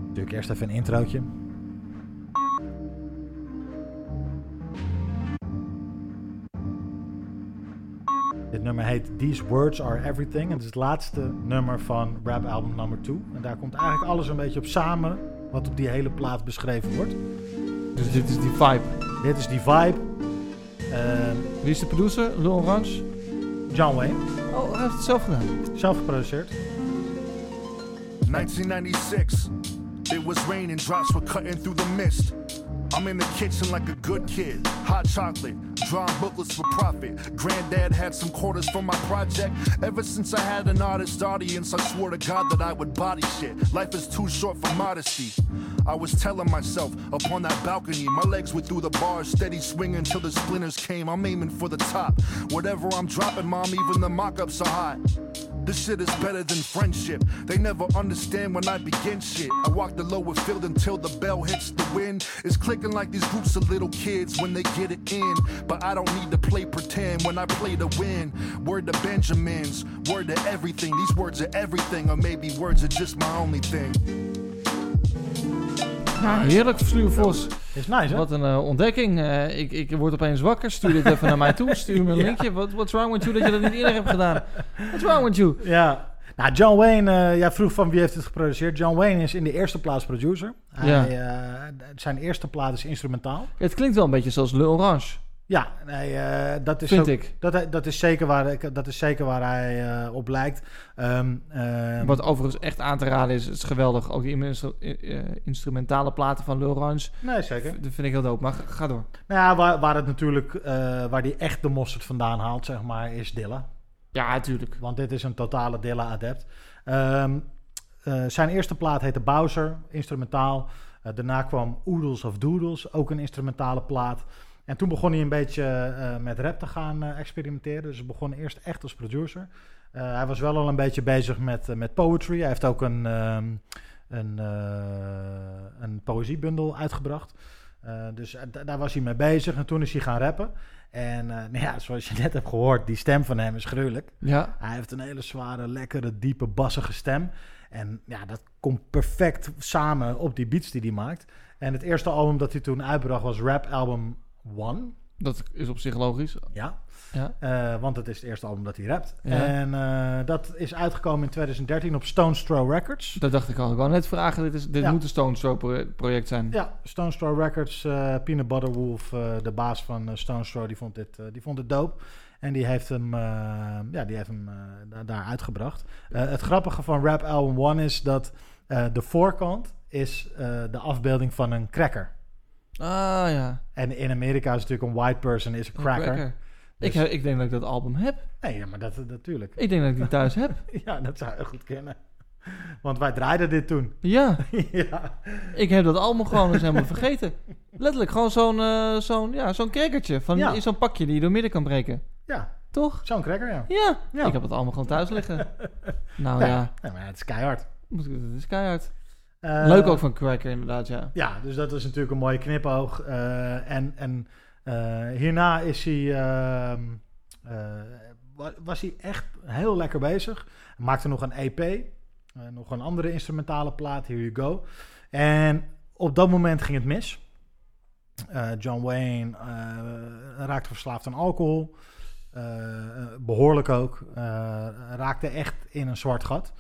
Natuurlijk eerst even een introotje. Dit nummer heet These Words Are Everything. En het is het laatste nummer van rap album nummer 2. En daar komt eigenlijk alles een beetje op samen wat op die hele plaat beschreven wordt. Dus dit is die vibe. Dit is die vibe. Ehm, Wie is de producer? Lil Orange? John Wayne, Oh, hij heeft het zelf gedaan. zelf geproduceerd. 1996. It was raining, drops were cutting through the mist. I'm in the kitchen like a good kid. Hot chocolate, drawing booklets for profit. Granddad had some quarters for my project. Ever since I had an artist audience, I swore to God that I would body shit. Life is too short for modesty. I was telling myself upon that balcony, my legs were through the bars, steady swinging till the splinters came. I'm aiming for the top. Whatever I'm dropping, mom, even the mock ups are hot. This shit is better than friendship. They never understand when I begin shit. I walk the lower field until the bell hits the wind. It's clicking like these groups of little kids when they get it in. But I don't need to play pretend when I play to win. Word to Benjamins, word to everything. These words are everything, or maybe words are just my only thing. Heerlijk, Stuur Vos. Is nice, hè? Wat een eh, ontdekking. Eh, ik, ik word opeens wakker. Stuur dit even naar mij toe. Stuur me een linkje. What, what's wrong with you dat je dat niet eerder hebt gedaan? What's wrong with you? Ja. Nou, John Wayne, eh jij vroeg van wie heeft het geproduceerd. John Wayne is in de eerste plaats producer. Hij, Ja. zijn eerste plaat is instrumentaal. Het klinkt wel een beetje zoals Lil Orange. Ja, nee, eh, dat is Vind ook- ik. Dat, dat, is zeker waar, dat is zeker waar hij eh, op lijkt. Ehm, ehm, Wat overigens echt aan te raden is. Het is geweldig. Ook die eh, instrumentale platen van Lil nee, zeker. Dat vind ik heel dope. Maar ga- door. Nou ja, waar, waar het natuurlijk, waar hij echt de mosterd vandaan haalt, zeg maar, is Dilla. Ja, natuurlijk. Want dit is een totale Dilla-adept. Ehm, eh, zijn eerste plaat heette Bowser, instrumentaal. Daarna kwam Oodles of Doodles, ook een instrumentale plaat. En toen begon hij een beetje eh, met rap te gaan eh, experimenteren. Dus hij begon eerst echt als producer. Eh, hij was wel al een beetje bezig met, eh, met poetry. Hij heeft ook een, ehm, een, eh, een poëziebundel uitgebracht. Eh, dus eh, da- daar was hij mee bezig. En toen is hij gaan rappen. En eh, nou ja, zoals je net hebt gehoord, die stem van hem is gruwelijk. Ja. Hij heeft een hele zware, lekkere, diepe, bassige stem. En ja, dat komt perfect samen op die beats die hij maakt. En het eerste album dat hij toen uitbracht was Rap Album One. Dat is op zich logisch. Ja. Ja. Eh, want het is het eerste album dat hij rapt. Ja. En eh, dat is uitgekomen in 2013 op Stone's Throw Records. Dat dacht ik al. Ik wou net vragen. Dit, is, dit Ja. moet een Stone Throw pro- project zijn. Ja, Stone's Throw Records. eh Peanut Butter Wolf, de baas van uh, Stone's Throw, die vond, dit, die vond het dope. En die heeft hem, ja, die heeft hem da- daar uitgebracht. Het grappige van Rap Album 1 is dat de voorkant is de afbeelding van een cracker. Ah ja. En in Amerika is natuurlijk een white person is een cracker. cracker. Dus- Ik, heb- ik denk dat ik dat album heb. Nee, ja, maar dat natuurlijk. Ik denk dat ik die thuis heb. ja, dat zou je goed kennen. Want wij draaiden dit toen. Ja. ja. Ik heb dat album gewoon eens helemaal vergeten. Letterlijk gewoon zo'n eh, zo'n ja, zo'n crackertje. Van Ja. in zo'n pakje die je door midden kan breken. ja, Toch? zo'n cracker, ja. Ja. Ja. Ik heb het allemaal gewoon thuis liggen. Nou ja. ja. Nee, maar het is keihard. Ik- Het is keihard. Eh, Leuk ook van Cracker inderdaad, ja. Ja, dus dat is natuurlijk een mooie knipoog. Eh, en en eh, hierna is hij, ehm, eh, wa- was hij echt heel lekker bezig. Hij maakte nog een EP, nog een andere instrumentale plaat, Here You Go. En op dat moment ging het mis. John Wayne eh, raakte verslaafd aan alcohol. Eh, eh, behoorlijk ook. Raakte echt in een zwart gat.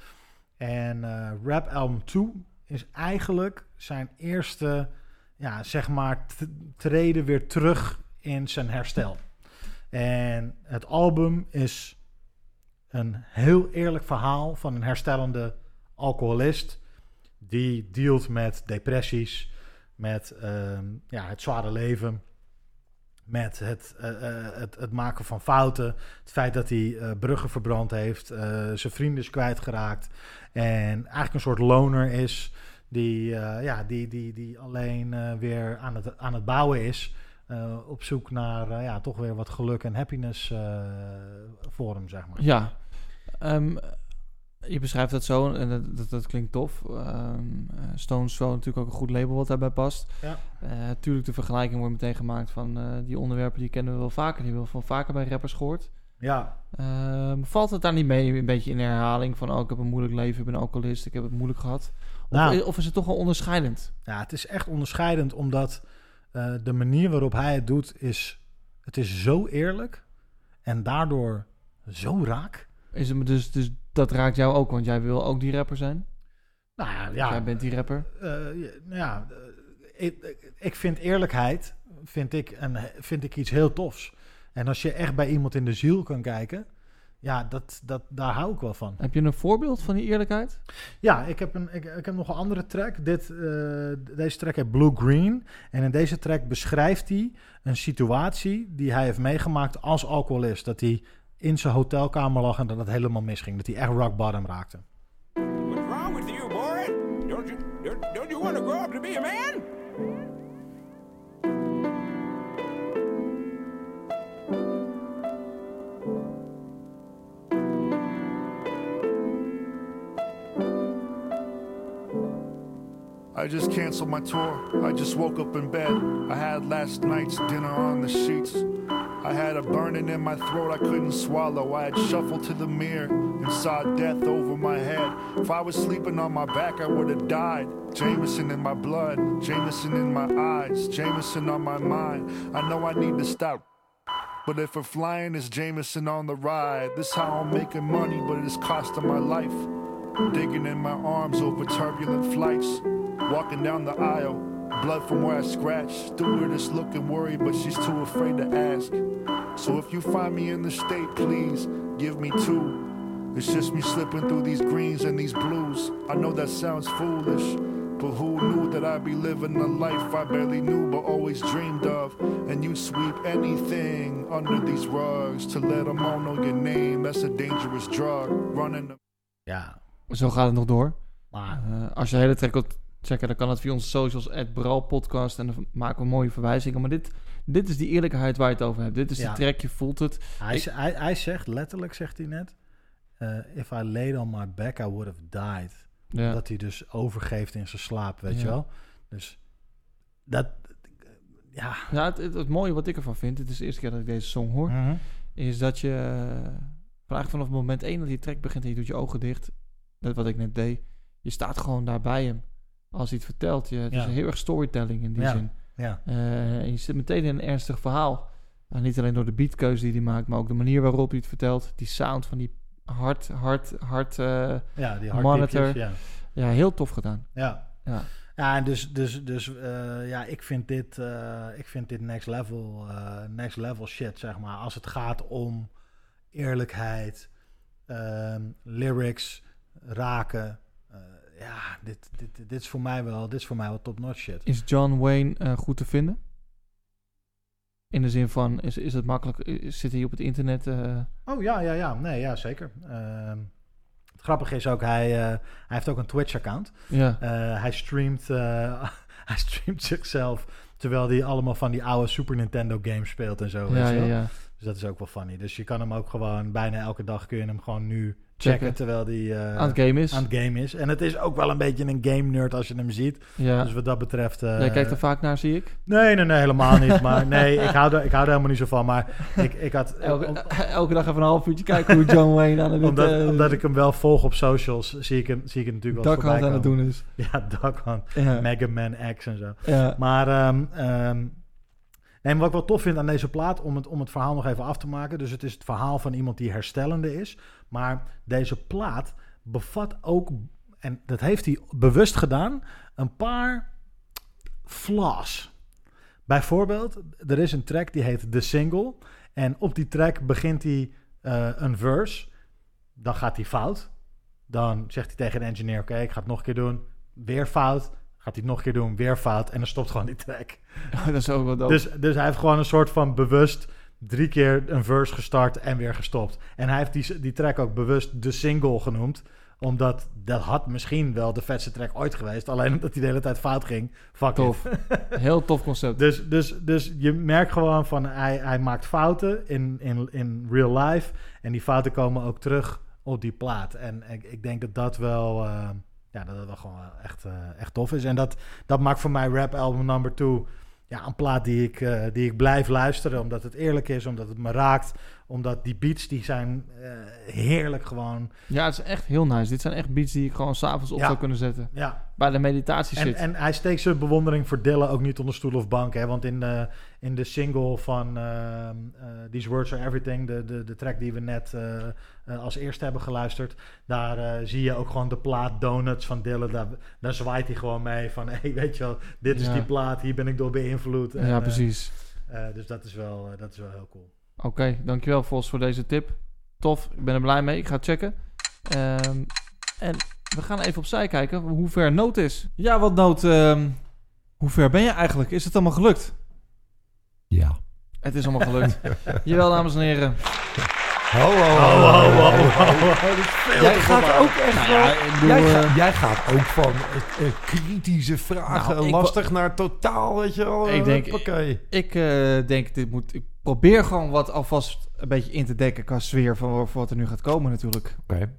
En Rap Album 2 is eigenlijk zijn eerste, ja, zeg maar, treden weer terug in zijn herstel. En het album is een heel eerlijk verhaal van een herstellende alcoholist die dealt met depressies, met ehm, ja, het zware leven, met het, eh, eh, het, het maken van fouten, het feit dat hij eh, bruggen verbrand heeft, zijn vrienden is kwijtgeraakt en eigenlijk een soort loner is die, eh, ja, die, die, die alleen eh, weer aan het, aan het bouwen is. eh, op zoek naar ja, toch weer wat geluk en happiness voor hem, zeg maar. Ja. Ehm, je beschrijft dat zo en dat, dat, dat klinkt tof. Eh, Stones Throw natuurlijk ook een goed label wat daarbij past. Ja. Tuurlijk, de vergelijking wordt meteen gemaakt van die onderwerpen die kennen we wel vaker. Die hebben we wel vaker bij rappers gehoord. Ja, Ehm, valt het daar niet mee, een beetje in herhaling van... oh, ik heb een moeilijk leven, ik ben alcoholist, ik heb het moeilijk gehad? Of, Nou. of is het toch wel onderscheidend? Ja, het is echt onderscheidend omdat eh, de manier waarop hij het doet is... Het is zo eerlijk en daardoor zo raak. Is het, dus, dus dat raakt jou ook, want jij wil ook die rapper zijn? Nou ja, Jij ja, bent die rapper. eh, ja, nou ja eh, ik, ik vind eerlijkheid vind ik, een, vind ik iets heel tofs. En als je echt bij iemand in de ziel kan kijken... Ja, dat, dat, daar hou ik wel van. Heb je een voorbeeld van die eerlijkheid? Ja, ik heb, een, ik, ik heb nog een andere track. Dit, eh, deze track heet Blue Green. En in deze track beschrijft hij een situatie die hij heeft meegemaakt als alcoholist. Dat hij in zijn hotelkamer lag en dat het helemaal misging. Dat hij echt rock bottom raakte. What's wrong with you, boy? Don't you don't, don't you want to grow up to be a man? I just canceled my tour. I just woke up in bed. I had last night's dinner on the sheets. I had a burning in my throat I couldn't swallow. I had shuffled to the mirror and saw death over my head. If I was sleeping on my back, I would have died. Jameson in my blood, Jameson in my eyes, Jameson on my mind. I know I need to stop. But if we're flying, it's Jameson on the ride. This how I'm making money, but it's costing my life. Digging in my arms over turbulent flights. Walking down the aisle, blood from where I scratched. Stewardess looking worried, but she's too afraid to ask. So if you find me in the state, please give me two. It's just me slipping through these greens and these blues. I know that sounds foolish, but who knew that I'd be living a life I barely knew but always dreamed of? And you'd sweep anything under these rugs to let them all know your name. That's a dangerous drug. Running the Ja, Zo gaat het nog door. maar Eh, als je de hele track wilt checken, dan kan het via onze socials, at Podcast. En dan maken we mooie verwijzingen. Maar dit, dit is die eerlijkheid waar je het over hebt. Dit is Ja. de track, je voelt het. hij, Ik- hij, hij zegt, letterlijk zegt hij net... eh, if I laid on my back, I would have died. Ja. Dat hij dus overgeeft in zijn slaap, weet je wel. Dus dat... Ja. Ja, het, het, het mooie wat ik ervan vind, het is de eerste keer dat ik deze song hoor, Mhm. is dat je eh, vanaf vanaf moment één dat die track begint en je doet je ogen dicht, dat wat ik net deed, je staat gewoon daar bij hem. Als hij het vertelt, je, het Ja. is heel erg storytelling in die Ja. zin. Ja. Eh, en je zit meteen in een ernstig verhaal. En niet alleen door de beatkeuze die hij maakt, maar ook de manier waarop hij het vertelt. Die sound van die hard, hard, hard eh, Ja, die monitor. ja. Ja, heel tof gedaan. Ja. Ja. Ja, en dus, dus, dus eh, ja, ik vind dit, ik vind dit next level, next level shit, zeg maar. Als het gaat om eerlijkheid, ehm, lyrics, raken. Eh, ja, dit, dit, dit is voor mij wel, dit is voor mij wel top-notch shit. Is John Wayne eh, goed te vinden? In de zin van, is, is het makkelijk, is- zit hij op het internet? eh, Oh ja, ja, ja. Nee, ja, zeker. Ehm, het grappige is ook, hij, eh, hij heeft ook een Twitch-account. Ja. Eh, hij, streamt, eh, hij streamt zichzelf terwijl hij allemaal van die oude Super Nintendo games speelt en zo. Ja, ja. Dus dat is ook wel funny. Dus je kan hem ook gewoon bijna elke dag kun je hem gewoon nu checken, terwijl hij eh, Aan het game is. aan het game is. En het is ook wel een beetje een game nerd als je hem ziet. Ja. Dus wat dat betreft. eh, Jij kijkt er vaak naar, zie ik. Nee, nee, nee, helemaal niet. Maar nee, ik hou er, ik hou er helemaal niet zo van. Maar ik, ik had. Elke, om- elke dag even een half uurtje kijken hoe John Wayne aan het omdat, eh, omdat ik hem wel volg op socials, zie ik hem, zie ik hem natuurlijk wel voorbij aan het doen is. Ja, Duck Hunt. Ja. Mega Man X en zo. Ja. Maar ehm, Nee, wat ik wel tof vind aan deze plaat, om het, om het verhaal nog even af te maken. Dus het is het verhaal van iemand die herstellende is. Maar deze plaat bevat ook, en dat heeft hij bewust gedaan, een paar flaws. Bijvoorbeeld, er is een track die heet The Single. En op die track begint hij eh, een verse. Dan gaat hij fout. Dan zegt hij tegen de engineer: Oké, ik ga het nog een keer doen. Weer fout. Gaat hij het nog een keer doen. Weer fout. En dan stopt gewoon die track. dat is ook wel. Dus, dus hij heeft gewoon een soort van bewust drie keer een verse gestart en weer gestopt. En hij heeft die, die track ook bewust de single genoemd. Omdat dat had misschien wel de vetste track ooit geweest. Alleen omdat hij de hele tijd fout ging. Fuck Tof. Heel tof concept. Dus, dus, dus je merkt gewoon van hij, hij maakt fouten in, in, in real life. En die fouten komen ook terug op die plaat. En ik, ik denk dat dat wel, eh, ja, dat dat wel gewoon echt, eh, echt tof is. En dat, dat maakt voor mij rap album number two ja, een plaat die ik, eh, die ik blijf luisteren. Omdat het eerlijk is, omdat het me raakt. Omdat die beats die zijn eh, heerlijk gewoon. Ja, het is echt heel nice. Dit zijn echt beats die ik gewoon s'avonds op Ja. zou kunnen zetten. Ja. Bij de meditatie En, zit. en hij steekt zijn bewondering voor Dilla ook niet onder stoel of bank. Hè? Want in de, in de single van ehm, eh, These Words Are Everything, de, de, de track die we net eh, als eerste hebben geluisterd, daar zie je ook gewoon de plaat Donuts van Dilla. Daar, daar zwaait hij gewoon mee van, hey, weet je wel, dit is Ja. die plaat, hier ben ik door beïnvloed. En, ja, precies. dus dat is, wel, dat is wel heel cool. Oké, dankjewel Vos voor deze tip. Tof, ik ben er blij mee. Ik ga checken. Ehm, en we gaan even opzij kijken hoe ver Noot is. Ja, wat Noot, ehm, hoe ver ben je eigenlijk? Is het allemaal gelukt? Ja. Het is allemaal gelukt. Jawel, dames en heren. Ho, ho, ho, Ho, Jij gaat ook echt Nou wel... ja, ik bedoel, jij, eh, gaat, jij gaat ook van eh, kritische vragen Nou, ik lastig naar totaal, weet je wel. Ik denk-. Ik eh, denk, dit moet, ik probeer gewoon wat alvast een beetje in te dekken qua sfeer van voor wat er nu gaat komen natuurlijk. Oké,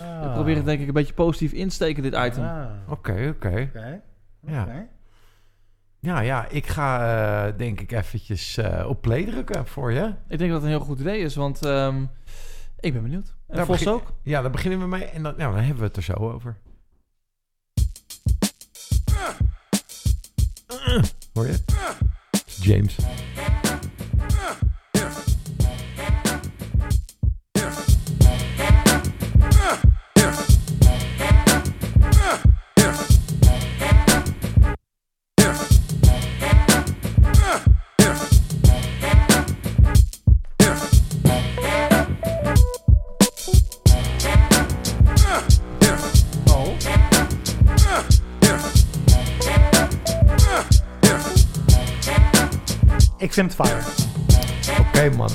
Ah. Ik probeer het denk ik een beetje positief insteken, dit item. Ah, oké, oké. Oké. Ja. Oké. Ja, ja, ik ga eh, denk ik eventjes eh, op play drukken voor je. Ik denk dat het een heel goed idee is, want ehm, ik ben benieuwd. En Daar Vos begin- ook? Ja, daar beginnen we mee en dan, nou, dan hebben we het er zo over. Hoor je? James. Vind het fire. Oké, man.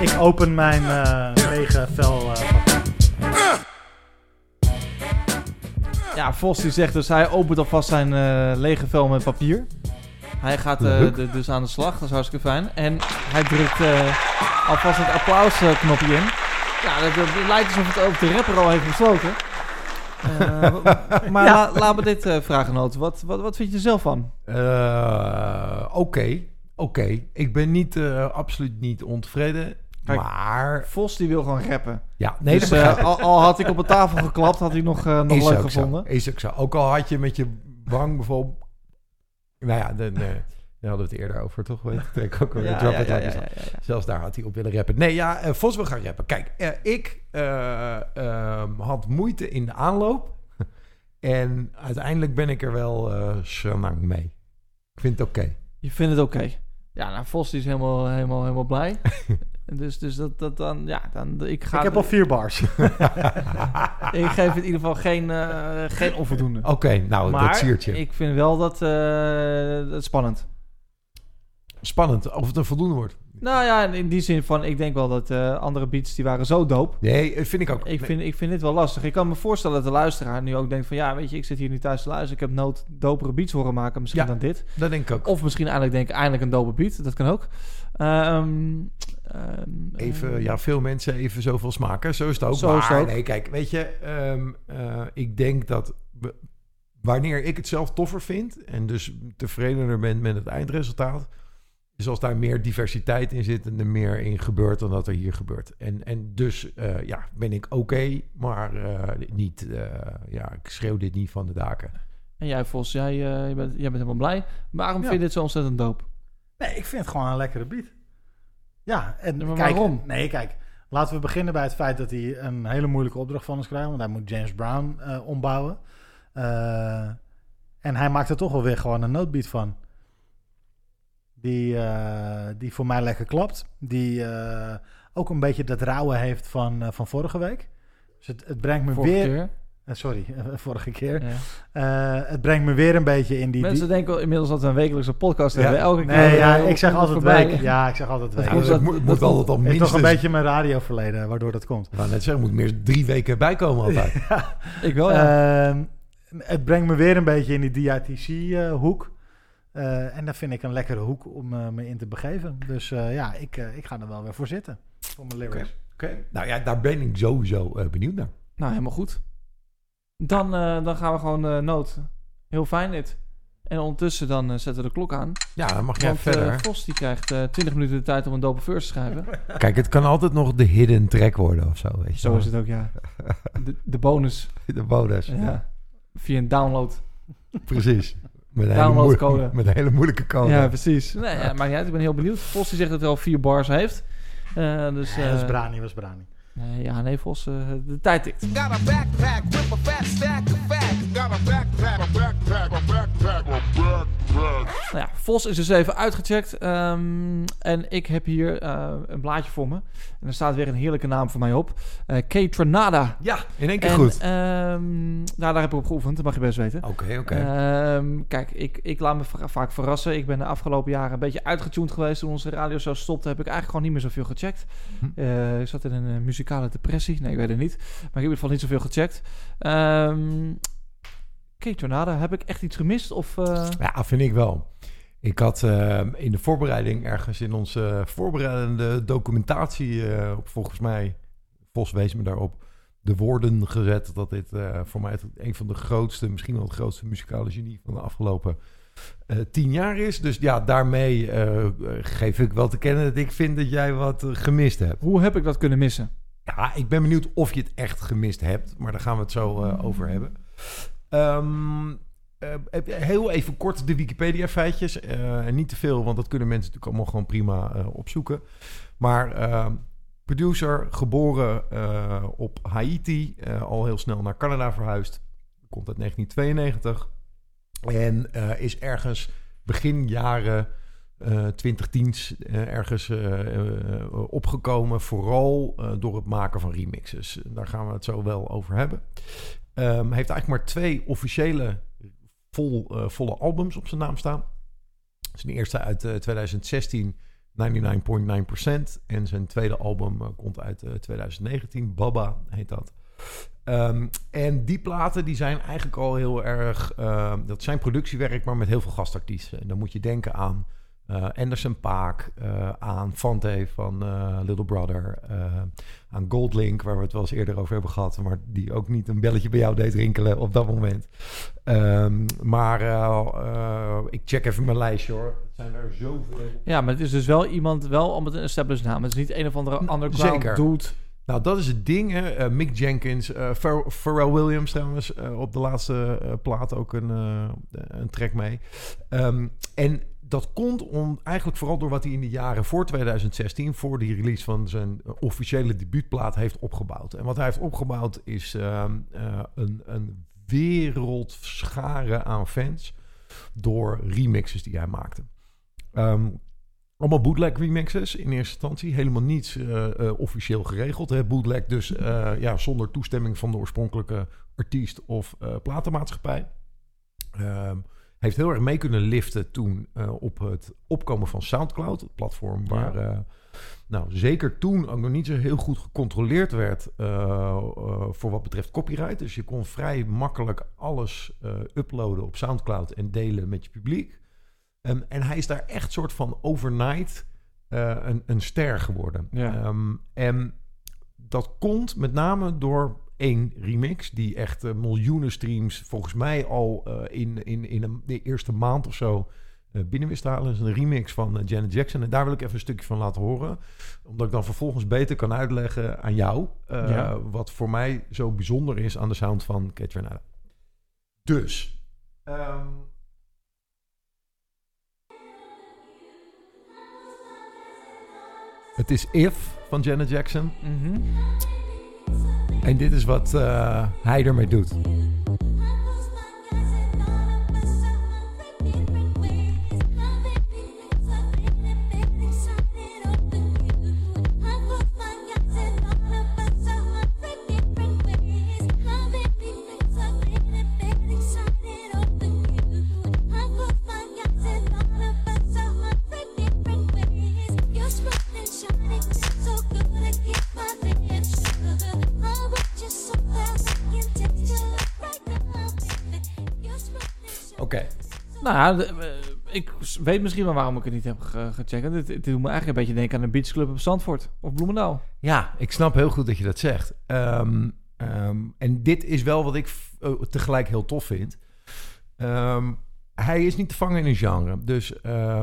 Ik open mijn eh, lege vel. eh, papier. Ja, Vos die zegt dus, hij opent alvast zijn eh, lege vel met papier. Hij gaat eh, de- dus aan de slag, dat is hartstikke fijn. En hij drukt eh, alvast het applausknopje in. Ja, dat, dat lijkt alsof het ook de rapper al heeft besloten. Eh, maar la- laat me dit eh, vragen, Noot. Wat, wat, wat vind je er zelf van? Eh, Oké, oké. Ik ben niet, absoluut niet ontevreden. Kijk, maar, Vos die wil gewoon rappen. ja, nee, dus al, al had ik op een tafel geklapt, had hij nog, nog is leuk gevonden. Zo, is ook zo. Ook al had je met je wang bijvoorbeeld... Nou ja, de- daar hadden we het eerder over, toch? Weet ik ook alweer. Ja, ja, ja, ja. Zelfs daar had hij op willen rappen. Nee, ja, eh, Vos wil gaan rappen. Kijk, eh, ik eh, ehm, had moeite in de aanloop. en uiteindelijk ben ik er wel schranang mee. Ik vind het oké. Je vindt het oké. Ja, nou, Vos is helemaal, helemaal, helemaal blij. dus, dus dat, dat dan, ja, dan, ik ga... Ik heb al vier bars. ik geef het in ieder geval geen, geen onvoldoende. Oké, nou, dat siertje. ik vind wel dat, dat spannend. Spannend of het een voldoende wordt. Nou ja, in die zin van, ik denk wel dat eh, andere beats, die waren zo dope. Nee, eh, vind ik ook. Ik vind, ik vind dit wel lastig. Ik kan me voorstellen dat de luisteraar nu ook denkt van... Ja, weet je, ik zit hier nu thuis te luisteren. Ik heb nood dopere beats horen maken, misschien Ja. dan dit. Dat denk ik ook. Of misschien eindelijk denken, eindelijk een dope beat. Dat kan ook. Ehm, ehm, Even, eh, ja, veel mensen even zoveel smaken. Zo is het ook. Zo maar is het ook. nee, kijk, weet je, ehm, eh, ik denk dat we- wanneer ik het zelf toffer vind en dus tevredener ben met het eindresultaat, is als daar meer diversiteit in zit en er meer in gebeurt dan dat er hier gebeurt. En, en dus, eh, ja, ben ik oké, maar eh, niet, eh, ja, ik schreeuw dit niet van de daken. En jij, Vos, jij, eh, je bent, jij bent helemaal blij. Waarom Ja. vind je dit zo ontzettend dope? Nee, ik vind het gewoon een lekkere beat. Ja, en Ja, kijk, waarom? Nee, kijk. Laten we beginnen bij het feit dat hij een hele moeilijke opdracht van ons krijgt. Want hij moet James Brown eh, ombouwen. Eh, en hij maakt er toch wel weer gewoon een noodbeat van. Die, eh, die voor mij lekker klapt. Die eh, ook een beetje dat rauwe heeft van, eh, van vorige week. Dus het, het brengt me Vorige weer... keer. Sorry, vorige keer. Ja. Eh, het brengt me weer een beetje in die... Mensen die- denken wel inmiddels dat we een wekelijkse podcast Ja. hebben. Elke keer. Nee, ja, eh, ik zeg altijd voorbij. week. Ja, ik zeg altijd week. Ja, dus dat- het moet, dat moet komt- altijd al Ik minstens... toch een beetje mijn radioverleden, waardoor dat komt. Ik net zeggen, moet meer drie weken bijkomen altijd. Ik wel, ja. Ehm, het brengt me weer een beetje in die DITC-hoek. Eh, en dat vind ik een lekkere hoek om eh, me in te begeven. Dus eh, ja, ik, eh, ik ga er wel weer voor zitten. Voor mijn lyrics. Oké. Nou ja, daar ben ik sowieso eh, benieuwd naar. Nou, helemaal goed. Dan, eh, dan gaan we gewoon eh, nood. Heel fijn dit. En ondertussen dan eh, zetten we de klok aan. Ja, dan mag jij Want verder. Vos die krijgt eh 20 minuten de tijd om een dope verse te schrijven. Kijk, het kan altijd nog de hidden track worden of zo. Weet je Zo wel. is het ook, ja. De, de bonus. De bonus. Ja. Ja. Via een download. Precies. Met een, hele moeilijke, met een hele moeilijke code. Ja, precies. Nee, ja, maakt niet uit. Ik ben heel benieuwd. Vos die zegt dat hij al vier bars heeft. Eh, dus, Nee, dat is eh, Brani, was Brani. nee, ja, nee, Vos, eh, de tijd tikt. Nou ja, Vos is dus even uitgecheckt. ehm, en ik heb hier eh, een blaadje voor me. En er staat weer een heerlijke naam voor mij op. Eh K. Tranada. Ja, in één keer En, goed. ehm, nou, daar heb ik op geoefend, dat mag je best weten. Oké, oké. Ehm, kijk, ik, ik laat me va- vaak verrassen. Ik ben de afgelopen jaren een beetje uitgetuned geweest. Toen onze radio zo stopte, heb ik eigenlijk gewoon niet meer zoveel gecheckt. Eh, ik zat in een muzikale depressie. Nee, ik weet het niet. Maar ik heb in ieder geval niet zoveel gecheckt. Ehm Kate Tornado, heb ik echt iets gemist? Of, eh, Ja, vind ik wel. Ik had eh, in de voorbereiding ergens in onze voorbereidende documentatie, eh, volgens mij, Vos wees me daarop, de woorden gezet dat dit eh, voor mij het, een van de grootste, misschien wel het grootste muzikale genie van de afgelopen eh, tien jaar is. Dus ja, daarmee eh, geef ik wel te kennen dat ik vind dat jij wat gemist hebt. hoe heb ik dat kunnen missen? Ja, ik ben benieuwd of je het echt gemist hebt, maar daar gaan we het zo eh, over hebben. Ehm, eh, heel even kort de Wikipedia-feitjes. en niet te veel, want dat kunnen mensen natuurlijk allemaal gewoon prima eh, opzoeken. Maar ehm, producer, geboren op Haiti, al heel snel naar Canada verhuisd. Komt uit 1992. En is ergens begin jaren eh 2010's eh, ergens opgekomen. Vooral door het maken van remixes. Daar gaan we het zo wel over hebben. Ehm, heeft eigenlijk maar twee officiële vol, eh, volle albums op zijn naam staan. Zijn eerste uit eh, 2016, 99.9%. En zijn tweede album eh, komt uit eh, 2019, Baba heet dat. Ehm, en die platen die zijn eigenlijk al heel erg... ehm, dat zijn productiewerk, maar met heel veel gastartiesten. En dan moet je denken aan eh, Anderson Paak, eh, aan Fante van eh, Little Brother, aan Goldlink, waar we het wel eens eerder over hebben gehad, maar die ook niet een belletje bij jou deed rinkelen op dat moment. Ehm, maar ik check even mijn lijstje hoor. Het zijn er zoveel. Ja, maar het is dus wel iemand, wel al met een established naam. Het is niet een of andere underground zeker. dude. Nou, dat is het ding. Hè. Mick Jenkins, eh, Pharrell Pharrell Williams trouwens, eh, op de laatste plaat ook een, een track mee. Ehm, en dat komt om, eigenlijk vooral door wat hij in de jaren voor 2016, voor die release van zijn officiële debuutplaat, heeft opgebouwd. En wat hij heeft opgebouwd is ehm, eh, een, een wereldschare aan fans door remixes die hij maakte. Ehm, allemaal bootleg remixes in eerste instantie. Helemaal niets eh, eh, officieel geregeld. Hè. Bootleg dus ja, zonder toestemming van de oorspronkelijke artiest of platenmaatschappij. Ehm, heeft heel erg mee kunnen liften toen eh, op het opkomen van Soundcloud. Het platform waar eh, nou, zeker toen ook nog niet zo heel goed gecontroleerd werd eh, voor wat betreft copyright. Dus je kon vrij makkelijk alles uploaden op Soundcloud en delen met je publiek. Ehm, en hij is daar echt soort van overnight een, een ster geworden. Ja. Ehm, en dat komt met name door één remix die echt eh, miljoenen streams volgens mij al eh, in, in, in een, de eerste maand of zo eh, binnen wist halen. Dat is een remix van Janet Jackson. En daar wil ik even een stukje van laten horen. Omdat ik dan vervolgens beter kan uitleggen aan jou Ja. wat voor mij zo bijzonder is aan de sound van Renata. Dus, Ehm, het is If van Janet Jackson. Mhm. En dit is wat eh, hij ermee doet. Nou, eh, ik weet misschien wel waarom ik het niet heb ge- gecheckt. Het, doet me eigenlijk een beetje denken aan een beachclub op Zandvoort of Bloemendaal. Ja, ik snap heel goed dat je dat zegt. Ehm, ehm, en dit is wel wat ik eh, tegelijk heel tof vind. Ehm, hij is niet te vangen in een genre. Dus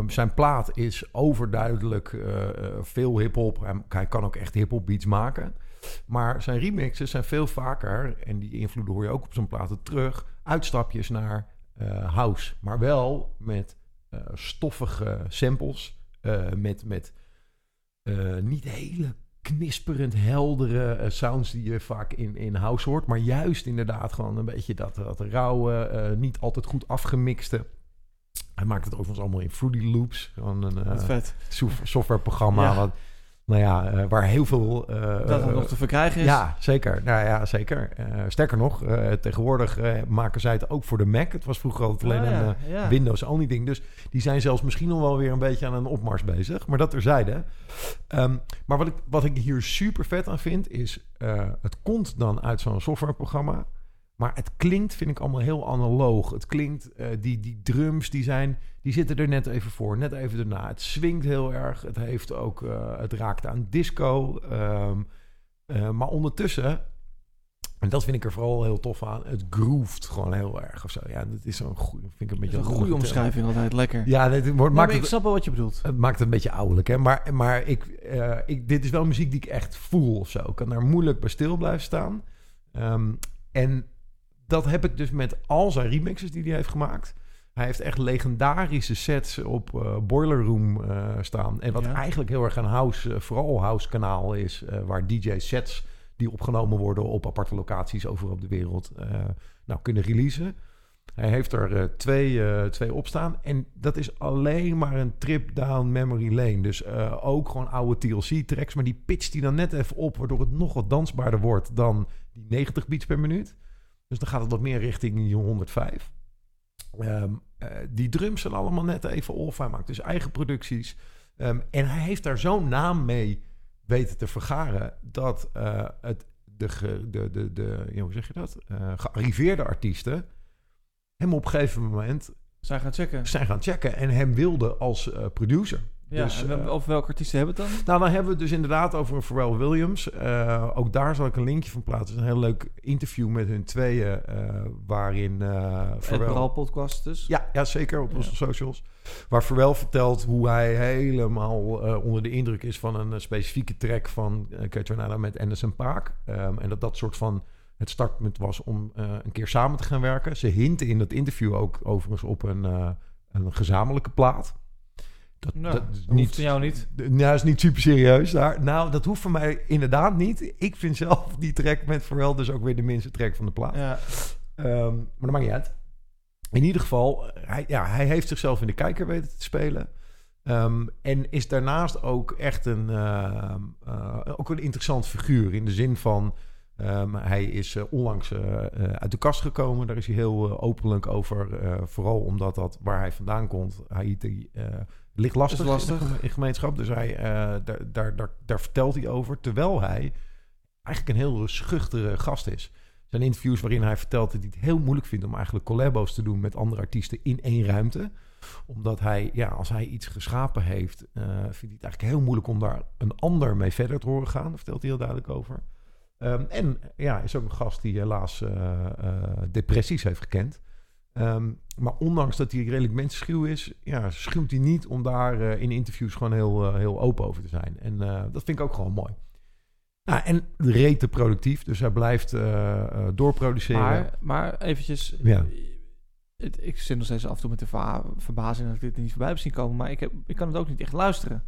zijn plaat is overduidelijk eh, veel hip-hop. Hij kan ook echt hip-hop beats maken. Maar zijn remixes zijn veel vaker, en die invloeden hoor je ook op zijn platen terug, uitstapjes naar eh, house. Maar wel met eh, stoffige samples. eh, met met niet hele knisperend heldere sounds die je vaak in, in house hoort. Maar juist inderdaad gewoon een beetje dat, dat rauwe, niet altijd goed afgemixte. Hij maakt het overigens allemaal in Fruity Loops. Gewoon een softwareprogramma. Ja. Wat, nou ja, eh, waar heel veel... eh, Dat het nog te verkrijgen is. Ja, zeker. Nou ja, zeker. Eh, sterker nog, tegenwoordig maken zij het ook voor de Mac. Het was vroeger altijd alleen Ah, ja, een ja. Windows-only ding. Dus die zijn zelfs misschien nog wel weer een beetje aan een opmars bezig. Maar dat terzijde. Ehm maar wat ik, wat ik hier super vet aan vind, is... het komt dan uit zo'n softwareprogramma. Maar het klinkt, vind ik, allemaal heel analoog. Het klinkt, eh, die, die drums, die zijn... Die zitten er net even voor, net even erna. Het swingt heel erg. Het heeft ook... eh, het raakt aan disco. ehm, eh, maar ondertussen... En dat vind ik er vooral heel tof aan. Het groeft gewoon heel erg of zo. Ja, dat is zo'n goede... Vind ik een beetje een goede omschrijving altijd. Lekker. Ja, dit wordt, Nee, maakt het, ik snap wel wat je bedoelt. het maakt het een beetje ouderlijk, hè? Maar, maar ik, ik, dit is wel muziek die ik echt voel of zo. Ik kan daar moeilijk bij stil blijven staan. Ehm, en dat heb ik dus met al zijn remixes die hij heeft gemaakt. Hij heeft echt legendarische sets op eh, Boiler Room eh, staan. En wat Ja. eigenlijk heel erg een house, eh, vooral house kanaal is. waar DJ sets die opgenomen worden op aparte locaties overal op de wereld nou, kunnen releasen. Hij heeft er twee, twee op staan. En dat is alleen maar een trip down memory lane. Dus ook gewoon oude TLC-tracks. Maar die pitcht hij dan net even op... waardoor het nog wat dansbaarder wordt dan die 90 beats per minuut. Dus dan gaat het wat meer richting die 105. Ehm, eh, die drums zijn allemaal net even off. Hij maakt dus eigen producties. Ehm, en hij heeft daar zo'n naam mee weten te vergaren... dat eh, het, de, ge- de, de, de, ja, hoe zeg je dat? Eh, gearriveerde artiesten hem op een gegeven moment Zijn gaan checken. zijn gaan checken en hem wilden als producer. Ja, dus, en eh, over welke artiesten hebben we het dan? nou, dan hebben we het dus inderdaad over Pharrell Williams. Eh, ook daar zal ik een linkje van plaatsen. Het is een heel leuk interview met hun tweeën, eh, waarin Het Pharrell... Podcast dus. Ja, ja, zeker op onze Ja. socials. Waar Pharrell vertelt hoe hij helemaal onder de indruk is van een specifieke track van uh, Kate met Anderson Paak. Ehm, en dat dat soort van het startpunt was om een keer samen te gaan werken. Ze hinten in dat interview ook overigens op een, een gezamenlijke plaat. Dat, Nou, dat is dat hoeft van jou niet. Nou, is niet super serieus daar. Nou, dat hoeft voor mij inderdaad niet. Ik vind zelf die track met Pharrell dus ook weer de minste track van de plaat. Ja. Ehm, maar dat maakt niet uit. In ieder geval, hij, ja, hij heeft zichzelf in de kijker weten te spelen. Ehm, en is daarnaast ook echt een, eh, ook een interessant figuur. In de zin van, hij is eh, onlangs eh, uit de kast gekomen. Daar is hij heel openlijk over. vooral omdat dat waar hij vandaan komt, Haiti, ligt lastig, Is lastig. In, de geme- in gemeenschap. Dus hij, eh, daar, daar, daar, daar vertelt hij over. Terwijl hij eigenlijk een heel schuchtere gast is. Er zijn interviews waarin hij vertelt dat hij het heel moeilijk vindt om eigenlijk collabos te doen met andere artiesten in één ruimte. Omdat hij, ja, als hij iets geschapen heeft, eh, vindt hij het eigenlijk heel moeilijk om daar een ander mee verder te horen gaan. Daar vertelt hij heel duidelijk over. Ehm, en ja, is ook een gast die helaas eh, depressies heeft gekend. Ehm, maar ondanks dat hij redelijk mensenschuw is, ja, schuwt hij niet om daar eh, in interviews gewoon heel, eh, heel open over te zijn. En eh, dat vind ik ook gewoon mooi. Nou, en rete productief, dus hij blijft doorproduceren. Maar, maar eventjes. Ja. ik zit nog steeds af en toe met de verbazing dat ik dit niet voorbij heb zien komen. Maar ik, heb, ik kan het ook niet echt luisteren.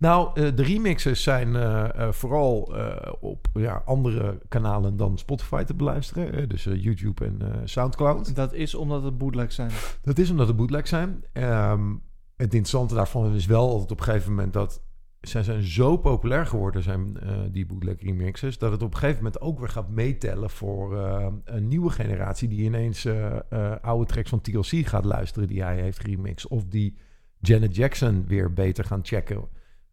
Nou, eh, de remixes zijn eh, eh, vooral op ja, andere kanalen dan Spotify te beluisteren. dus YouTube en Soundcloud. Dat is omdat het bootlegs zijn. Dat is omdat het bootleg zijn. Ehm, het interessante daarvan is wel altijd op een gegeven moment dat... Zij zijn zo populair geworden, zijn die bootleg remixes... dat het op een gegeven moment ook weer gaat meetellen voor een nieuwe generatie... die ineens oude tracks van TLC gaat luisteren die hij heeft remixed. Of die Janet Jackson weer beter gaan checken.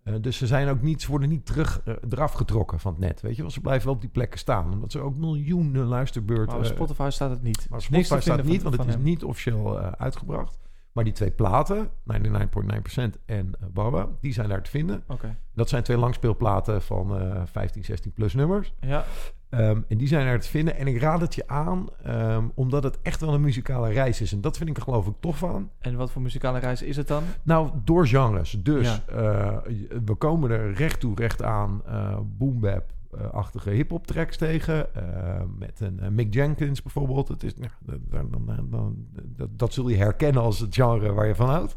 Eh, dus ze zijn ook niet, ze worden niet terug, eh, eraf getrokken van het net. Weet je wel, ze blijven wel op die plekken staan. Omdat ze ook miljoenen luisterbeurten... Maar op eh, Spotify staat het niet. maar Spotify staat vinden niet, want het is hem. niet officieel uitgebracht. Maar die twee platen, 99.9% en Baba, die zijn daar te vinden. Oké. Dat zijn twee langspeelplaten van eh 15, 16 plus nummers. Ja. Ehm, en die zijn daar te vinden. En ik raad het je aan, ehm, omdat het echt wel een muzikale reis is. En dat vind ik er geloof ik tof aan. En wat voor muzikale reis is het dan? Nou, door genres. Dus Ja. eh, we komen er recht toe, recht aan uh, boom bap achtige hip-hop tracks tegen. eh, met een eh, Mick Jenkins bijvoorbeeld. Het is, nou, dan, dan, dan, dat, dat zul je herkennen als het genre waar je van houdt.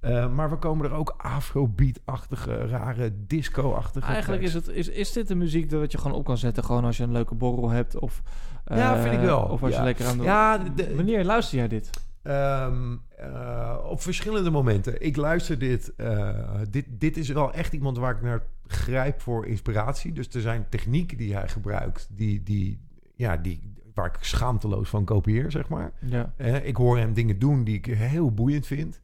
Eh, maar we komen er ook afrobeat-achtige, rare disco-achtige Eigenlijk is, het, is, is dit de muziek dat je gewoon op kan zetten, gewoon als je een leuke borrel hebt? Of, Ja, eh, vind ik wel. Of als Ja. je lekker aan de... Ja, de- Wanneer luister jij dit? Ehm, eh, op verschillende momenten. Ik luister dit, eh, dit. Dit is wel echt iemand waar ik naar grijp voor inspiratie. Dus er zijn technieken die hij gebruikt, die, die, ja, die, waar ik schaamteloos van kopieer, zeg maar. Ja. Eh, ik hoor hem dingen doen die ik heel boeiend vind.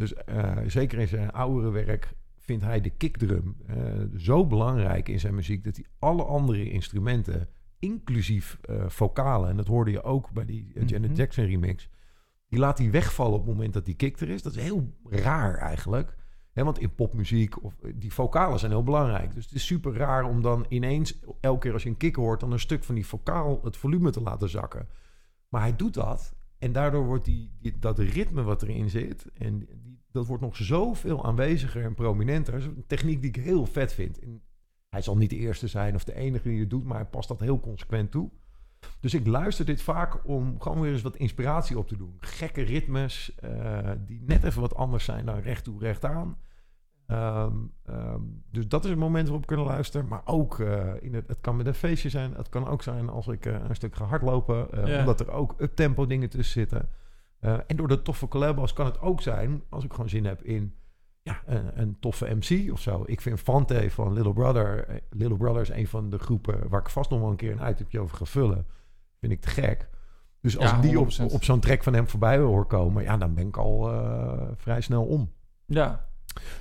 Dus eh, zeker in zijn oudere werk vindt hij de kickdrum eh, zo belangrijk in zijn muziek... dat hij alle andere instrumenten, inclusief eh vocalen... en dat hoorde je ook bij die Janet Mhm. Jackson remix... die laat hij wegvallen op het moment dat die kick er is. Dat is heel raar eigenlijk. Hè, want in popmuziek, of, die vocalen zijn heel belangrijk. Dus het is super raar om dan ineens... elke keer als je een kick hoort... dan een stuk van die vocaal het volume te laten zakken. Maar hij doet dat. En daardoor wordt die, die- dat ritme wat erin zit... en die, dat wordt nog zoveel aanweziger en prominenter. Dat is een techniek die ik heel vet vind. En hij zal niet de eerste zijn of de enige die het doet... maar hij past dat heel consequent toe. Dus ik luister dit vaak om gewoon weer eens wat inspiratie op te doen. Gekke ritmes eh, die net even wat anders zijn dan recht toe, recht aan. Ehm, ehm, dus dat is het moment waarop ik kunnen luisteren. Maar ook, eh, in het, het kan met een feestje zijn. Het kan ook zijn als ik eh, een stuk ga hardlopen. Ja. Omdat er ook uptempo dingen tussen zitten. Eh, en door de toffe collabos kan het ook zijn... als ik gewoon zin heb in ja, een, een toffe MC of zo. Ik vind Fante van Little Brother... eh, Little Brother is een van de groepen... waar ik vast nog wel een keer een itemje over ga vullen. Vind ik te gek. Dus als Ja, ik die op, 100%. op zo'n track van hem voorbij hoor komen... ja, dan ben ik al eh, vrij snel om. Ja.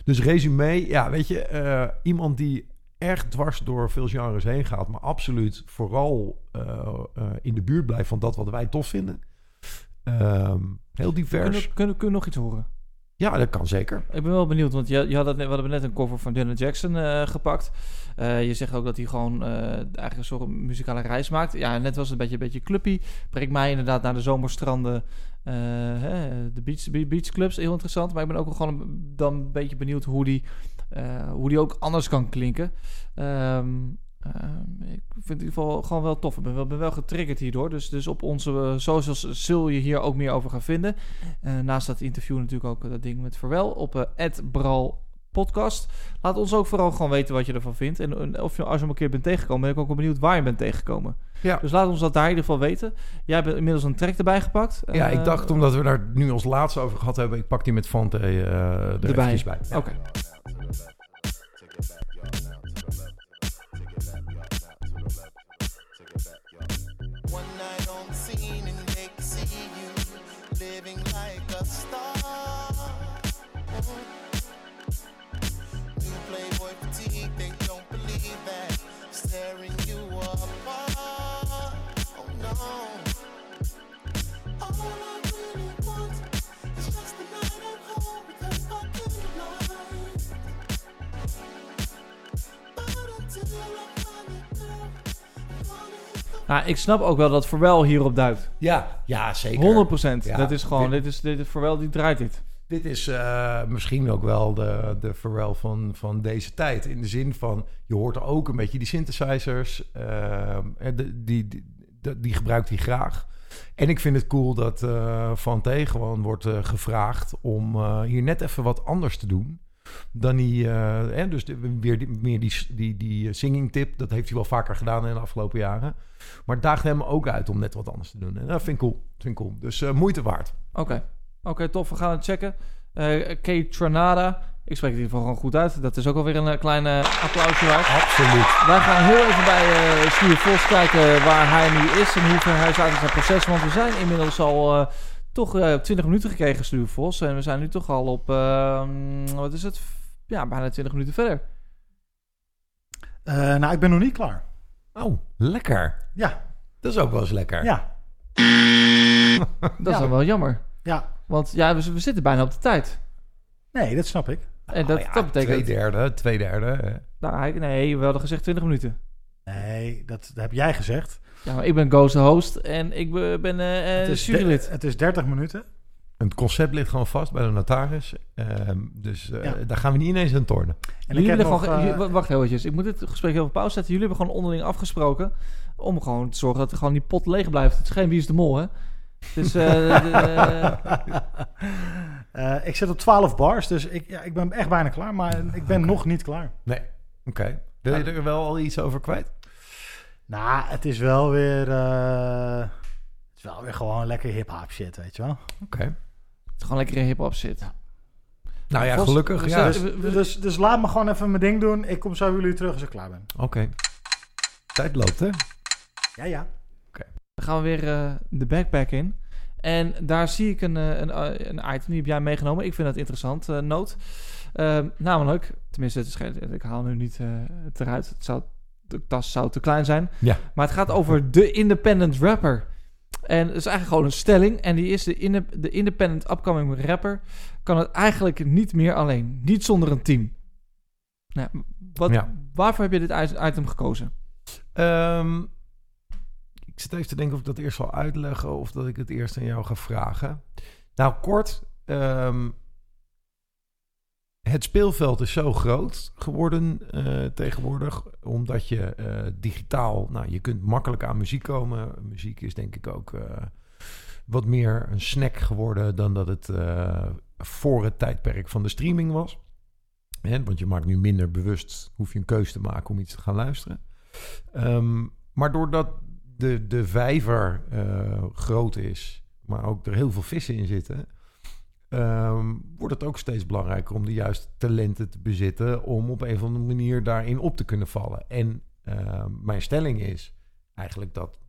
Dus resume, ja, weet je, iemand die echt dwars door veel genres heen gaat, maar absoluut vooral in de buurt blijft van dat wat wij tof vinden. Ehm, heel divers. Kunnen, kunnen, kunnen we nog iets horen? Ja, dat kan zeker. Ik ben wel benieuwd, want je, je had het net, we hadden net een cover van Janet Jackson eh, gepakt. Eh, je zegt ook dat hij gewoon eh, eigenlijk een soort muzikale reis maakt. Ja, net was het een beetje, een beetje cluppy. Brengt mij inderdaad naar de zomerstranden, eh, hè, de beach, be- beachclubs. Heel interessant, maar ik ben ook wel gewoon dan een beetje benieuwd hoe die, eh, hoe die ook anders kan klinken. Ehm, ehm, ik vind het in ieder geval gewoon wel tof. Ik ben wel, ben wel getriggerd hierdoor. Dus, dus op onze eh, socials zul je hier ook meer over gaan vinden. Eh, naast dat interview natuurlijk ook eh, dat ding met Verwel op eh Bral podcast. Laat ons ook vooral gewoon weten wat je ervan vindt. En, en of je als je hem een keer bent tegengekomen, ben ik ook wel benieuwd waar je bent tegengekomen. Ja. Dus laat ons dat daar in ieder geval weten. Jij hebt inmiddels een track erbij gepakt. Ja, ik dacht omdat we daar nu als laatste over gehad hebben, ik pak die met Fante er erbij. bij. Ja. Oké. Nou, ik snap ook wel dat Verwel hierop duikt. Ja, ja, zeker. 100%. Ja, dat is gewoon, dit- dit is, dit is Verwel die draait dit. Dit is eh, misschien ook wel de, de Pharrell van, van deze tijd. In de zin van, je hoort ook een beetje die synthesizers. ehm, en de, die, die, die, die gebruikt hij graag. En ik vind het cool dat eh, Van T gewoon wordt eh, gevraagd om eh, hier net even wat anders te doen. Dan die, hè, dus weer meer die, die, die singing tip. Dat heeft hij wel vaker gedaan in de afgelopen jaren. Maar het daagt hem ook uit om net wat anders te doen. En dat vind ik cool. Vind ik cool. Dus moeite waard. Oké, oké, tof. We gaan het checken. Eh Kate Tranada. Ik spreek het in ieder geval gewoon goed uit. Dat is ook alweer een eh, klein eh, applausje waard. Absoluut. Wij gaan heel even bij eh Stuur Vos kijken waar hij nu is en hoe ver hij staat in zijn proces. Want we zijn inmiddels al eh, toch eh 20 minuten gekregen, Stuur Vos. En we zijn nu toch al op, eh, wat is het? Ja, bijna 20 minuten verder. Eh, nou, ik ben nog niet klaar. Oh, lekker. Ja. Dat is ook wel eens lekker. Ja. Dat is Ja. dan wel jammer. Ja. Want ja, we, we zitten bijna op de tijd. Nee, dat snap ik. En dat, Nou ja, dat betekent... Twee derde, twee derde. Nou, hij- nee, we hadden gezegd 20 minuten. Nee, dat, dat heb jij gezegd. Ja, maar ik ben Ghost de host en ik be- ben eh Het is, jurylid. de- het is 30 minuten. Het concept ligt gewoon vast bij de notaris. Ehm, dus eh, Ja. daar gaan we niet ineens aan tornen. En Jullie ik heb willen nog, gewoon, wacht heel eventjes. Ik moet het gesprek heel op pauze zetten. Jullie hebben gewoon onderling afgesproken om gewoon te zorgen dat er gewoon die pot leeg blijft. Het is geen wie is de mol, hè? Dus eh, ik zit op 12 bars, dus ik, ja, ik ben echt bijna klaar. Maar ik ben nog niet klaar. Nee, oké. Wil je er wel al iets over kwijt? Nou, het is wel weer... eh, het is wel weer gewoon lekker hip-hop shit, weet je wel. Oké. het is gewoon lekker in hip-hop zit. Nou ja, Vos, gelukkig. we Ja. Dus, dus, dus laat me gewoon even mijn ding doen. Ik kom zo bij jullie terug als ik klaar ben. Oké. Tijd loopt, hè? Ja, ja. Dan gaan we weer eh, de backpack in. En daar zie ik een, eh, een, eh, een item, die heb jij meegenomen. Ik vind dat interessant, eh noot. Ehm, namelijk, tenminste, het is geen, ik haal nu niet eh, het eruit. Het zou, de tas zou te klein zijn. Ja. Maar het gaat over de independent rapper. En het is eigenlijk gewoon een stelling. En die is de, inde- de independent upcoming rapper kan het eigenlijk niet meer alleen. Niet zonder een team. Nou, wat, Ja. Waarvoor heb je dit item gekozen? Ehm, ik zit even te denken of ik dat eerst zal uitleggen of dat ik het eerst aan jou ga vragen. Nou, kort. ehm, het speelveld is zo groot geworden eh, tegenwoordig, omdat je eh, digitaal, nou, je kunt makkelijk aan muziek komen. Muziek is denk ik ook eh, wat meer een snack geworden dan dat het voor het tijdperk van de streaming was. Want je maakt nu minder bewust, hoef je een keuze te maken om iets te gaan luisteren. Ehm, maar doordat de, de vijver eh, groot is, maar ook er heel veel vissen in zitten, ehm, wordt het ook steeds belangrijker om de juiste talenten te bezitten om op een of andere manier daarin op te kunnen vallen. En ehm, mijn stelling is eigenlijk dat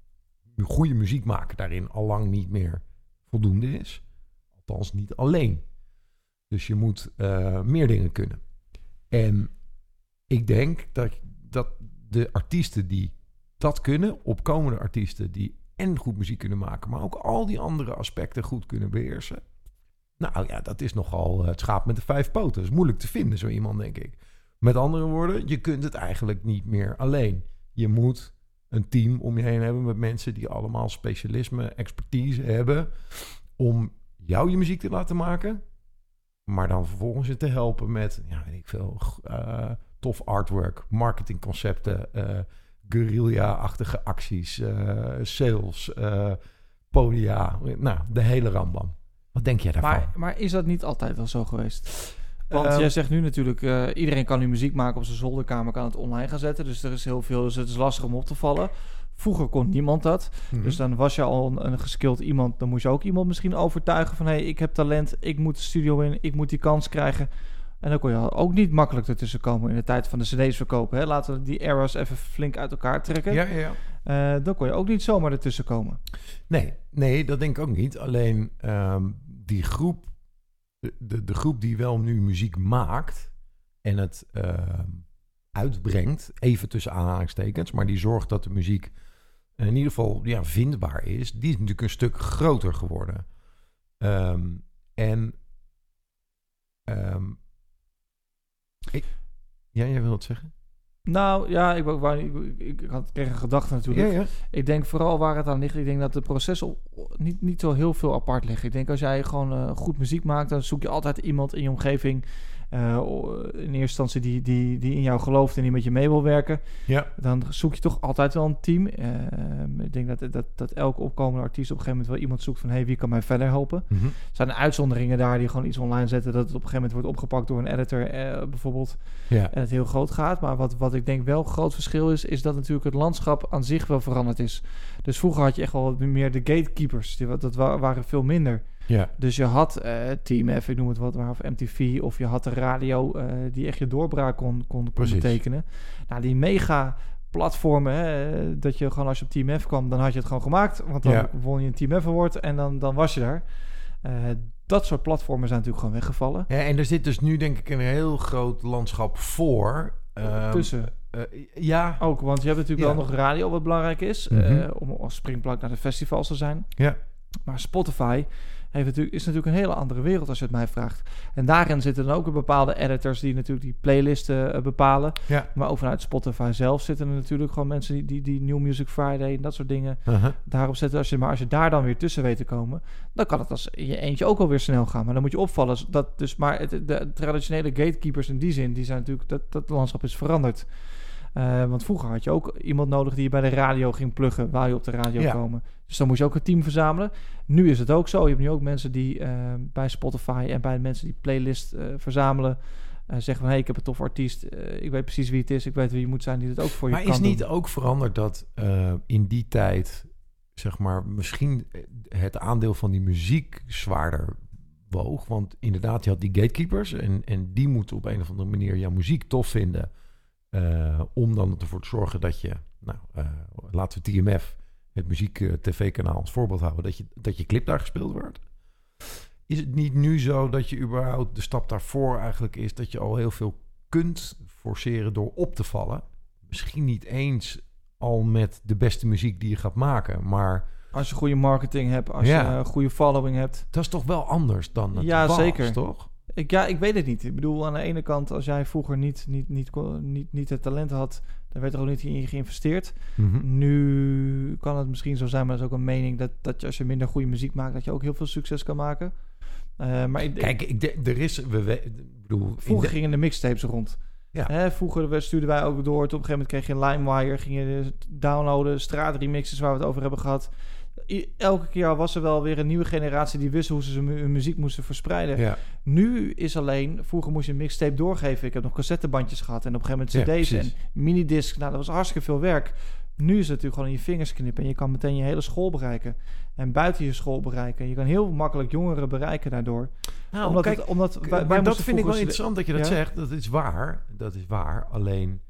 goede muziek maken daarin al lang niet meer voldoende is. Althans, niet alleen. Dus je moet eh, meer dingen kunnen. En ik denk dat, dat de artiesten die dat kunnen, opkomende artiesten die en goed muziek kunnen maken, maar ook al die andere aspecten goed kunnen beheersen. Nou ja, dat is nogal het schaap met de vijf poten. Dat is moeilijk te vinden, zo iemand, denk ik. Met andere woorden, je kunt het eigenlijk niet meer alleen. Je moet een team om je heen hebben met mensen die allemaal specialisme, expertise hebben om jou je muziek te laten maken. Maar dan vervolgens je te helpen met, ja, weet ik veel, eh, tof artwork, marketingconcepten, eh guerrilla-achtige acties, eh, sales, eh, podia. Nou, de hele rambam. Wat denk jij daarvan? Maar, maar is dat niet altijd al zo geweest? Want Ehm, jij zegt nu natuurlijk, eh, iedereen kan nu muziek maken op zijn zolderkamer, kan het online gaan zetten. Dus er is heel veel, dus het is lastig om op te vallen. Vroeger kon niemand dat. Mhm. Dus dan was je al een, een geskild iemand. Dan moest je ook iemand misschien overtuigen van... hé, hey, ik heb talent, ik moet de studio in, ik moet die kans krijgen. En dan kon je ook niet makkelijk ertussen komen in de tijd van de cd's verkopen. Hè? Laten we die eras even flink uit elkaar trekken. Ja, ja, ja. Eh, dan kon je ook niet zomaar ertussen komen. Nee, nee, dat denk ik ook niet. Alleen ehm, die groep, de, de, de groep die wel nu muziek maakt en het ehm, uitbrengt, even tussen aanhalingstekens, maar die zorgt dat de muziek in ieder geval ja, vindbaar is, die is natuurlijk een stuk groter geworden. Ehm, en ik, ja, jij wil het zeggen? Nou ja, ik, wou- ik, ik, ik had, kreeg een gedachte natuurlijk. Ja, ja. Ik denk vooral waar het aan ligt. Ik denk dat de processen niet, niet zo heel veel apart liggen. Ik denk als jij gewoon eh, goed muziek maakt, dan zoek je altijd iemand in je omgeving eh, in eerste instantie die, die, die in jou gelooft en die met je mee wil werken, Ja. dan zoek je toch altijd wel een team. Ehm, ik denk dat, dat, dat elke opkomende artiest op een gegeven moment wel iemand zoekt van hey, wie kan mij verder helpen. Mhm. Er zijn uitzonderingen daar die gewoon iets online zetten dat het op een gegeven moment wordt opgepakt door een editor eh, bijvoorbeeld Ja. en het heel groot gaat. Maar wat, wat ik denk wel een groot verschil is, is dat natuurlijk het landschap aan zich wel veranderd is. Dus vroeger had je echt wel meer de gatekeepers. Die, dat wa- waren veel minder. Ja. Dus je had eh, Team F, ik noem het wat, maar, of MTV, of je had de radio eh, die echt je doorbraak kon, kon, kon betekenen. Nou, die mega platformen, hè, dat je gewoon als je op Team F kwam, dan had je het gewoon gemaakt. Want dan Ja. won je een Team F award en dan, dan was je daar. Eh, dat soort platformen zijn natuurlijk gewoon weggevallen. Ja, en er zit dus nu denk ik een heel groot landschap voor. Ehm, Tussen. ja. Ook, want je hebt natuurlijk Ja. wel nog radio wat belangrijk is. Mhm. om als springplank naar de festivals te zijn. Ja. Maar Spotify heeft natuurlijk, is natuurlijk een hele andere wereld als je het mij vraagt. En daarin zitten dan ook bepaalde editors die natuurlijk die playlisten eh, bepalen. Ja. Maar ook vanuit Spotify zelf zitten er natuurlijk gewoon mensen die, die, die New Music Friday en dat soort dingen Uh-huh. daarop zetten. Als je, maar als je daar dan weer tussen weet te komen, dan kan het als je eentje ook alweer snel gaan. Maar dan moet je opvallen. Dat dus, maar het, de traditionele gatekeepers in die zin, die zijn natuurlijk, dat, dat landschap is veranderd. Eh, want vroeger had je ook iemand nodig die je bij de radio ging pluggen, waar je op de radio Ja. komen. Dus dan moest je ook een team verzamelen. Nu is het ook zo. Je hebt nu ook mensen die eh, bij Spotify en bij mensen die playlist eh, verzamelen. zeggen van, hé, hey, ik heb een tof artiest. ik weet precies wie het is. Ik weet wie je moet zijn die het ook voor je Maar kan is niet doen. ook veranderd dat in die tijd, zeg maar, misschien het aandeel van die muziek zwaarder woog? Want inderdaad, je had die gatekeepers en, en die moeten op een of andere manier jouw muziek tof vinden. Eh, om dan ervoor te zorgen dat je, nou, eh, laten we TMF, het muziek-tv-kanaal als voorbeeld houden, dat je, dat je clip daar gespeeld wordt. Is het niet nu zo dat je überhaupt de stap daarvoor eigenlijk is dat je al heel veel kunt forceren door op te vallen? Misschien niet eens al met de beste muziek die je gaat maken, maar Als je goede marketing hebt, als Ja. je een goede following hebt. dat is toch wel anders dan het Ja, was, zeker. toch? Ik, ja, ik weet het niet. Ik bedoel, aan de ene kant, als jij vroeger niet, niet, niet, kon- niet, niet het talent had, dan werd er ook niet in je geïnvesteerd. Mhm. Nu kan het misschien zo zijn, maar dat is ook een mening dat, dat je als je minder goede muziek maakt, dat je ook heel veel succes kan maken. Eh, maar ik, Kijk, ik, de- er is, we, we- bedoel, Vroeger de- gingen de mixtapes rond. Ja. Hè, vroeger stuurden wij ook door. Op een gegeven moment kreeg je LimeWire. Ging je downloaden. Straatremixes waar we het over hebben gehad. Elke keer was er wel weer een nieuwe generatie die wist hoe ze hun muziek moesten verspreiden. Ja. Nu is alleen... Vroeger moest je een mixtape doorgeven. Ik heb nog cassettebandjes gehad. En op een gegeven Ja, moment cd's precies. en minidisc. Nou, dat was hartstikke veel werk. Nu is het natuurlijk gewoon in je vingers knippen. En je kan meteen je hele school bereiken. En buiten je school bereiken. Je kan heel makkelijk jongeren bereiken daardoor. Nou, omdat kijk, het, omdat wij, wij maar dat vind ik wel interessant dat je dat Ja? zegt. Dat is waar. Dat is waar. Alleen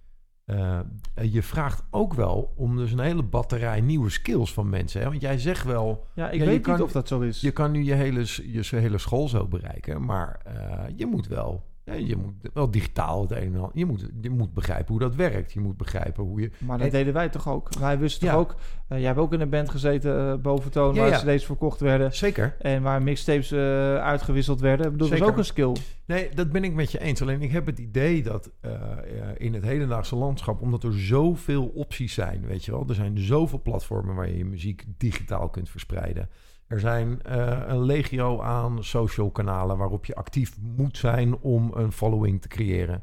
eh, je vraagt ook wel om dus een hele batterij nieuwe skills van mensen. Hè? Want jij zegt wel. Ja, ik weet kan- niet of dat zo is. Je kan nu je hele, je hele school zo bereiken, maar eh, je moet wel. Je moet wel digitaal het een en ander. Je moet, je moet begrijpen hoe dat werkt. Je moet begrijpen hoe je. Maar dat En- deden wij toch ook? Wij wisten Ja. toch ook... eh, jij hebt ook in een band gezeten, eh boventoon, Ja, waar ja. cd's verkocht werden. Zeker. En waar mixtapes eh, uitgewisseld werden. Ik bedoel, dat is ook een skill. Nee, dat ben ik met je eens. Alleen ik heb het idee dat in het hedendaagse landschap, omdat er zoveel opties zijn, weet je wel, er zijn zoveel platformen waar je je muziek digitaal kunt verspreiden. Er zijn eh, een legio aan social kanalen waarop je actief moet zijn om een following te creëren.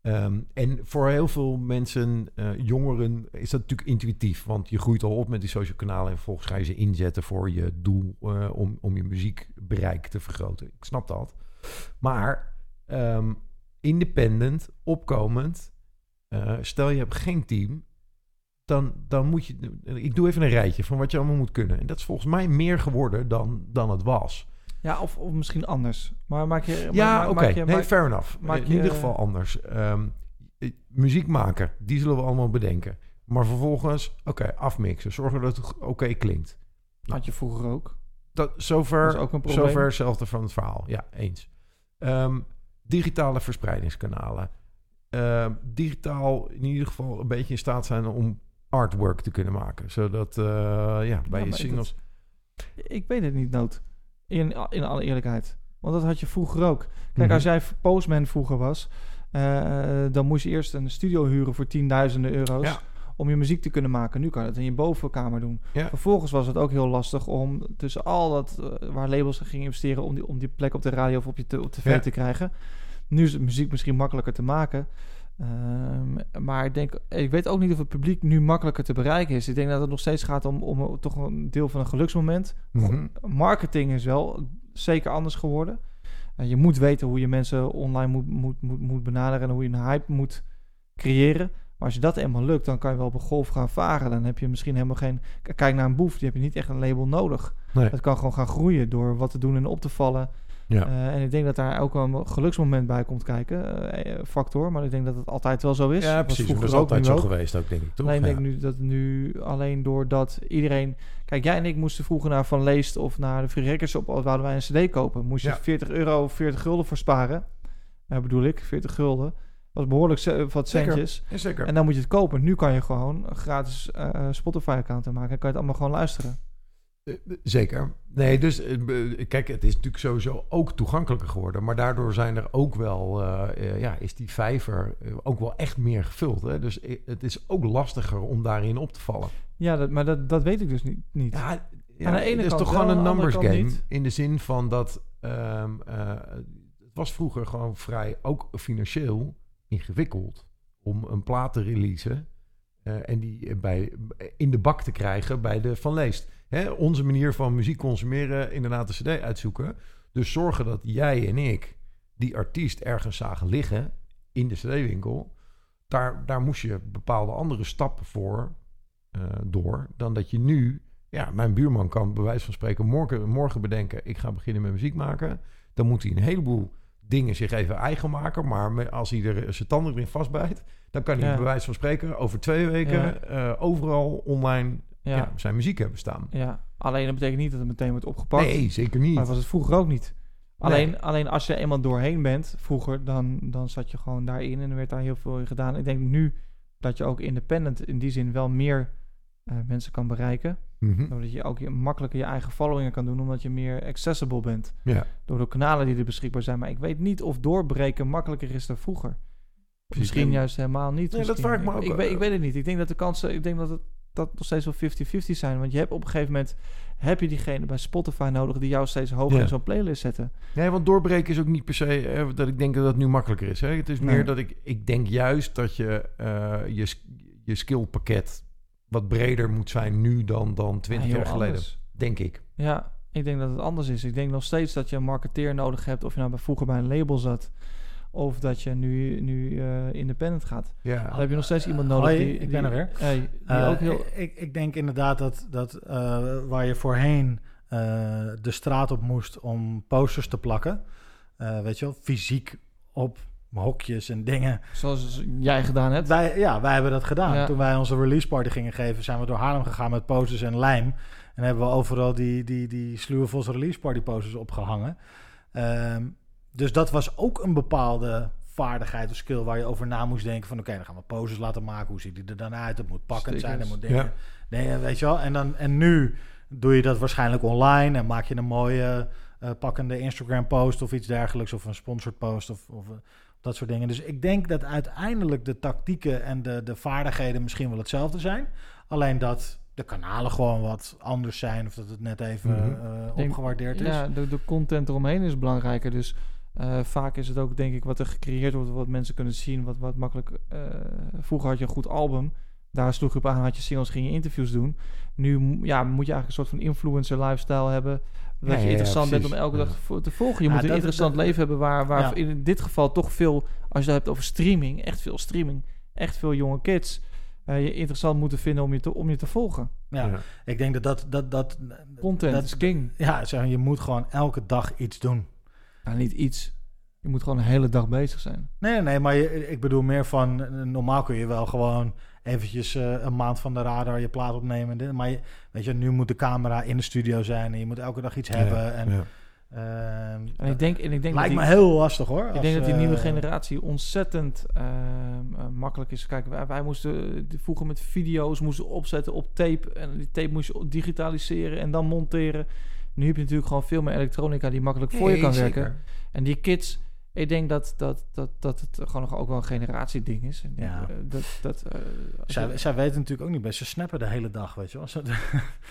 Ehm, en voor heel veel mensen, eh, jongeren, is dat natuurlijk intuïtief. Want je groeit al op met die social kanalen en vervolgens ga je ze inzetten voor je doel eh, om, om je muziekbereik te vergroten. Ik snap dat. Maar ehm, independent, opkomend, stel je hebt geen team, dan, dan moet je. Ik doe even een rijtje van wat je allemaal moet kunnen. En dat is volgens mij meer geworden dan, dan het was. Ja, of, of misschien anders. Maar maak je... Ja, oké. Nee, maak- fair enough. maak in ieder geval anders. Ehm, eh, muziek maken, die zullen we allemaal bedenken. Maar vervolgens, oké, afmixen. Zorgen dat het oké klinkt. Had je vroeger ook. Dat, zover, Dat is ook een probleem. zover hetzelfde van het verhaal. Ja, eens. Ehm, digitale verspreidingskanalen. Ehm, digitaal in ieder geval een beetje in staat zijn om artwork te kunnen maken. Zodat, eh, ja, bij je singles... Ik weet het niet, Noot. In, in alle eerlijkheid. Want dat had je vroeger ook. Kijk, Mhm. als jij Postman vroeger was... eh, dan moest je eerst een studio huren voor tienduizenden euro's... Ja. om je muziek te kunnen maken. Nu kan het in je bovenkamer doen. Ja. Vervolgens was het ook heel lastig om tussen al dat... eh, waar labels gingen investeren... Om die, om die plek op de radio of op je te- op tv te krijgen... Nu is het muziek misschien makkelijker te maken. Ehm, maar ik denk, ik weet ook niet of het publiek nu makkelijker te bereiken is. Ik denk dat het nog steeds gaat om, om toch een deel van een geluksmoment. Mhm. Marketing is wel zeker anders geworden. Je moet weten hoe je mensen online moet, moet, moet, moet benaderen en hoe je een hype moet creëren. Maar als je dat eenmaal lukt, dan kan je wel op een golf gaan varen. Dan heb je misschien helemaal geen. Kijk naar een boef, die heb je niet echt een label nodig. Nee. Het kan gewoon gaan groeien door wat te doen en op te vallen. Ja. Eh, en ik denk dat daar ook een geluksmoment bij komt kijken, eh, eh, factor. Maar ik denk dat het altijd wel zo is. Ja, precies. Dat is altijd zo ook. geweest ook, denk ik, toch? Alleen Ja. denk ik nu dat nu alleen doordat iedereen... Kijk, jij en ik moesten vroeger naar Van Leest of naar de Free Records op... wouden wij een cd kopen. Moest je Ja. 40 euro of 40 gulden voor sparen. Ja, bedoel ik, 40 gulden. Dat was behoorlijk wat Zeker. centjes. Ja, zeker. En dan moet je het kopen. Nu kan je gewoon een gratis Spotify-account aanmaken. En kan je het allemaal gewoon luisteren. Eh, Zeker. Nee, dus eh, kijk, het is natuurlijk sowieso ook toegankelijker geworden. Maar daardoor zijn er ook wel, eh, eh, ja, is die vijver eh, ook wel echt meer gevuld. Hè? Dus eh, het is ook lastiger om daarin op te vallen. Ja, dat, maar dat, dat weet ik dus niet. niet. Ja, Ja, aan de ene het is toch wel, gewoon een numbers game. niet. In de zin van dat ehm, eh, het was vroeger gewoon vrij, ook financieel ingewikkeld om een plaat te releasen. Eh, en die bij, in de bak te krijgen bij de Van Leest. Hè, onze manier van muziek consumeren, inderdaad de cd uitzoeken. Dus zorgen dat jij en ik die artiest ergens zagen liggen in de cd-winkel. Daar, daar moest je bepaalde andere stappen voor eh, door. Dan dat je nu... Ja, mijn buurman kan bij wijze van spreken morgen, morgen bedenken... ik ga beginnen met muziek maken. Dan moet hij een heleboel dingen zich even eigen maken. Maar als hij er zijn tanden erin vastbijt... dan kan hij Ja. bij wijze van spreken over twee weken... Ja. eh, overal online Ja. zijn muziek hebben staan. Ja, alleen dat betekent niet dat het meteen wordt opgepakt. Nee, zeker niet. Maar dat was het vroeger ook niet. Nee. Alleen, alleen als je eenmaal doorheen bent, vroeger, dan, dan zat je gewoon daarin en er werd daar heel veel in gedaan. Ik denk nu dat je ook independent in die zin wel meer eh, mensen kan bereiken. Doordat je ook je- makkelijker je eigen followingen kan doen, omdat je meer accessible bent. Ja. Door de kanalen die er beschikbaar zijn. Maar ik weet niet of doorbreken makkelijker is dan vroeger. Misschien En- juist helemaal niet. Nee, dat vraag ik me ook, Ik, weet, ik weet het niet. Ik denk dat de kansen, ik denk dat het dat nog steeds wel 50-50 zijn. Want je hebt op een gegeven moment, heb je diegene bij Spotify nodig die jou steeds hoger Ja. in zo'n playlist zetten. Nee, want doorbreken is ook niet per se eh, dat ik denk dat het nu makkelijker is. Hè? Het is Nee. meer dat ik, ik denk juist dat je eh, je, je skillpakket wat breder moet zijn nu dan, dan 20 Ja, heel jaar geleden. anders. Denk ik. Ja, ik denk dat het anders is. Ik denk nog steeds dat je een marketeer nodig hebt. Of je nou bij, vroeger bij een label zat. Of dat je nu, nu eh, independent gaat. Ja. Dan heb je nog steeds iemand nodig Hoi, die... ik die- ben er weer. Hey, die Eh, ook heel... ik, ik, ik denk inderdaad dat, dat eh, waar je voorheen eh, de straat op moest om posters te plakken, eh, weet je wel, fysiek op hokjes en dingen. Zoals jij gedaan hebt. Wij, ja, wij hebben dat gedaan. Ja. Toen wij onze release party gingen geven, zijn we door Haarlem gegaan met posters en lijm. En hebben we overal die, die, die Sluwe Vos release party posters opgehangen. Ehm, dus dat was ook een bepaalde vaardigheid of skill waar je over na moest denken van oké, dan gaan we posters laten maken. Hoe ziet die er dan uit? Het moet pakkend zijn, er Stickers. moet dingen. Ja. dingen weet je wel. En, dan, en nu doe je dat waarschijnlijk online en maak je een mooie eh, pakkende Instagram post of iets dergelijks of een sponsored post of, of dat soort dingen. Dus ik denk dat uiteindelijk de tactieken en de, de vaardigheden misschien wel hetzelfde zijn. Alleen dat de kanalen gewoon wat anders zijn of dat het net even denk- opgewaardeerd is. Ja, de, de content eromheen is belangrijker. Dus eh, vaak is het ook, denk ik, wat er gecreëerd wordt, wat mensen kunnen zien, wat, wat makkelijk. eh, vroeger had je een goed album. Daar sloeg je op aan, had je singles, ging je interviews doen. Nu ja, moet je eigenlijk een soort van influencer lifestyle hebben. Dat Ja, je ja, interessant bent om elke dag te volgen. Je Ja, moet een interessant leven hebben waar, waar Ja. in dit geval toch veel, als je het hebt over streaming, echt veel streaming, echt veel jonge kids, eh, je interessant moeten vinden om je te, om je te volgen. Ja, Ja. ik denk dat dat... dat, dat Content dat, is king. Ja, zeg, maar, je moet gewoon elke dag iets doen. Nou, niet iets. Je moet gewoon een hele dag bezig zijn. Nee, nee, maar je, ik bedoel meer van... Normaal kun je wel gewoon eventjes eh, een maand van de radar je plaat opnemen. Maar je, weet je, nu moet de camera in de studio zijn... en je moet elke dag iets hebben. En, Ja. ehm, En ik denk, en ik denk lijkt dat me heel lastig hoor. ik als, denk dat die nieuwe eh, generatie ontzettend ehm, eh, makkelijk is. Kijk, wij, wij moesten vroeger met video's moesten opzetten op tape. En die tape moest je digitaliseren en dan monteren. Nu heb je natuurlijk gewoon veel meer elektronica die makkelijk voor je kan zeker. werken. En die kids, Ik denk dat, dat, dat, dat het gewoon nog ook wel een generatieding is. Ja. eh, dat, dat, eh, Zij, je- zij weten natuurlijk ook niet best. Ze snappen de hele dag, weet je wel.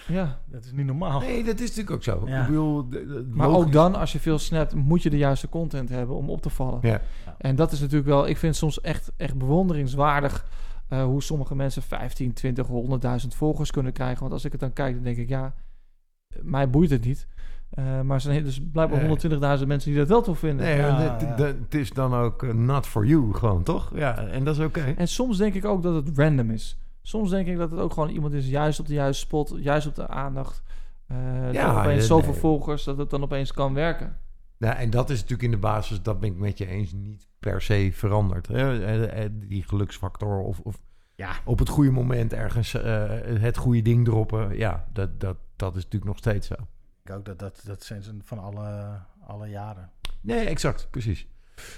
Ja. dat is niet normaal. Nee, dat is natuurlijk ook zo. Ja. Ik bedoel, Maar logisch- ook dan, als je veel snapt, moet je de juiste content hebben om op te vallen. Ja. En dat is natuurlijk wel, ik vind het soms echt, echt bewonderingswaardig eh, hoe sommige mensen 15, 20, 100.000 volgers kunnen krijgen. Want als ik het dan kijk, dan denk ik, ja, mij boeit het niet. Eh, maar er zijn dus blijkbaar Nee. 120.000 mensen die dat wel tof vinden. Nee, Ja, het, ja. de- het is dan ook eh, not for you, gewoon, toch? Ja, en dat is oké. En soms denk ik ook dat het random is. Soms denk ik dat het ook gewoon iemand is, juist op de juiste spot, juist op de aandacht. Eh Ja, opeens nee, zoveel nee. volgers dat het dan opeens kan werken. Nou, en dat is natuurlijk in de basis, dat ben ik met je eens, niet per se veranderd. Hè? Die geluksfactor of, of Ja. op het goede moment ergens eh, het goede ding droppen. Ja, dat, dat, dat is natuurlijk nog steeds zo. Ik ook dat, dat, dat zijn ze van alle, alle jaren. Nee, exact, precies.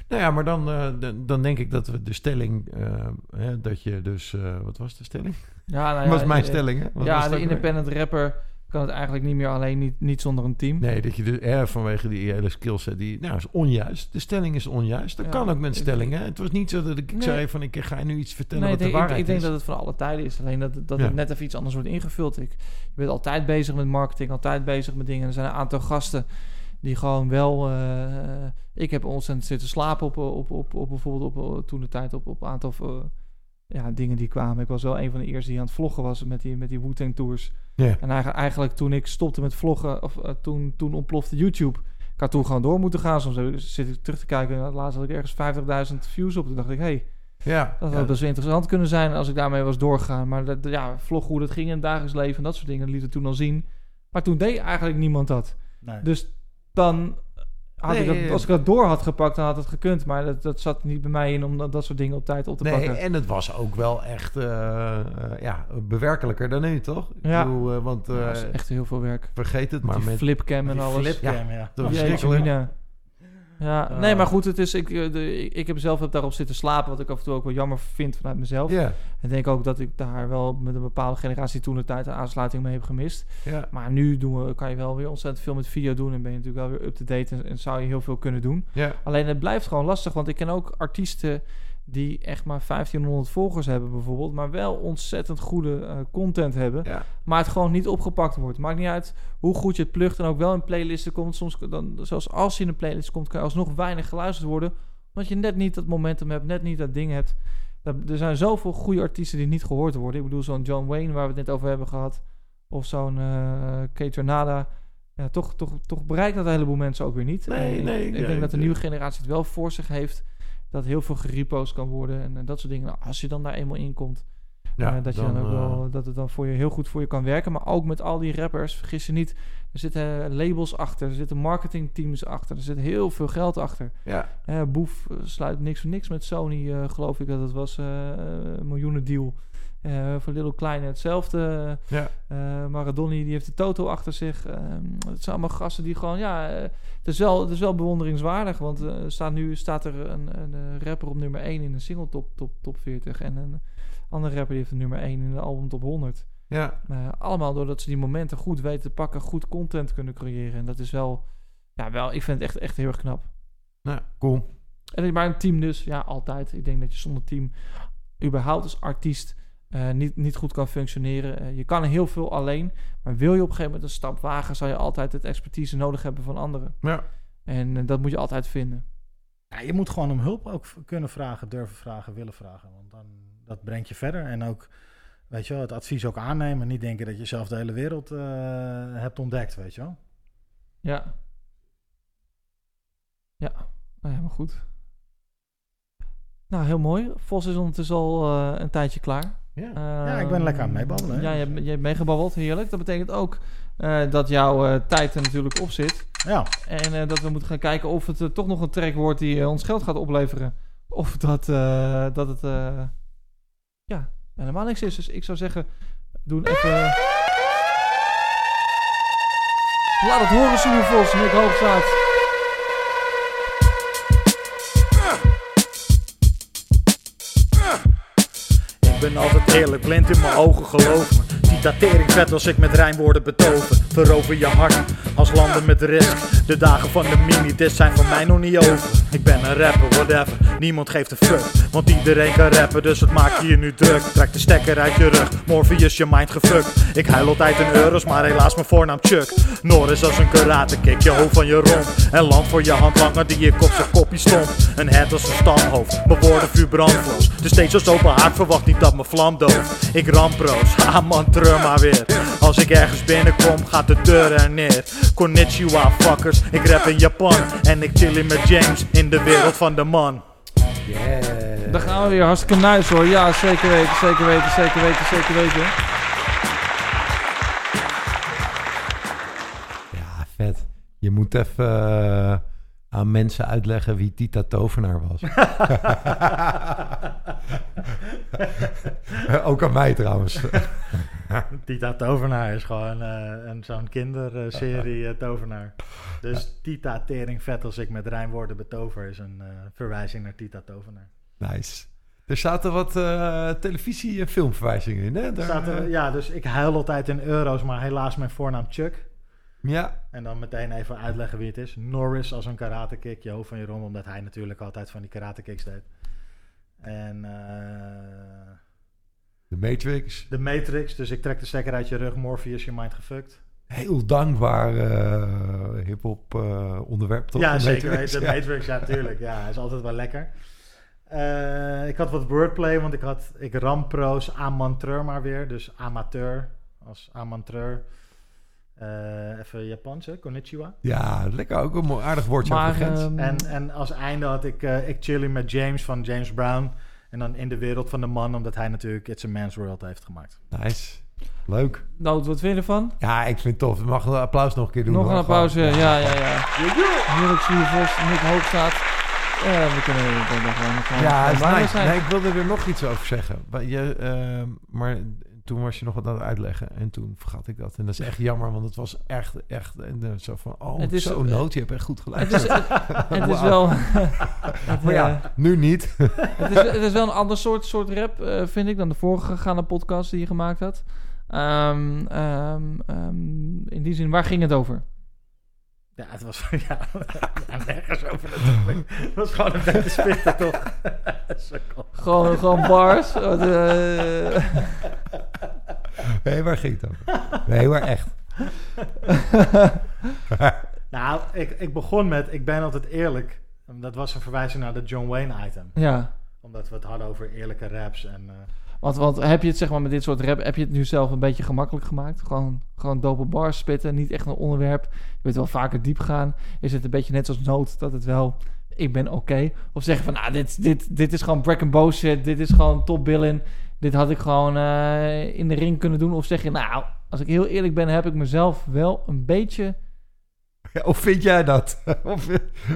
Nou ja, maar dan, eh, dan, dan denk ik dat we de stelling, eh, hè, dat je dus, eh, wat was de stelling? Ja, nou Dat ja, was mijn stelling, hè? Wat ja, de independent rapper kan het eigenlijk niet meer alleen, niet, niet zonder een team. Nee, dat je dus eh, vanwege die hele skillset, die nou is onjuist. De stelling is onjuist. Dat Ja, kan ook met ik- stellingen. Het was niet zo dat ik Nee. zei van ik ga nu iets vertellen Nee, wat ik de denk, ik, waarheid ik denk is. dat het van alle tijden is. Alleen dat, dat Ja. het net even iets anders wordt ingevuld. Ik, je bent altijd bezig met marketing, altijd bezig met dingen. Er zijn een aantal gasten die gewoon wel... eh, ik heb ontzettend zitten slapen op, op, op, op bijvoorbeeld op, eh, toen de tijd op op een aantal eh, ja, dingen die kwamen. Ik was wel een van de eerste die aan het vloggen was met die, met die Wu-Tang Tours. Ja. En eigenlijk, toen ik stopte met vloggen, of eh, toen, toen ontplofte YouTube. Ik had toen gewoon door moeten gaan. Soms zit ik terug te kijken. en Laatst had ik ergens 50.000 views op. Toen dacht ik, hé, hey, Ja, dat ja. had best wel interessant kunnen zijn als ik daarmee was doorgegaan. Maar dat, ja, vlog hoe dat ging in het dagelijks leven en dat soort dingen, dat liet het toen al zien. Maar toen deed eigenlijk niemand dat. Nee. Dus dan had ik Nee, dat, als ik dat door had gepakt, dan had het gekund. Maar dat, dat zat niet bij mij in om dat, dat soort dingen op tijd op te Nee, pakken. en het was ook wel echt eh, eh, ja, bewerkelijker dan nu, toch? Ik Ja. bedoel, eh, want Ja, dat is eh, echt heel veel werk. vergeet het maar die met... flipcam en Die alles. flipcam, ja. Dat was mina. Ja, Ah. nee, maar goed, het is, ik, eh, de, ik heb zelf heb daarop zitten slapen, wat ik af en toe ook wel jammer vind vanuit mezelf. En denk ook dat ik daar wel met een bepaalde generatie toen de tijd een aansluiting mee heb gemist. Maar nu doen we, kan je wel weer ontzettend veel met video doen en ben je natuurlijk wel weer up-to-date en, en zou je heel veel kunnen doen. Alleen het blijft gewoon lastig, want ik ken ook artiesten die echt maar 1500 volgers hebben bijvoorbeeld, maar wel ontzettend goede eh, content hebben, Ja. maar het gewoon niet opgepakt wordt. Maakt niet uit hoe goed je het plugt en ook wel in playlisten komt. Soms, dan, zelfs als je in een playlist komt, kan je alsnog weinig geluisterd worden, omdat je net niet dat momentum hebt, net niet dat ding hebt. Er zijn zoveel goede artiesten die niet gehoord worden. Ik bedoel, zo'n John Wayne, waar we het net over hebben gehad, of zo'n eh Kate Tornada. Ja, toch, toch, toch bereikt dat een heleboel mensen ook weer niet. Nee, ik- nee, Ik denk dat de nieuwe generatie het wel voor zich heeft. Dat heel veel gerepost kan worden en, en dat soort dingen. Nou, als je dan daar eenmaal in komt, Ja, eh, dat, je dan, ook eh, wel, dat het dan voor je heel goed voor je kan werken. Maar ook met al die rappers, vergis je niet. Er zitten labels achter, er zitten marketingteams achter, er zit heel veel geld achter. Ja, Eh, Boef sluit niks voor niks met Sony, geloof ik dat het was. een miljoenen deal. Eh, voor Little Kleine hetzelfde. ja. Eh Maradoni die heeft de Toto achter zich. Ehm, het zijn allemaal gasten die gewoon, ja, eh, het, is wel, het is wel bewonderingswaardig. Want staat nu staat er een, een rapper op nummer 1 in de single top, top, top 40. En een andere rapper die heeft een nummer 1 in de album top 100. ja. Allemaal doordat ze die momenten goed weten te pakken, goed content kunnen creëren. En dat is wel, ja, wel, ik vind het echt, echt heel erg knap. Nou, cool. En maar een team dus, ja, altijd. Ik denk dat je zonder team überhaupt als artiest eh, niet, niet goed kan functioneren. Eh, je kan heel veel alleen, maar wil je op een gegeven moment een stap wagen, zal je altijd het expertise nodig hebben van anderen. Ja, En eh, dat moet je altijd vinden. Ja, je moet gewoon om hulp ook kunnen vragen, durven vragen, willen vragen. Want dan, dat brengt je verder. En ook, weet je wel, het advies ook aannemen. Niet denken dat je zelf de hele wereld eh, hebt ontdekt, weet je wel. Ja. Ja, nou ja, maar goed. Nou, heel mooi. Vos is ondertussen al eh, een tijdje klaar. Ja. Ja, ik ben lekker aan het meebabbelen, hè. Ja, je, hebt- je hebt meegebabbeld, heerlijk. Dat betekent ook eh, dat jouw eh, tijd er natuurlijk op zit. Ja, En eh, dat we moeten gaan kijken of het toch nog een track wordt die ons geld gaat opleveren. Of dat, eh, dat het eh, ja, helemaal niks is. Dus ik zou zeggen, doen even... Laat het horen, Sue Vos, Nick Hoogstraat. Ben altijd eerlijk, blind in mijn ogen, geloof. Citering vet als ik met rijmwoorden betoven. Verover je hart als landen met rest. De dagen van de mini-test zijn voor mij nog niet over. Ik ben een rapper, whatever. Niemand geeft een fuck. Want iedereen kan rappen, dus het maakt je nu druk. Trek de stekker uit je rug. Morpheus, je mind gefukt. Ik huil altijd in euro's, maar helaas mijn voornaam Chuck. Norris als een karate kick, je hoofd van je rond. En land voor je handlanger die ik op zijn kopje stond. Een head als een stamhoofd, mijn woorden vuur brandvlos. Dus steeds als open haard, verwacht niet dat mijn vlam dooft. Ik ramproos, ha man, treur maar weer. Als ik ergens binnenkom, gaat de deur er neer. Konnichiwa, fuckers, ik rap in Japan. En ik chill in met James in de wereld van de man. Daar gaan we weer. Hartstikke nice hoor. Ja, zeker weten, zeker weten, zeker weten, zeker weten. Ja, vet. Je moet even eh, aan mensen uitleggen wie Tita Tovenaar was. Ook aan mij trouwens. Tita Tovenaar is gewoon eh, een, zo'n kinderserie eh, Tovenaar. Dus Tita Tering vet als ik met rijmwoorden betover is een eh, verwijzing naar Tita Tovenaar. Nice. Er zaten wat eh, televisie- en filmverwijzingen in, hè? Daar, zaten- ja, dus ik huil altijd in euro's, maar helaas mijn voornaam Chuck. Ja. En dan meteen even uitleggen wie het is. Norris als een karate kick, je hoofd van je rom, omdat hij natuurlijk altijd van die karate kicks deed. En eh, De Matrix. de Matrix, dus ik trek de stekker uit je rug, Morpheus, je mind gefukt. Heel dankbaar eh hip-hop eh, onderwerp, toch? Ja, De zeker Matrix. De ja. Matrix, ja, tuurlijk. Ja, is altijd wel lekker. Eh, ik had wat wordplay, want ik had ik ramproos amateur maar weer. Dus amateur als amateur. Eh, even Japans, hè? Konnichiwa. Ja, lekker ook een mooi aardig woordje Maar, over de grens. ehm, En, en als einde had ik eh, ik chilling met James van James Brown. En dan in de wereld van de man, omdat hij natuurlijk It's a Man's World heeft gemaakt. Nice. Leuk. Nou, wat vind je ervan? Ja, ik vind het tof. Mag een applaus nog een keer doen. Nog hoor. een applaus. Eh, Ja, ja, ja. Heerlijk, zie je Vos, Nick Hoogstaat. Eh, we kunnen we kunnen daar gewoon gewoon Ja, is nice. Nee, ik wilde er nog iets over zeggen. Maar, je, ehm, maar toen was je nog wat aan het uitleggen en toen vergat ik dat. En dat is echt jammer, want het was echt, echt en, eh, zo van, oh, Het is- zo nood, je hebt echt goed gelijk. Het is, het, het is wel... het, maar ja, eh, nu niet. het, is, het is wel een ander soort, soort rap, eh, vind ik, dan de vorige gaande podcast die je gemaakt had. Ehm, ehm, ehm, in die zin, waar ging het over? Ja, het was ja, nergens over natuurlijk. Het was gewoon een beetje spitten, toch? Gewoon, gewoon bars. eh, nee, waar ging het over? Nee, maar echt. Nou, ik, ik begon met, ik ben altijd eerlijk. Dat was een verwijzing naar de John Wayne item. ja. Omdat we het hadden over eerlijke raps. En, eh, Want, want heb je het zeg maar met dit soort rap, heb je het nu zelf een beetje gemakkelijk gemaakt? Gewoon, gewoon dope bars spitten, niet echt een onderwerp. Je weet wel vaker diep gaan. Is het een beetje net zoals nood dat het wel, ik ben oké. Of zeggen van, nou, dit, dit, dit is gewoon break and bow shit. Dit is gewoon top billing. Dit had ik gewoon eh, in de ring kunnen doen. Of zeg je, nou, als ik heel eerlijk ben, heb ik mezelf wel een beetje... Of vind jij dat? of,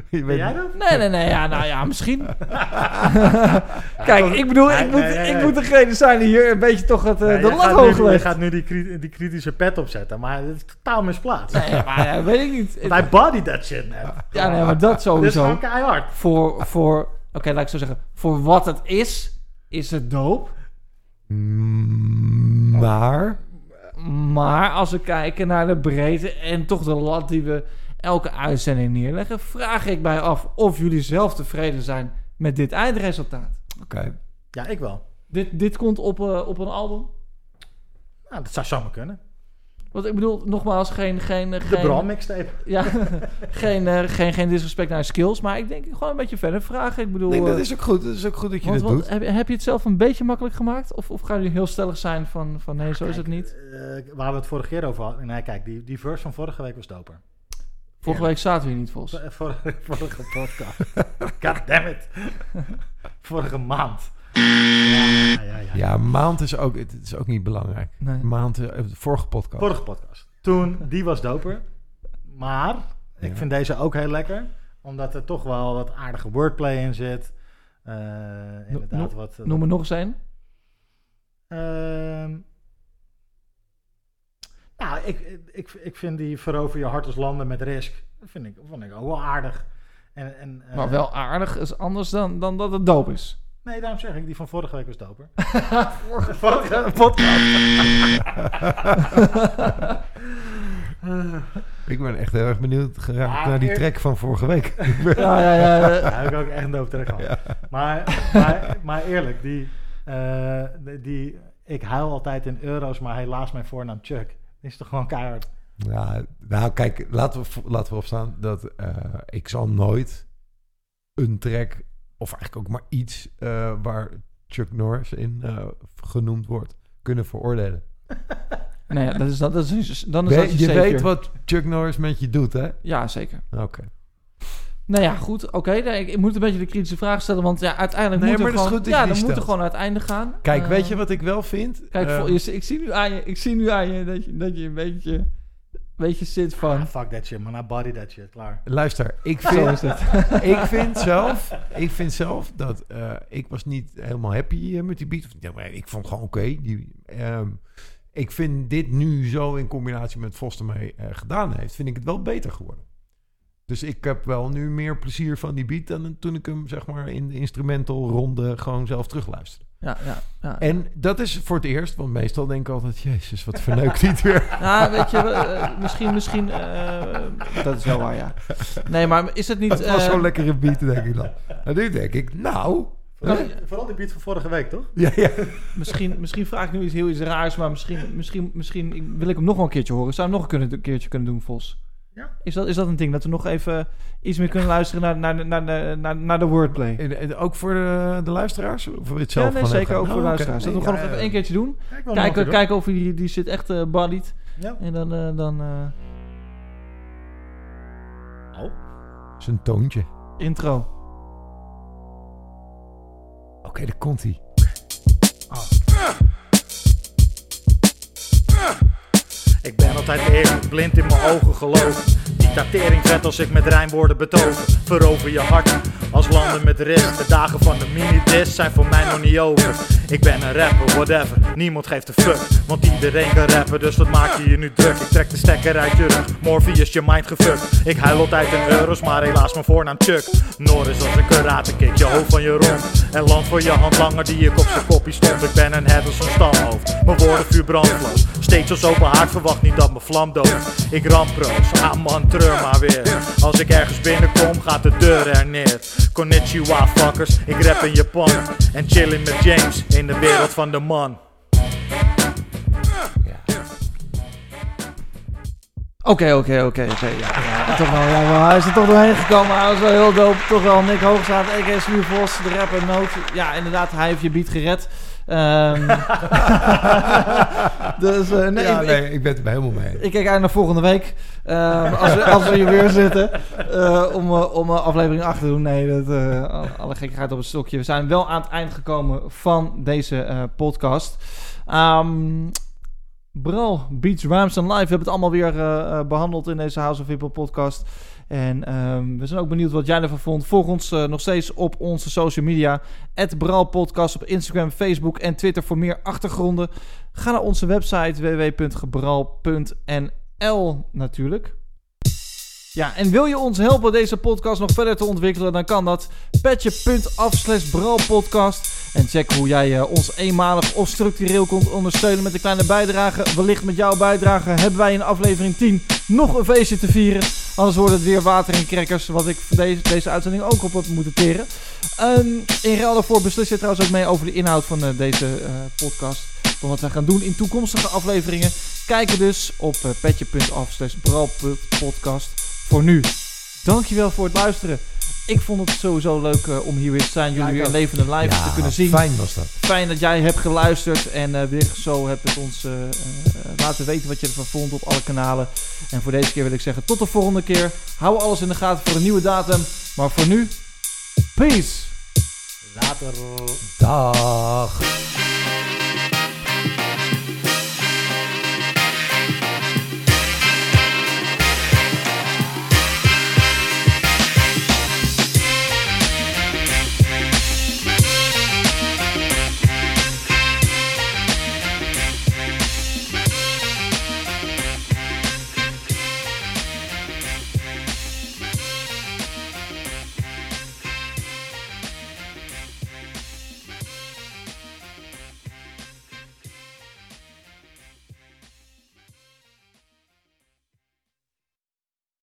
je weet- jij dat? Nee, nee, nee, ja, nou ja, misschien. Kijk, ik bedoel, ik moet, ik moet degene zijn die hier een beetje toch het, eh, Nee, de lat gaat hoog nu, je legt. gaat nu die, die kritische pet opzetten, maar het is totaal misplaatst. Nee, maar ja, weet ik niet. Hij body that shit net. Ja, nee, maar dat Dit is sowieso. gewoon keihard. Voor, voor oké, laat ik zo zeggen. Voor wat het is, is het dope. Mm, Maar... Maar als we kijken naar de breedte en toch de lat die we elke uitzending neerleggen, vraag ik mij af of jullie zelf tevreden zijn met dit eindresultaat. Oké. Ja, ik wel. Dit, dit komt op, eh, op een album. Nou, dat zou zomaar kunnen. Want ik bedoel, nogmaals, geen... geen, De geen Bram mixtape. Ja, geen, eh, geen, geen disrespect naar skills, maar ik denk gewoon een beetje verder vragen. Ik bedoel... Nee, dat eh, is ook goed. Dat is ook goed dat je want, dat want doet. heb, heb je het zelf een beetje makkelijk gemaakt? Of, of gaan jullie heel stellig zijn van, van nee, zo is het niet? Eh, waar we het vorige keer over hadden. Nee, kijk, die, die verse van vorige week was doper. Vorige week zaten we hier niet, Vos. Eh, Vorige, vorige podcast. God damn it. vorige maand. Ja, ja, ja. Ja, maand is ook, het is ook niet belangrijk. Nee. Maand, eh, vorige podcast. Vorige podcast. Toen, die was doper. Maar ik Ja. vind deze ook heel lekker. Omdat er toch wel wat aardige wordplay in zit. Eh, inderdaad, no- wat... Noem er nog eens een. Ehm, nou, ik, ik, ik vind die verover je hart als landen met risk. Dat vind ik, vond ik ook wel aardig. En, en, eh, Maar wel aardig is anders dan, dan dat het doop is. Nee, daarom zeg ik, die van vorige week was doper. Vorige vorige podcast. Ik ben echt heel erg benieuwd geraakt naar die track van vorige week. Ja, ja, ja. Daar heb ik ook echt een doop terug gehad. Maar, maar, maar eerlijk, die, eh, die, die, ik huil altijd in euro's, maar helaas mijn voornaam Chuck. Is toch gewoon keihard. Ja, nou kijk, laten we, laten we opstaan dat eh, ik zal nooit een track, of eigenlijk ook maar iets eh, waar Chuck Norris in eh, genoemd wordt, kunnen veroordelen. Nee, ja, dat is, dat is, dan is We- dat je weet wat Chuck Norris met je doet, hè? Ja, zeker. Oké. Nou ja, goed. Oké, nee, ik, ik moet een beetje de kritische vraag stellen. Want ja, uiteindelijk Nee, moet maar er gewoon, goed dat je ja, dan moet er gewoon einde gaan. Kijk, weet je wat ik wel vind? Kijk, Eh, je, ik, zie nu aan je, ik zie nu aan je dat je, dat je een beetje, beetje zit van... Ah, fuck that shit, man. I body that shit. Klaar. Luister, ik Zo vind, is het. ik vind zelf, ik vind zelf dat eh, ik was niet helemaal happy eh, met die beat. Of niet, maar ik vond gewoon oké. Die, ehm, ik vind dit nu zo in combinatie met Vos ermee eh, gedaan heeft, vind ik het wel beter geworden. Dus ik heb wel nu meer plezier van die beat dan toen ik hem zeg maar in de instrumental ronde gewoon zelf terugluisterde. Ja, ja, ja. En dat is voor het eerst, want meestal denk ik altijd, jezus, wat verneukt niet weer. Nou, weet je, eh, misschien, misschien, eh, dat is wel waar, ja. Nee, maar is het niet... Het was eh, zo'n lekkere beat, denk ik dan. En nu denk ik, nou... Vooral, vooral die beat van vorige week, toch? Ja, ja. Misschien, misschien vraag ik nu iets heel iets raars, maar misschien, misschien, misschien ik- wil ik hem nog wel een keertje horen. Zou je hem nog een keertje kunnen doen, Vos? Ja. Is dat, is dat een ding? Dat we nog even iets meer kunnen luisteren naar, naar, naar, naar, naar, naar de wordplay? En, en ook voor de, de luisteraars? Of je het Ja, zelf nee, zeker even ook voor de Oh, oké. luisteraars. Dat we Nee, gewoon ja, nog even één keertje doen. Kijken, een kijken of hij die, die zit echt bodied. Ja. En dan... eh, dan eh, Oh. Zijn toontje. intro. Oké, daar komt hij. Ik ben altijd eerlijk, blind in mijn ogen geloven. Dictatering vet als ik met rijmwoorden betoog. Verover je hart als landen met rust. De dagen van de mini-disc zijn voor mij nog niet over. Ik ben een rapper, whatever, niemand geeft een fuck. Want iedereen kan rappen, dus wat maak je je nu druk? Ik trek de stekker uit je rug, Morpheus je mind gefukt. Ik huil altijd in euro's, maar helaas mijn voornaam Chuck. Norris als een karate kick, je hoofd van je rond. En land voor je hand langer die ik op zijn koppie stond. Ik ben een head een stamhoofd, mijn woorden vuur brandvlam. Steeds als open haard, verwacht niet dat mijn vlam dooft. Ik ramproos, ah man, treur maar weer. Als ik ergens binnenkom, gaat de deur er neer. Konnichiwa fuckers, ik rap in Japan. En chilling met James, in de wereld van de man. Oké, oké, oké, oké. Ja, toch wel, ja, hij is er toch doorheen gekomen. Hij was wel heel dope. Toch wel Nick Hoogstraat, a.k.a. Sluw Vos, de rapper Noot. Ja, inderdaad, hij heeft je beat gered. Ehm dus eh, nee, ja, ik, nee, ik ben het er helemaal mee. ik kijk uit naar volgende week. Ehm, als, we, als we hier weer zitten. eh, om eh, om aflevering 8 te doen. Nee, dat, alle- gekkigheid op het stokje. We zijn wel aan het eind gekomen van deze podcast. Ehm Bral, Beats, Rhymes and Live. We hebben het allemaal weer eh, eh, behandeld in deze House of Hip Hop podcast. En ehm, we zijn ook benieuwd wat jij ervan vond. Volg ons eh, nog steeds op onze social media. Bral Podcast op Instagram, Facebook en Twitter voor meer achtergronden. Ga naar onze website www.gebral.nl natuurlijk. Ja, en wil je ons helpen deze podcast nog verder te ontwikkelen, dan kan dat. Petje.af slash. En check hoe jij eh, ons eenmalig of structureel kunt ondersteunen met een kleine bijdrage. Wellicht met jouw bijdrage hebben wij in aflevering 10 nog een feestje te vieren. Anders wordt het weer water en crackers, wat ik voor deze, deze uitzending ook op heb moeten teren. Ehm, in ruil daarvoor beslis je trouwens ook mee over de inhoud van eh, deze eh, podcast. Van wat wij gaan doen in toekomstige afleveringen. Kijk er dus op uh, petje.af slash bralpodcast. Voor nu, dankjewel voor het luisteren. Ik vond het sowieso leuk eh, om hier weer te zijn. Jullie weer ook. levende live Ja, te kunnen zien. fijn was dat. Fijn dat jij hebt geluisterd en eh, weer zo hebt het ons eh, laten weten wat je ervan vond op alle kanalen. En voor deze keer wil ik zeggen tot de volgende keer. Hou alles in de gaten voor een nieuwe datum. Maar voor nu, peace! Later. Dag.